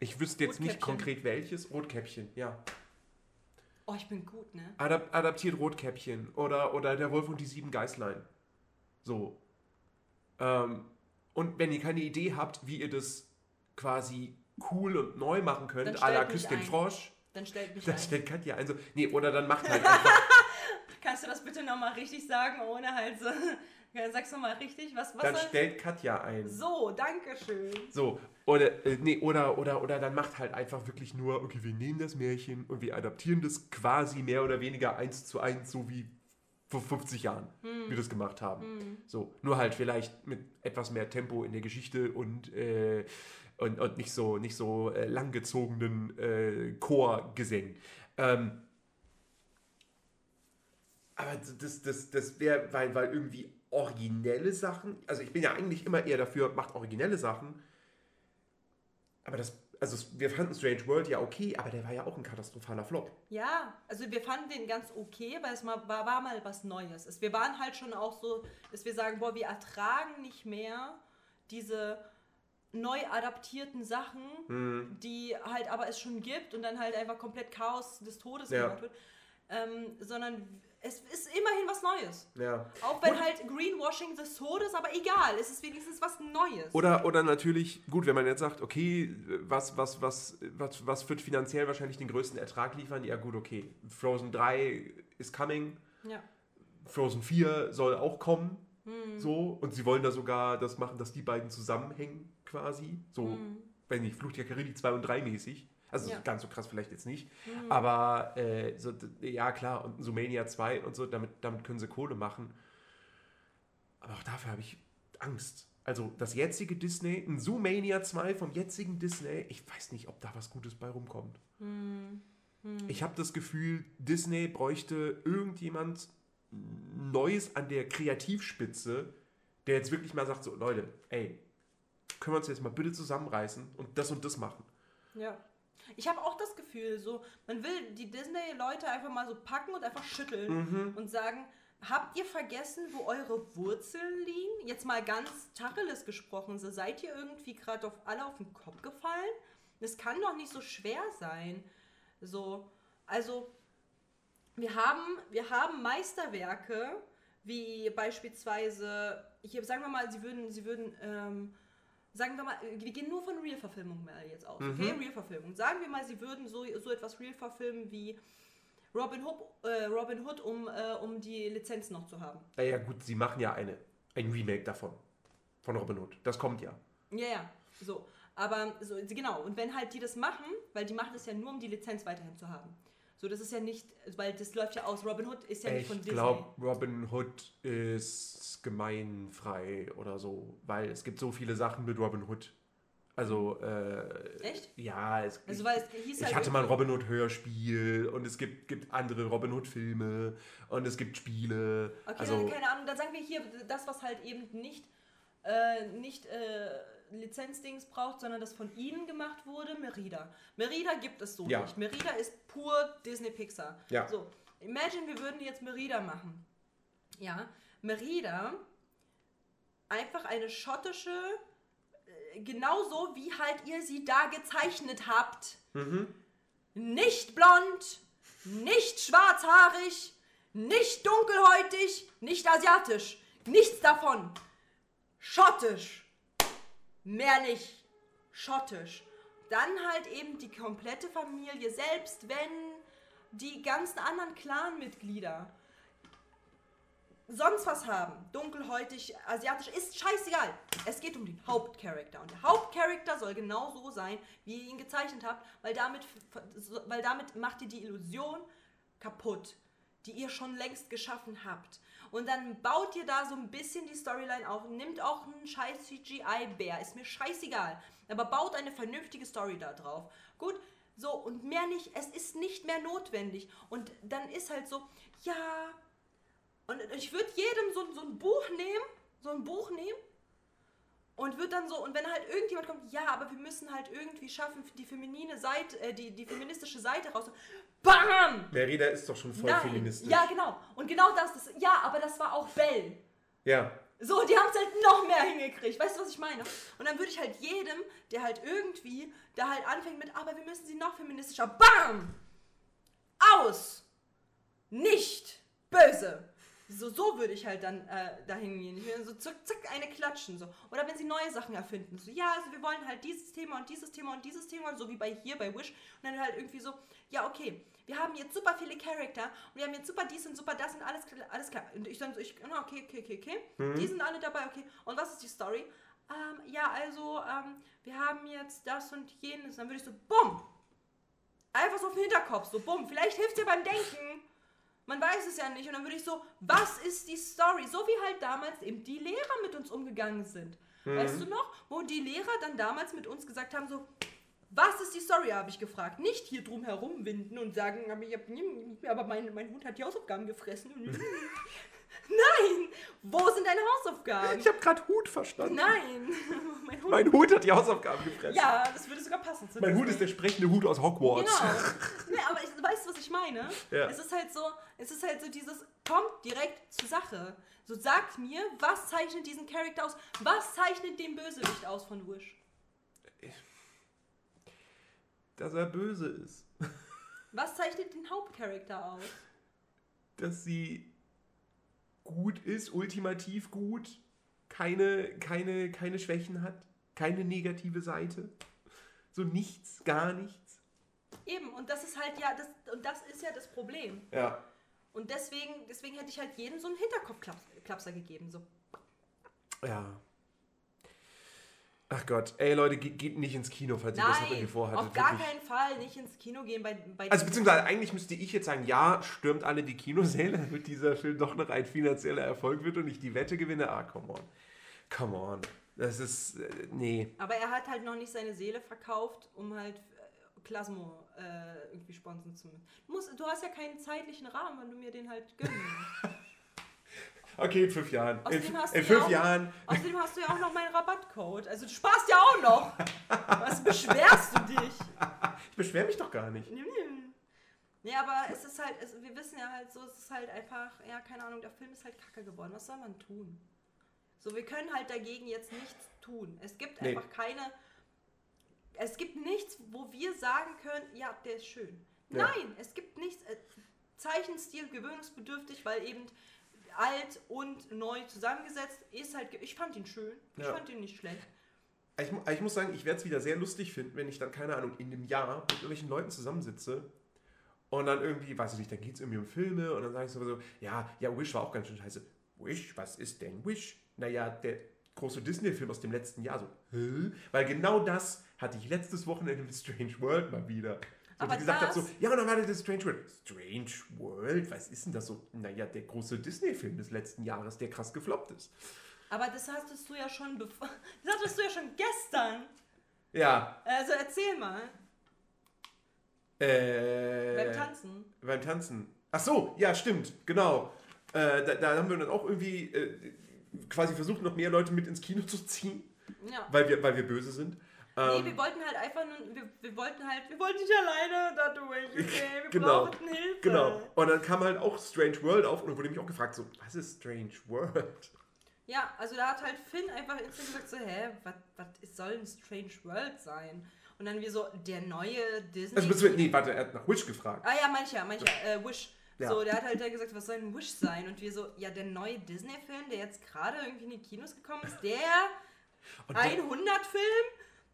B: Ich wüsste jetzt nicht konkret welches. Rotkäppchen, ja.
A: Oh, ich bin gut, ne?
B: Adap adaptiert Rotkäppchen oder, oder Der Wolf und die sieben Geißlein. So. Ähm, und wenn ihr keine Idee habt, wie ihr das quasi cool und neu machen könnt, à la Küss den
A: ein.
B: Frosch,
A: Dann stellt mich
B: dann
A: ein.
B: stellt Katja ein. So, nee, oder dann macht halt einfach.
A: Kannst du das bitte nochmal richtig sagen, ohne halt so. Ja, Sag's nochmal richtig. Was, was
B: dann
A: soll-
B: stellt Katja ein.
A: So, danke schön.
B: So, oder, äh, nee, oder, oder, oder dann macht halt einfach wirklich nur, okay, wir nehmen das Märchen und wir adaptieren das quasi mehr oder weniger eins zu eins, so wie vor 50 Jahren wir das gemacht haben. So, nur halt vielleicht mit etwas mehr Tempo in der Geschichte und, äh, und, und nicht so, nicht so äh, langgezogenen äh, Chorgesängen. Ähm, aber das, das, das wäre, weil, weil irgendwie originelle Sachen, also ich bin ja eigentlich immer eher dafür, macht originelle Sachen, aber das, also wir fanden Strange World ja okay, aber der war ja auch ein katastrophaler Flop.
A: Ja, also wir fanden den ganz okay, weil es mal, war, war mal was Neues. Es, wir waren halt schon auch so, dass wir sagen, boah, wir ertragen nicht mehr diese neu adaptierten Sachen,
B: Hm.
A: die halt aber es schon gibt und dann halt einfach komplett Chaos des Todes
B: Ja.
A: gemacht wird. Ähm, sondern es ist immerhin was Neues.
B: Ja.
A: Auch wenn halt Greenwashing des Todes, aber egal, es ist wenigstens was Neues.
B: Oder, oder natürlich, gut, wenn man jetzt sagt, okay, was, was, was, was, was wird finanziell wahrscheinlich den größten Ertrag liefern? Ja, gut, okay. Frozen 3 ist coming.
A: ja.
B: Frozen 4 soll auch kommen. So. Und sie wollen da sogar das machen, dass die beiden zusammenhängen, quasi. So, wenn nicht, Flucht der Karibik 2 und 3 mäßig. Also
A: Ja.
B: ganz so krass vielleicht jetzt nicht. Aber äh, so, ja, klar, und Sumania 2 und so, damit, damit können sie Kohle machen. Aber auch dafür habe ich Angst. Also das jetzige Disney, ein Zoomania 2 vom jetzigen Disney, ich weiß nicht, ob da was Gutes bei rumkommt. Ich habe das Gefühl, Disney bräuchte irgendjemand Neues an der Kreativspitze, der jetzt wirklich mal sagt, so Leute, ey, können wir uns jetzt mal bitte zusammenreißen und das und das machen.
A: Ja. Ich habe auch das Gefühl, so, man will die Disney-Leute einfach mal so packen und einfach schütteln und sagen, habt ihr vergessen, wo eure Wurzeln liegen? Jetzt mal ganz Tacheles gesprochen, so seid ihr irgendwie gerade auf alle auf den Kopf gefallen? Das kann doch nicht so schwer sein. So, also wir haben, wir haben Meisterwerke, wie beispielsweise, hier sagen wir mal, sie würden, sie würden, ähm, sagen wir mal, wir gehen nur von Real-Verfilmung mal jetzt aus, okay? Real-Verfilmung. Sagen wir mal, sie würden so, so etwas Real-verfilmen wie Robin Hood, äh, Robin Hood um, äh, um die Lizenz noch zu haben.
B: Naja gut, sie machen ja eine, ein Remake davon. Von Robin Hood. Das kommt ja.
A: Ja, ja, so. Aber so, genau, und wenn halt die das machen, weil die machen das ja nur, um die Lizenz weiterhin zu haben. So, das ist ja nicht, weil das läuft ja aus. Robin Hood ist ja nicht von
B: ich
A: Disney.
B: glaube, Robin Hood ist gemeinfrei oder so, weil es gibt so viele Sachen mit Robin Hood. Also, äh,
A: Echt?
B: ja, es,
A: Also, weil es hieß
B: ich
A: halt
B: hatte mal ein Robin Hood Hörspiel und es gibt, gibt andere Robin Hood Filme und es gibt Spiele.
A: Okay,
B: also,
A: dann, keine Ahnung, dann sagen wir hier das, was halt eben nicht, äh, nicht äh, Lizenzdings braucht, sondern das von ihnen gemacht wurde, Merida. Merida gibt es so
B: Ja.
A: nicht. Merida ist pur Disney Pixar.
B: Ja.
A: So, imagine, wir würden jetzt Merida machen. Ja, Merida, einfach eine schottische, äh, genauso wie halt ihr sie da gezeichnet habt. Nicht blond, nicht schwarzhaarig, nicht dunkelhäutig, nicht asiatisch. Nichts davon. Schottisch. Mehr nicht. Schottisch. Dann halt eben die komplette Familie, selbst wenn die ganzen anderen Clanmitglieder sonst was haben, dunkelhäutig, asiatisch, ist scheißegal. Es geht um den Hauptcharakter. Und der Hauptcharakter soll genau so sein, wie ihr ihn gezeichnet habt, weil damit, weil damit macht ihr die Illusion kaputt, die ihr schon längst geschaffen habt. Und dann baut ihr da so ein bisschen die Storyline auf. Nimmt auch einen scheiß CGI-Bär, ist mir scheißegal. Aber baut eine vernünftige Story da drauf. Gut, so und mehr nicht. Es ist nicht mehr notwendig. Und dann ist halt so, ja, und ich würde jedem so, so ein Buch nehmen, so ein Buch nehmen und würde dann so, und wenn halt irgendjemand kommt, ja, aber wir müssen halt irgendwie schaffen, die feminine Seite, äh, die, die feministische Seite raus. BAM!
B: Merida ist doch schon voll
A: Nein.
B: feministisch.
A: Ja, genau. Und genau das, das, ja, aber das war auch Belle.
B: Ja.
A: So, die haben es halt noch mehr hingekriegt. Weißt du, was ich meine? Und dann würde ich halt jedem, der halt irgendwie, der halt anfängt mit, aber wir müssen sie noch feministischer, BAM! Aus! Nicht böse! So, so würde ich halt dann äh, dahin gehen. Ich würde so zack, zack, eine klatschen. So. Oder wenn sie neue Sachen erfinden. So, ja, also wir wollen halt dieses Thema und dieses Thema und dieses Thema, so wie bei hier, bei Wish. Und dann halt irgendwie so, ja, okay, wir haben jetzt super viele Charakter und wir haben jetzt super dies und super das und alles, klar- alles klar. Und ich dann so, ich, okay, okay, okay, okay. Die sind alle dabei, okay. Und was ist die Story? Ähm, ja, also, ähm, wir haben jetzt das und jenes. Dann würde ich so, bumm! Einfach so auf den Hinterkopf, so bumm. Vielleicht hilft dir beim Denken. Man weiß es ja nicht. Und dann würde ich so, was ist die Story? So wie halt damals eben die Lehrer mit uns umgegangen sind. Weißt du noch? Wo die Lehrer dann damals mit uns gesagt haben, so, was ist die Story, habe ich gefragt. Nicht hier drum herum winden und sagen, aber, ich hab, aber mein, mein Hund hat die Hausaufgaben gefressen. Nein! Wo sind deine Hausaufgaben?
B: Ich habe gerade Hut verstanden.
A: Nein! mein Hund.
B: Mein Hut hat die Hausaufgaben gefressen.
A: ja, das würde sogar passen. zu
B: Mein. Hut ist der sprechende Hut aus Hogwarts.
A: Genau. Nee, aber ich, weißt du, was ich meine?
B: Ja.
A: Es ist halt so, es ist halt so dieses, kommt direkt zur Sache. So sagt mir, was zeichnet diesen Charakter aus? Was zeichnet den Bösewicht aus von Wish?
B: Dass er böse ist.
A: Was zeichnet den Hauptcharakter aus?
B: Dass sie gut ist, ultimativ gut, keine, keine, keine Schwächen hat, keine negative Seite. So nichts, gar nichts.
A: Eben, und das ist halt ja, das, und das ist ja das Problem.
B: Ja.
A: Und deswegen, deswegen hätte ich halt jedem so einen Hinterkopfklapser gegeben. So,
B: Ja. Ach Gott, ey Leute, ge geht nicht ins Kino, falls ihr das noch irgendwie vorhattet.
A: auf gar keinen Fall nicht ins Kino gehen bei, bei
B: Also beziehungsweise eigentlich müsste ich jetzt sagen, ja, stürmt alle die Kinosäle, damit dieser Film doch noch ein finanzieller Erfolg wird und ich die Wette gewinne. Ah, come on. Come on. Das ist, äh, nee.
A: Aber er hat halt noch nicht seine Seele verkauft, um halt äh, Klasmo äh, irgendwie sponsern zu müssen. Du, musst, du hast ja keinen zeitlichen Rahmen, wenn du mir den halt gönnen.
B: Okay, in fünf Jahren. In,
A: Außerdem hast
B: in
A: du ja
B: fünf
A: auch-
B: Jahren.
A: Außerdem hast du ja auch noch meinen Rabattcode. Also du sparst ja auch noch. Was beschwerst du dich?
B: Ich beschwere mich doch gar nicht.
A: Nee, aber es ist halt, es, wir wissen ja halt so, es ist halt einfach, ja, keine Ahnung, der Film ist halt kacke geworden. Was soll man tun? So, wir können halt dagegen jetzt nichts tun. Es gibt
B: Nee.
A: einfach keine, es gibt nichts, wo wir sagen können, ja, der ist schön.
B: Ja.
A: Nein, es gibt nichts. Äh, Zeichenstil gewöhnungsbedürftig, weil eben alt und neu zusammengesetzt ist halt, ich fand ihn schön. Ich
B: Ja.
A: fand ihn nicht schlecht.
B: Ich, mu- ich muss sagen, ich werde es wieder sehr lustig finden, wenn ich dann, keine Ahnung, in einem Jahr mit irgendwelchen Leuten zusammensitze und dann irgendwie, weiß ich nicht, dann geht es irgendwie um Filme und dann sage ich sowieso, ja, ja, Wish war auch ganz schön scheiße. Wish? Was ist denn Wish? Naja, der große Disney-Film aus dem letzten Jahr. So, hä? Weil genau das hatte ich letztes Wochenende mit Strange World mal wieder. So,
A: Aber
B: die gesagt hat so, ja, und dann war das Strange World. Strange World? Was ist denn das so? Naja, der große Disney-Film des letzten Jahres, der krass gefloppt ist.
A: Aber das hattest du ja schon, das hattest du ja schon gestern.
B: Ja,
A: Also erzähl mal.
B: äh...
A: Beim Tanzen.
B: Beim Tanzen. Ach so, ja, stimmt, genau. Äh, da, da haben wir dann auch irgendwie äh, quasi versucht, noch mehr Leute mit ins Kino zu ziehen,
A: Ja.
B: weil wir, weil wir böse sind.
A: Nee,
B: Ähm,
A: wir wollten halt einfach nur, wir, wir wollten halt, wir wollten nicht alleine da durch, okay? Wir
B: Genau.
A: brauchten Hilfe.
B: genau. Und dann kam halt auch Strange World auf und dann wurde mich auch gefragt, so, was ist Strange World?
A: Ja, also da hat halt Finn einfach instant gesagt so, hä, was soll ein Strange World sein? Und dann wir so, der neue Disney...
B: Also, beziehungsweise- nee, warte, er hat nach Wish gefragt.
A: Ah ja, mancher, mancher, äh, Wish.
B: Ja.
A: So, der hat halt gesagt, was soll ein Wish sein? Und wir so, ja, der neue Disney-Film, der jetzt gerade irgendwie in die Kinos gekommen ist, der- 100-Film?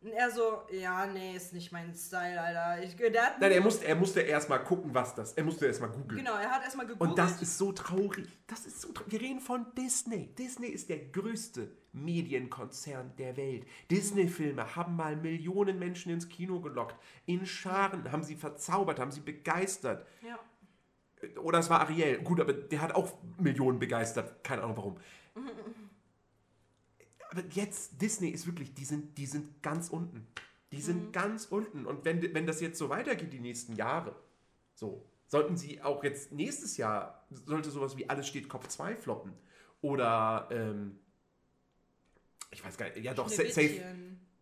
A: Und er so, ja, nee, ist nicht mein Style, Alter. Ich, der hat,
B: Nein, er musste, er musste erstmal gucken, was das Er musste erstmal googeln.
A: Genau, er hat erstmal gegoogelt.
B: Und das ist so traurig. Das ist so traurig. Wir reden von Disney. Disney ist der größte Medienkonzern der Welt. Disney-Filme haben mal Millionen Menschen ins Kino gelockt. In Scharen haben sie verzaubert, haben sie begeistert.
A: ja.
B: Oder es war Ariel. Gut, aber der hat auch Millionen begeistert. Keine Ahnung warum. Aber jetzt, Disney ist wirklich, die sind, die sind ganz unten. Die sind ganz unten. Und wenn, wenn das jetzt so weitergeht, die nächsten Jahre, so, sollten sie auch jetzt nächstes Jahr, sollte sowas wie Alles steht Kopf 2 floppen. Oder, ähm, ich weiß gar nicht, ja doch, Sa- Safe.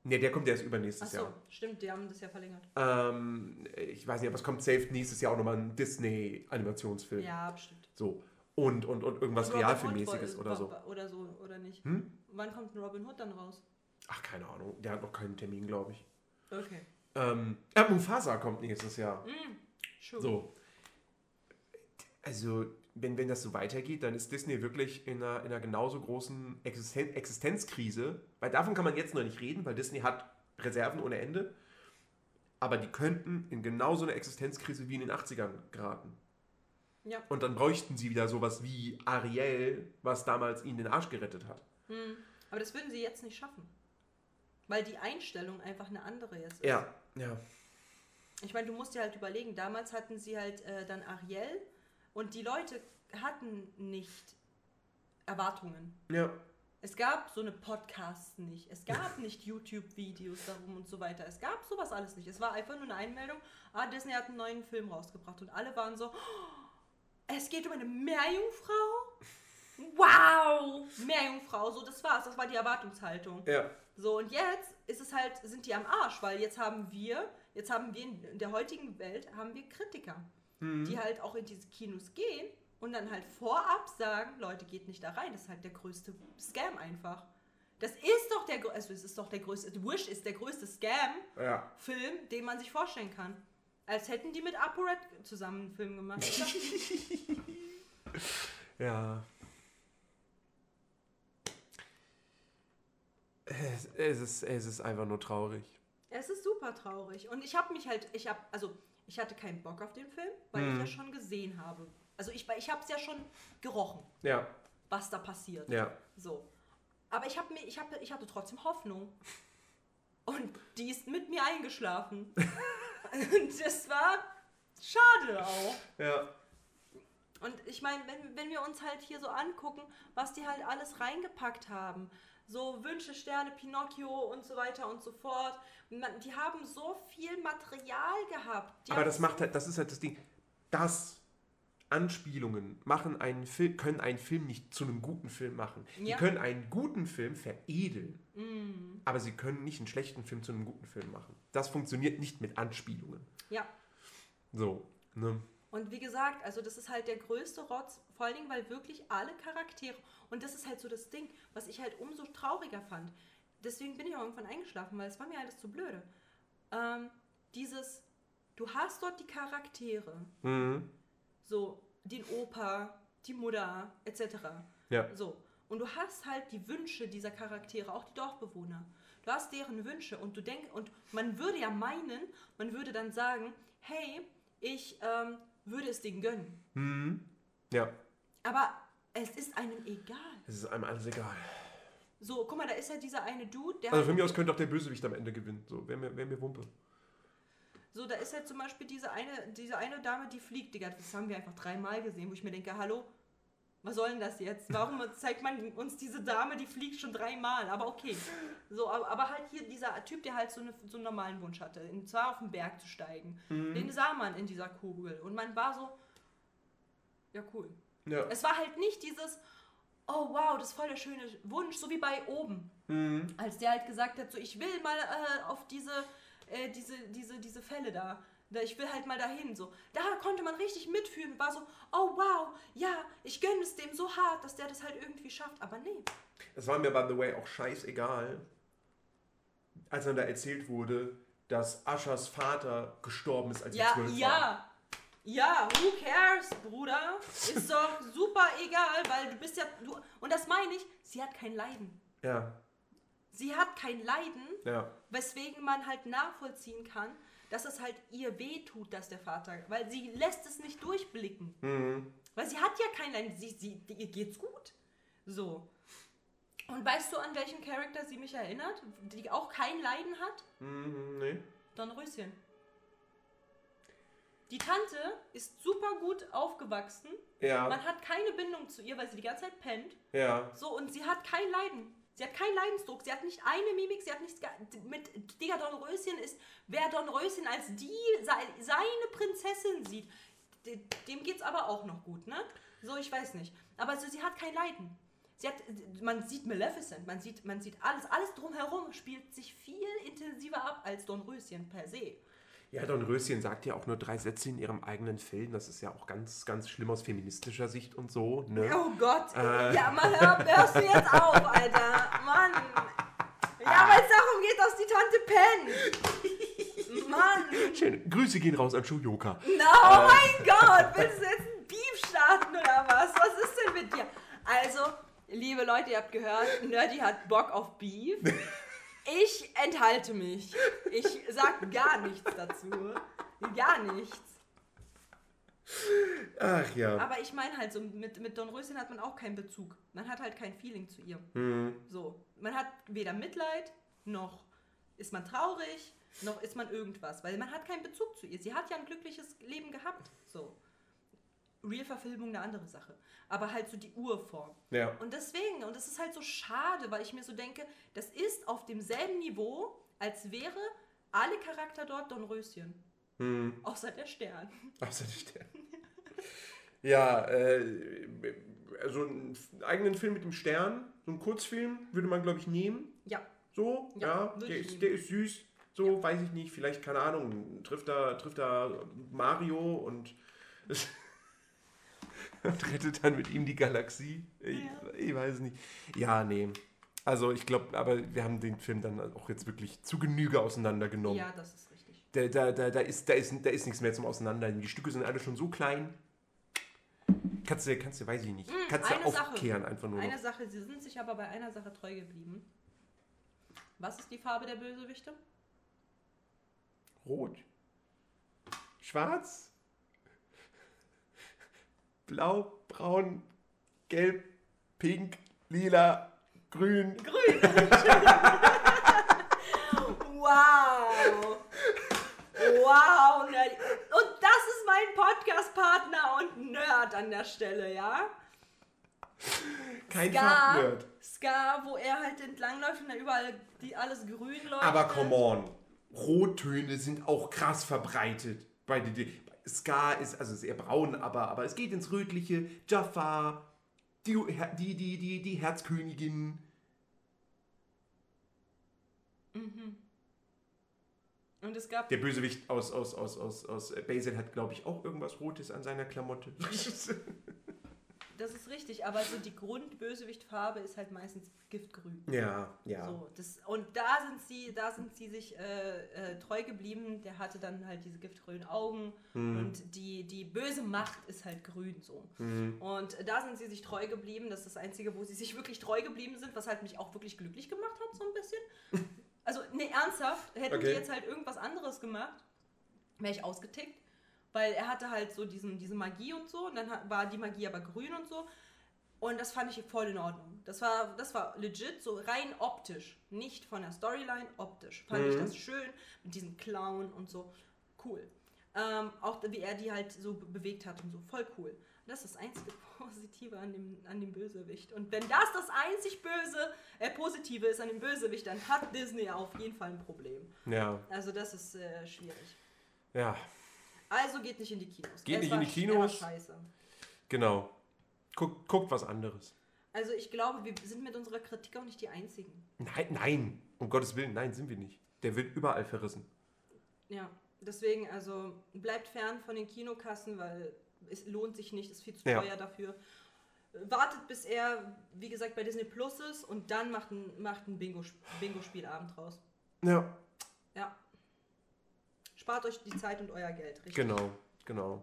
B: Ne, der kommt erst übernächstes
A: Achso,
B: Jahr.
A: stimmt, die haben das ja verlängert.
B: Ähm, ich weiß nicht, aber es kommt safe nächstes Jahr auch nochmal ein Disney-Animationsfilm.
A: Ja, bestimmt.
B: So. Und, und, und irgendwas
A: Robin
B: Realfilmmäßiges oder so.
A: Oder so, oder nicht?
B: Hm?
A: Wann kommt ein Robin Hood dann raus?
B: Ach, keine Ahnung. Der hat noch keinen Termin, glaube ich.
A: Okay.
B: Ähm, ja, Mufasa kommt nächstes Jahr.
A: Sure.
B: So. Also, wenn, wenn das so weitergeht, dann ist Disney wirklich in einer, in einer genauso großen Existen Existenzkrise. Weil davon kann man jetzt noch nicht reden, weil Disney hat Reserven ohne Ende. Aber die könnten in genauso eine Existenzkrise wie in den 80ern geraten.
A: Ja.
B: Und dann bräuchten sie wieder sowas wie Ariel, was damals ihnen den Arsch gerettet hat.
A: Aber das würden sie jetzt nicht schaffen. Weil die Einstellung einfach eine andere jetzt ist.
B: Ja, ja.
A: Ich meine, du musst dir halt überlegen, damals hatten sie halt äh, dann Ariel und die Leute hatten nicht Erwartungen.
B: Ja.
A: Es gab so eine Podcasts nicht. Es gab nicht YouTube-Videos darum und so weiter. Es gab sowas alles nicht. Es war einfach nur eine Einmeldung, ah, Disney hat einen neuen Film rausgebracht. Und alle waren so, "Oh, es geht um eine Meerjungfrau? Wow! Meerjungfrau, so das war's. Das war die Erwartungshaltung.
B: Ja.
A: So, und jetzt ist es halt, sind die am Arsch, weil jetzt haben wir, jetzt haben wir in der heutigen Welt, haben wir Kritiker, die halt auch in diese Kinos gehen und dann halt vorab sagen, Leute, geht nicht da rein, das ist halt der größte Scam einfach. Das ist doch der, also es ist doch der größte, Wish ist der größte Scam-Film,
B: Ja.
A: den man sich vorstellen kann. Als hätten die mit ApoRed zusammen einen Film gemacht.
B: Ja. Es, es, ist, es ist einfach nur traurig.
A: Es ist super traurig. Und ich habe mich halt, ich habe, also ich hatte keinen Bock auf den Film, weil ich ja schon gesehen habe. Also ich, ich habe es ja schon gerochen,
B: Ja,
A: was da passiert.
B: ja.
A: So. Aber ich, hab mir, ich, hab, ich hatte trotzdem Hoffnung. Und die ist mit mir eingeschlafen. Und das war schade auch.
B: Ja.
A: Und ich meine, wenn, wenn wir uns halt hier so angucken, was die halt alles reingepackt haben, so Wünsche, Sterne, Pinocchio und so weiter und so fort, man, die haben so viel Material gehabt. Die
B: Aber das macht halt, das ist halt das Ding. Das Anspielungen machen einen Film, können einen Film nicht zu einem guten Film machen. Die
A: Ja.
B: können einen guten Film veredeln. Aber sie können nicht einen schlechten Film zu einem guten Film machen. Das funktioniert nicht mit Anspielungen.
A: Ja.
B: So, ne?
A: Und wie gesagt, also das ist halt der größte Rotz, vor allen Dingen, weil wirklich alle Charaktere, und das ist halt so das Ding, was ich halt umso trauriger fand. Deswegen bin ich auch irgendwann eingeschlafen, weil es war mir alles zu blöde. Ähm, dieses, du hast dort die Charaktere,
B: Mhm.
A: So den Opa, die Mutter, etc.
B: Ja.
A: So. Und du hast halt die Wünsche dieser Charaktere, auch die Dorfbewohner. Du hast deren Wünsche und du denkst, und man würde ja meinen, man würde dann sagen, hey, ich ähm, würde es denen gönnen.
B: Mhm. Ja.
A: Aber es ist einem egal.
B: Es ist einem alles egal.
A: So, guck mal, da ist ja dieser eine Dude, der
B: Also von mir aus könnte auch der Bösewicht am Ende gewinnen. So, wäre mir, wär mir Wumpe.
A: So, da ist ja zum Beispiel diese eine, diese eine Dame, die fliegt, Digga. Das haben wir einfach dreimal gesehen, wo ich mir denke, hallo, was soll denn das jetzt? Warum zeigt man uns diese Dame, die fliegt schon dreimal? Aber okay. So, aber, aber halt hier dieser Typ, der halt so, eine, so einen normalen Wunsch hatte, und zwar auf den Berg zu steigen. Den sah man in dieser Kugel. Und man war so, ja cool.
B: Ja.
A: Es war halt nicht dieses, oh wow, das ist voll der schöne Wunsch, so wie bei oben. Als der halt gesagt hat, so ich will mal äh, auf diese, äh, diese, diese, diese Fälle da. Ich will halt mal dahin. So. Da konnte man richtig mitfühlen. War so, oh wow, ja, ich gönne es dem so hart, dass der das halt irgendwie schafft. Aber nee.
B: Es war mir, by the way, auch scheißegal, als dann da erzählt wurde, dass Aschers Vater gestorben ist, als
A: Ja,
B: zwölf war.
A: ja. Ja, who cares, Bruder? Ist doch super egal, weil du bist ja. Du, und das meine ich, sie hat kein Leiden.
B: Ja,
A: Sie hat kein Leiden,
B: ja.
A: weswegen man halt nachvollziehen kann, dass es halt ihr weh tut, dass der Vater, weil sie lässt es nicht durchblicken.
B: Mhm.
A: Weil sie hat ja kein Leiden, sie, sie, ihr geht's gut. So. Und weißt du, an welchen Charakter sie mich erinnert, die auch kein Leiden hat?
B: Mhm, nee.
A: Dornröschen. Die Tante ist super gut aufgewachsen.
B: Ja,
A: Man hat keine Bindung zu ihr, weil sie die ganze Zeit pennt.
B: ja.
A: So, und sie hat kein Leiden. Sie hat keinen Leidensdruck. Sie hat nicht eine Mimik, sie hat nichts. Mit Digga Dornröschen ist, wer Dornröschen als die, sei- seine Prinzessin sieht, de- dem geht's aber auch noch gut, ne? So, ich weiß nicht. Aber so, sie hat kein Leiden. Sie hat, man sieht Maleficent, man sieht, man sieht alles, alles drumherum spielt sich viel intensiver ab als Dornröschen per se.
B: Ja, Don Röschen sagt ja auch nur drei Sätze in ihrem eigenen Film. Das ist ja auch ganz, ganz schlimm aus feministischer Sicht und so. Ne?
A: Oh Gott.
B: Äh.
A: Ja, mal hör, hörst du jetzt auf, Alter. Mann. Ja, weil es darum geht, dass die Tante pennt. Mann.
B: Schön. Grüße gehen raus an Shuyoka.
A: No, oh mein Gott. Willst du jetzt einen Beef starten oder was? Was ist denn mit dir? Also, liebe Leute, ihr habt gehört, Nerdy hat Bock auf Beef. Ich enthalte mich. Ich sag gar nichts dazu. Gar nichts.
B: Ach ja.
A: Aber ich meine halt so, mit, mit Don Röschen hat man auch keinen Bezug. Man hat halt kein Feeling zu ihr.
B: Hm.
A: So. Man hat weder Mitleid, noch ist man traurig, noch ist man irgendwas. Weil man hat keinen Bezug zu ihr. Sie hat ja ein glückliches Leben gehabt. So. Real-Verfilmung eine andere Sache. Aber halt so die Urform.
B: Ja.
A: Und deswegen, und das ist halt so schade, weil ich mir so denke, das ist auf demselben Niveau, als wäre alle Charakter dort Don Röschen.
B: Hm.
A: Außer der Stern.
B: Außer die Sterne. Ja, äh, also einen eigenen Film mit dem Stern, so einen Kurzfilm, würde man, glaube ich, nehmen.
A: Ja.
B: So,
A: Ja,
B: ja, der, ist, der ist süß. So, weiß ich nicht, vielleicht, keine Ahnung, trifft da, trifft da Mario und, und rettet dann mit ihm die Galaxie. Ich,
A: Ja.
B: ich weiß es nicht. Ja, nee. Also ich glaube, aber wir haben den Film dann auch jetzt wirklich zu Genüge auseinandergenommen.
A: Ja, das ist richtig.
B: Da, da, da, da, ist, da, ist, da ist nichts mehr zum Auseinandernehmen. Die Stücke sind alle schon so klein. Kannst du, kannst du, weiß ich nicht. kannst du
A: eine Sache.
B: aufkehren einfach nur
A: Eine
B: noch.
A: Sache, sie sind sich aber bei einer Sache treu geblieben. Was ist die Farbe der Bösewichte?
B: Rot. Schwarz. Blau, braun, gelb, pink, lila, grün.
A: Wow! Wow, Nerdy. Und das ist mein Podcast-Partner und Nerd an der Stelle, ja?
B: Kein
A: Ska. Ska, wo er halt entlangläuft und da überall die alles grün läuft.
B: Aber come on. Rottöne sind auch krass verbreitet. Bei die, Ska ist also sehr braun, aber, aber es geht ins Rötliche. Jafar, die, die, die, die, die Herzkönigin.
A: Und es gab
B: Der Bösewicht aus, aus, aus, aus, aus Basil hat, glaube ich, auch irgendwas Rotes an seiner Klamotte.
A: Das ist richtig, aber so die Grundbösewichtfarbe ist halt meistens Giftgrün.
B: ja, ja.
A: So, das, und da sind sie, da sind sie sich äh, äh, treu geblieben. Der hatte dann halt diese giftgrünen Augen
B: Mhm.
A: und die, die böse Macht ist halt grün so.
B: Mhm.
A: Und da sind sie sich treu geblieben. Das ist das Einzige, wo sie sich wirklich treu geblieben sind, was halt mich auch wirklich glücklich gemacht hat, so ein bisschen. Also, nee, ernsthaft, hätten die
B: Okay.
A: jetzt halt irgendwas anderes gemacht, wäre ich ausgetickt. Weil er hatte halt so diesen, diese Magie und so, und dann war die Magie aber grün und so. Und das fand ich voll in Ordnung. Das war, das war legit, so rein optisch. Nicht von der Storyline, optisch. Fand ich das schön, mit diesem Clown und so. Cool. Ähm, auch wie er die halt so be- bewegt hat und so. Voll cool. Das ist das einzige Positive an dem, an dem Bösewicht. Und wenn das das einzig Böse, äh, Positive ist an dem Bösewicht, dann hat Disney auf jeden Fall ein Problem.
B: Ja,
A: Also das ist äh, schwierig.
B: ja,
A: Also geht nicht in die Kinos.
B: Geht
A: Es
B: nicht in die Kinos.
A: Scheiße.
B: genau. Guckt, guckt was anderes.
A: Also ich glaube, wir sind mit unserer Kritik auch nicht die Einzigen.
B: Nein, nein, um Gottes Willen, nein, sind wir nicht. Der wird überall verrissen.
A: Ja, deswegen, also bleibt fern von den Kinokassen, weil es lohnt sich nicht, ist viel zu
B: Ja.
A: teuer dafür. Wartet, bis er, wie gesagt, bei Disney Plus ist und dann macht ein, macht ein Bingo- Bingo-Spielabend draus.
B: Ja,
A: Ja. Spart euch die Zeit und euer Geld, richtig?
B: genau, genau.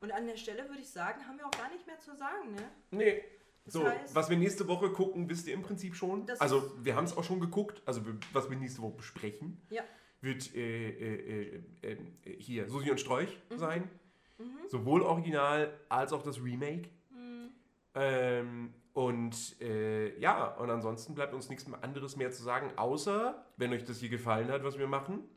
A: Und an der Stelle würde ich sagen, haben wir auch gar nicht mehr zu sagen, ne?
B: Nee.
A: Das
B: So,
A: heißt-
B: was wir nächste Woche gucken, wisst ihr im Prinzip schon. Also, wir haben es auch schon geguckt. Also, was wir nächste Woche besprechen,
A: Ja.
B: wird äh, äh, äh, äh, hier Susi und Strolch
A: Mhm.
B: sein. Sowohl Original als auch das Remake.
A: Mhm.
B: Ähm, und äh, ja, und ansonsten bleibt uns nichts anderes mehr zu sagen, außer, wenn euch das hier gefallen hat, was wir machen,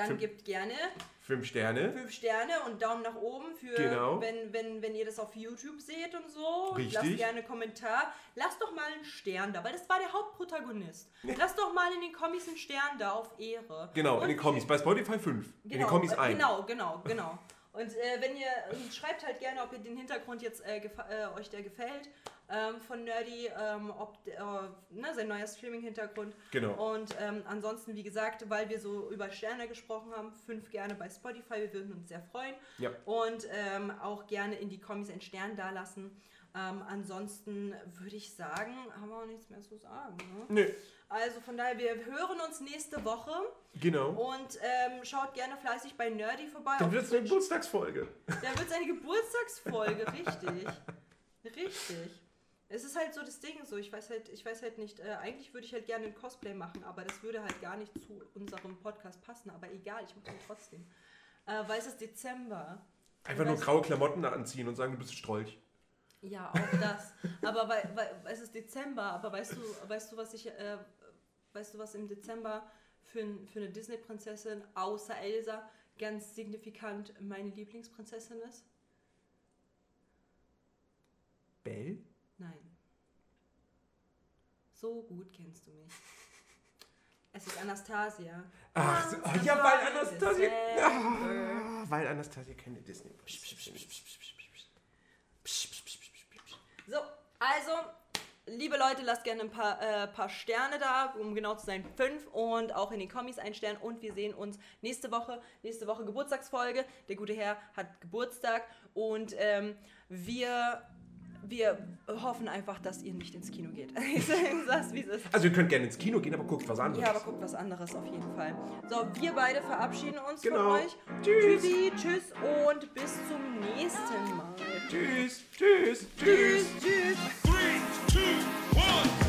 A: Dann
B: Fünf-
A: gebt gerne
B: fünf Sterne.
A: fünf Sterne und Daumen nach oben für,
B: Genau.
A: wenn, wenn, wenn ihr das auf YouTube seht und so.
B: Richtig.
A: Lasst gerne einen Kommentar. Lasst doch mal einen Stern da, weil das war der Hauptprotagonist. Lasst doch mal in den Comics einen Stern da auf Ehre.
B: Genau,
A: Und
B: in den Comics. Bei Spotify 5. in den
A: Genau,
B: Comics
A: äh,
B: 1.
A: Genau, genau, genau. Und äh, wenn ihr, und schreibt halt gerne, ob ihr den Hintergrund jetzt äh, äh, euch der gefällt ähm, von Nerdy, ähm, ob äh, ne, sein neuer Streaming-Hintergrund.
B: Genau.
A: Und ähm, ansonsten, wie gesagt, weil wir so über Sterne gesprochen haben, fünf gerne bei Spotify, wir würden uns sehr freuen.
B: Ja.
A: Und ähm, auch gerne in die Kommis einen Stern dalassen. Ähm, ansonsten würde ich sagen, haben wir auch nichts mehr zu sagen. Ne?
B: Nö.
A: Also von daher, wir hören uns nächste Woche
B: Genau.
A: und ähm, schaut gerne fleißig bei Nerdy vorbei.
B: Dann wird es eine. Geburtstagsfolge.
A: Da wird es eine Geburtstagsfolge, richtig. Richtig. Es ist halt so das Ding so, ich weiß halt, ich weiß halt nicht, äh, eigentlich würde ich halt gerne ein Cosplay machen, aber das würde halt gar nicht zu unserem Podcast passen, aber egal, ich mache es trotzdem. Äh, weil es ist Dezember.
B: Einfach nur graue Klamotten anziehen und sagen, du bist ein Strolch.
A: Ja, auch das. aber weil, weil, es ist Dezember, aber weißt du, weißt du, was ich, äh, weißt du, was im Dezember für, für eine Disney-Prinzessin außer Elsa ganz signifikant meine Lieblingsprinzessin ist?
B: Bell?
A: Nein. So gut kennst du mich. Es ist Anastasia.
B: Ach, so, oh, ja, weil Anastasia. Ah, weil Anastasia keine Disney.
A: So, also, liebe Leute, lasst gerne ein paar, äh, paar Sterne da, um genau zu sein, fünf und auch in den Kommis ein Stern und wir sehen uns nächste Woche, nächste Woche Geburtstagsfolge. Der gute Herr hat Geburtstag und ähm, wir, wir hoffen einfach, dass ihr nicht ins Kino geht. Ich sag's, wie es ist.
B: Also ihr könnt gerne ins Kino gehen, aber guckt was anderes.
A: Ja, aber guckt was anderes auf jeden Fall. So, wir beide verabschieden uns
B: Genau.
A: von euch.
B: Tschüss.
A: Tschüssi, tschüss und bis zum nächsten Mal.
B: Tschüss, tschüss, tschüss.
A: Tschüss, tschüss.
C: Three, two, one.